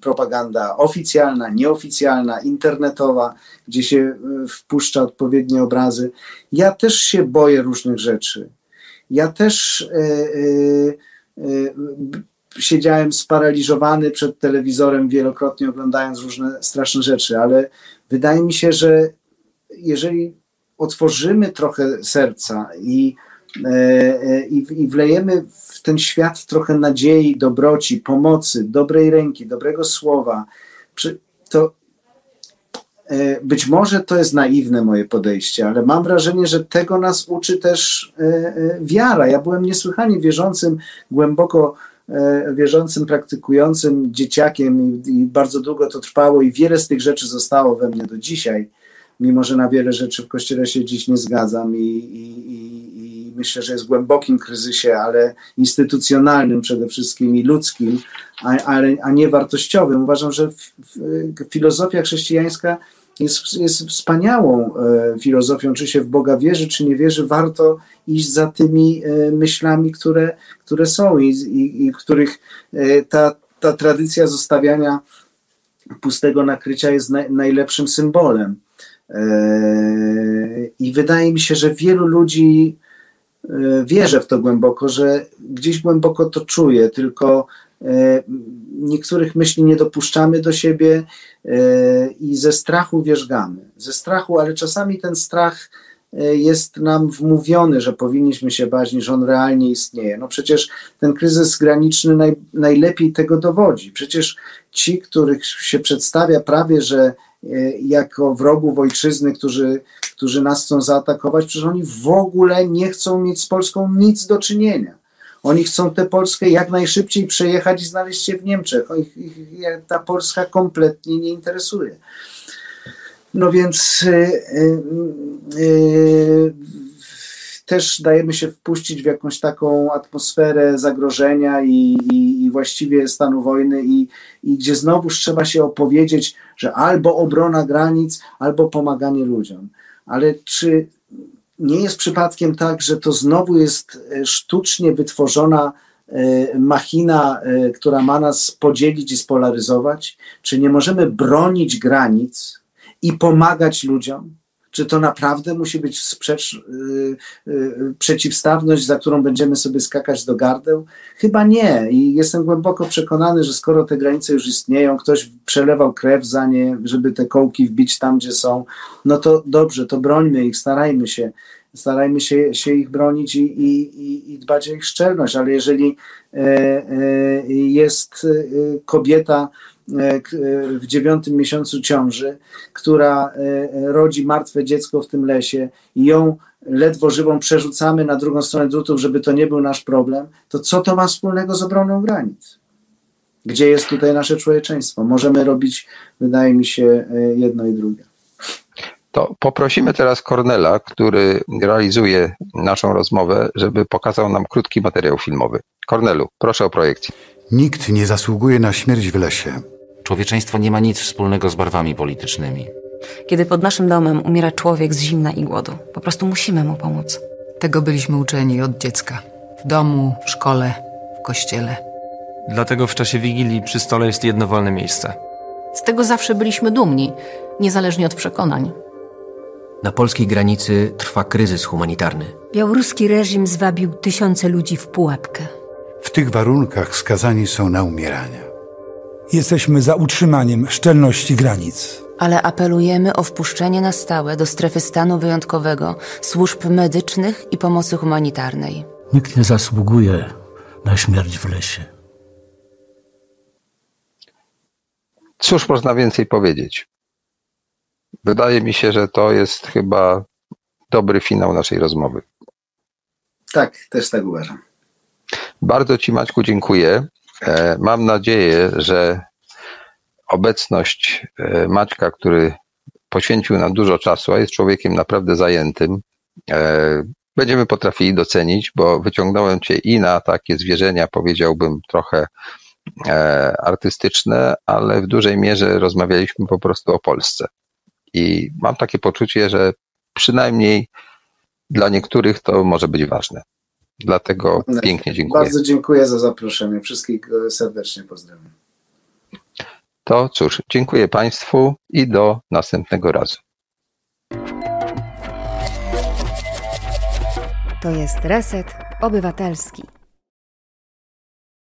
C: Propaganda oficjalna, nieoficjalna, internetowa, gdzie się wpuszcza odpowiednie obrazy. Ja też się boję różnych rzeczy. Ja też siedziałem sparaliżowany przed telewizorem wielokrotnie oglądając różne straszne rzeczy, ale wydaje mi się, że jeżeli otworzymy trochę serca i, e, e, i, wlejemy w ten świat trochę nadziei, dobroci, pomocy, dobrej ręki, dobrego słowa, to e, być może to jest naiwne moje podejście, ale mam wrażenie, że tego nas uczy też wiara. Ja byłem niesłychanie wierzącym, głęboko wierzącym, praktykującym dzieciakiem i, bardzo długo to trwało i wiele z tych rzeczy zostało we mnie do dzisiaj mimo że na wiele rzeczy w Kościele się dziś nie zgadzam i, i, i myślę, że jest w głębokim kryzysie, ale instytucjonalnym przede wszystkim i ludzkim, a, ale, a nie wartościowym. Uważam, że filozofia chrześcijańska jest, jest wspaniałą e, filozofią, czy się w Boga wierzy, czy nie wierzy, warto iść za tymi e, myślami, które, które są i, i, i których e, ta, ta tradycja zostawiania pustego nakrycia jest najlepszym symbolem. I wydaje mi się, że wielu ludzi wierzę w to głęboko, że gdzieś głęboko to czuje, tylko niektórych myśli nie dopuszczamy do siebie e, i ze strachu wierzgamy. Ze strachu, ale czasami ten strach jest nam wmówiony, że powinniśmy się bać, niż on realnie istnieje. No przecież ten kryzys graniczny naj, najlepiej tego dowodzi. Przecież ci, których się przedstawia prawie, że E, jako wrogów ojczyzny, którzy, którzy nas chcą zaatakować, przecież oni w ogóle nie chcą mieć z Polską nic do czynienia. Oni chcą tę Polskę jak najszybciej przejechać i znaleźć się w Niemczech. Ich, ich, ta Polska kompletnie nie interesuje. No więc yy, yy, też dajemy się wpuścić w jakąś taką atmosferę zagrożenia i, i, i właściwie stanu wojny, i, i gdzie znowuż trzeba się opowiedzieć, że albo obrona granic, albo pomaganie ludziom. Ale czy nie jest przypadkiem tak, że to znowu jest e, sztucznie wytworzona e, machina, e, która ma nas podzielić i spolaryzować? Czy nie możemy bronić granic i pomagać ludziom? Czy to naprawdę musi być sprzecz, yy, yy, przeciwstawność, za którą będziemy sobie skakać do gardeł? Chyba nie. I jestem głęboko przekonany, że skoro te granice już istnieją, ktoś przelewał krew za nie, żeby te kołki wbić tam, gdzie są, no to dobrze, to brońmy ich, starajmy się. Starajmy się, się ich bronić i, i, i dbać o ich szczelność, ale jeżeli e, e, jest e, kobieta, w dziewiątym miesiącu ciąży, która e, rodzi martwe dziecko w tym lesie i ją ledwo żywą przerzucamy na drugą stronę drutów, żeby to nie był nasz problem, to co to ma wspólnego z obroną granic? Gdzie jest tutaj nasze człowieczeństwo? Możemy robić, wydaje mi się, jedno i drugie.
B: To poprosimy teraz Kornela, który realizuje naszą rozmowę, żeby pokazał nam krótki materiał filmowy. Kornelu, proszę o projekcję.
E: Nikt nie zasługuje na śmierć w lesie.
F: Człowieczeństwo nie ma nic wspólnego z barwami politycznymi.
A: Kiedy pod naszym domem umiera człowiek z zimna i głodu, po prostu musimy mu pomóc.
G: Tego byliśmy uczeni od dziecka. W domu, w szkole, w kościele.
H: Dlatego w czasie Wigilii przy stole jest jedno wolne miejsce.
I: Z tego zawsze byliśmy dumni, niezależnie od przekonań.
J: Na polskiej granicy trwa kryzys humanitarny.
K: Białoruski reżim zwabił tysiące ludzi w pułapkę.
E: W tych warunkach skazani są na umieranie.
L: Jesteśmy za utrzymaniem szczelności granic.
M: Ale apelujemy o wpuszczenie na stałe do strefy stanu wyjątkowego służb medycznych i pomocy humanitarnej.
N: Nikt nie zasługuje na śmierć w lesie.
B: Cóż można więcej powiedzieć? Wydaje mi się, że to jest chyba dobry finał naszej rozmowy.
C: Tak, też tak uważam.
B: Bardzo Ci, Maćku, dziękuję. E, mam nadzieję, że obecność e, Maćka, który poświęcił nam dużo czasu, a jest człowiekiem naprawdę zajętym, e, będziemy potrafili docenić, bo wyciągnąłem Cię i na takie zwierzenia, powiedziałbym, trochę artystyczne, ale w dużej mierze rozmawialiśmy po prostu o Polsce. I mam takie poczucie, że przynajmniej dla niektórych to może być ważne. Dlatego pięknie dziękuję.
C: Bardzo dziękuję za zaproszenie. Wszystkich serdecznie pozdrawiam.
B: To cóż, dziękuję Państwu i do następnego razu.
A: To jest Reset Obywatelski.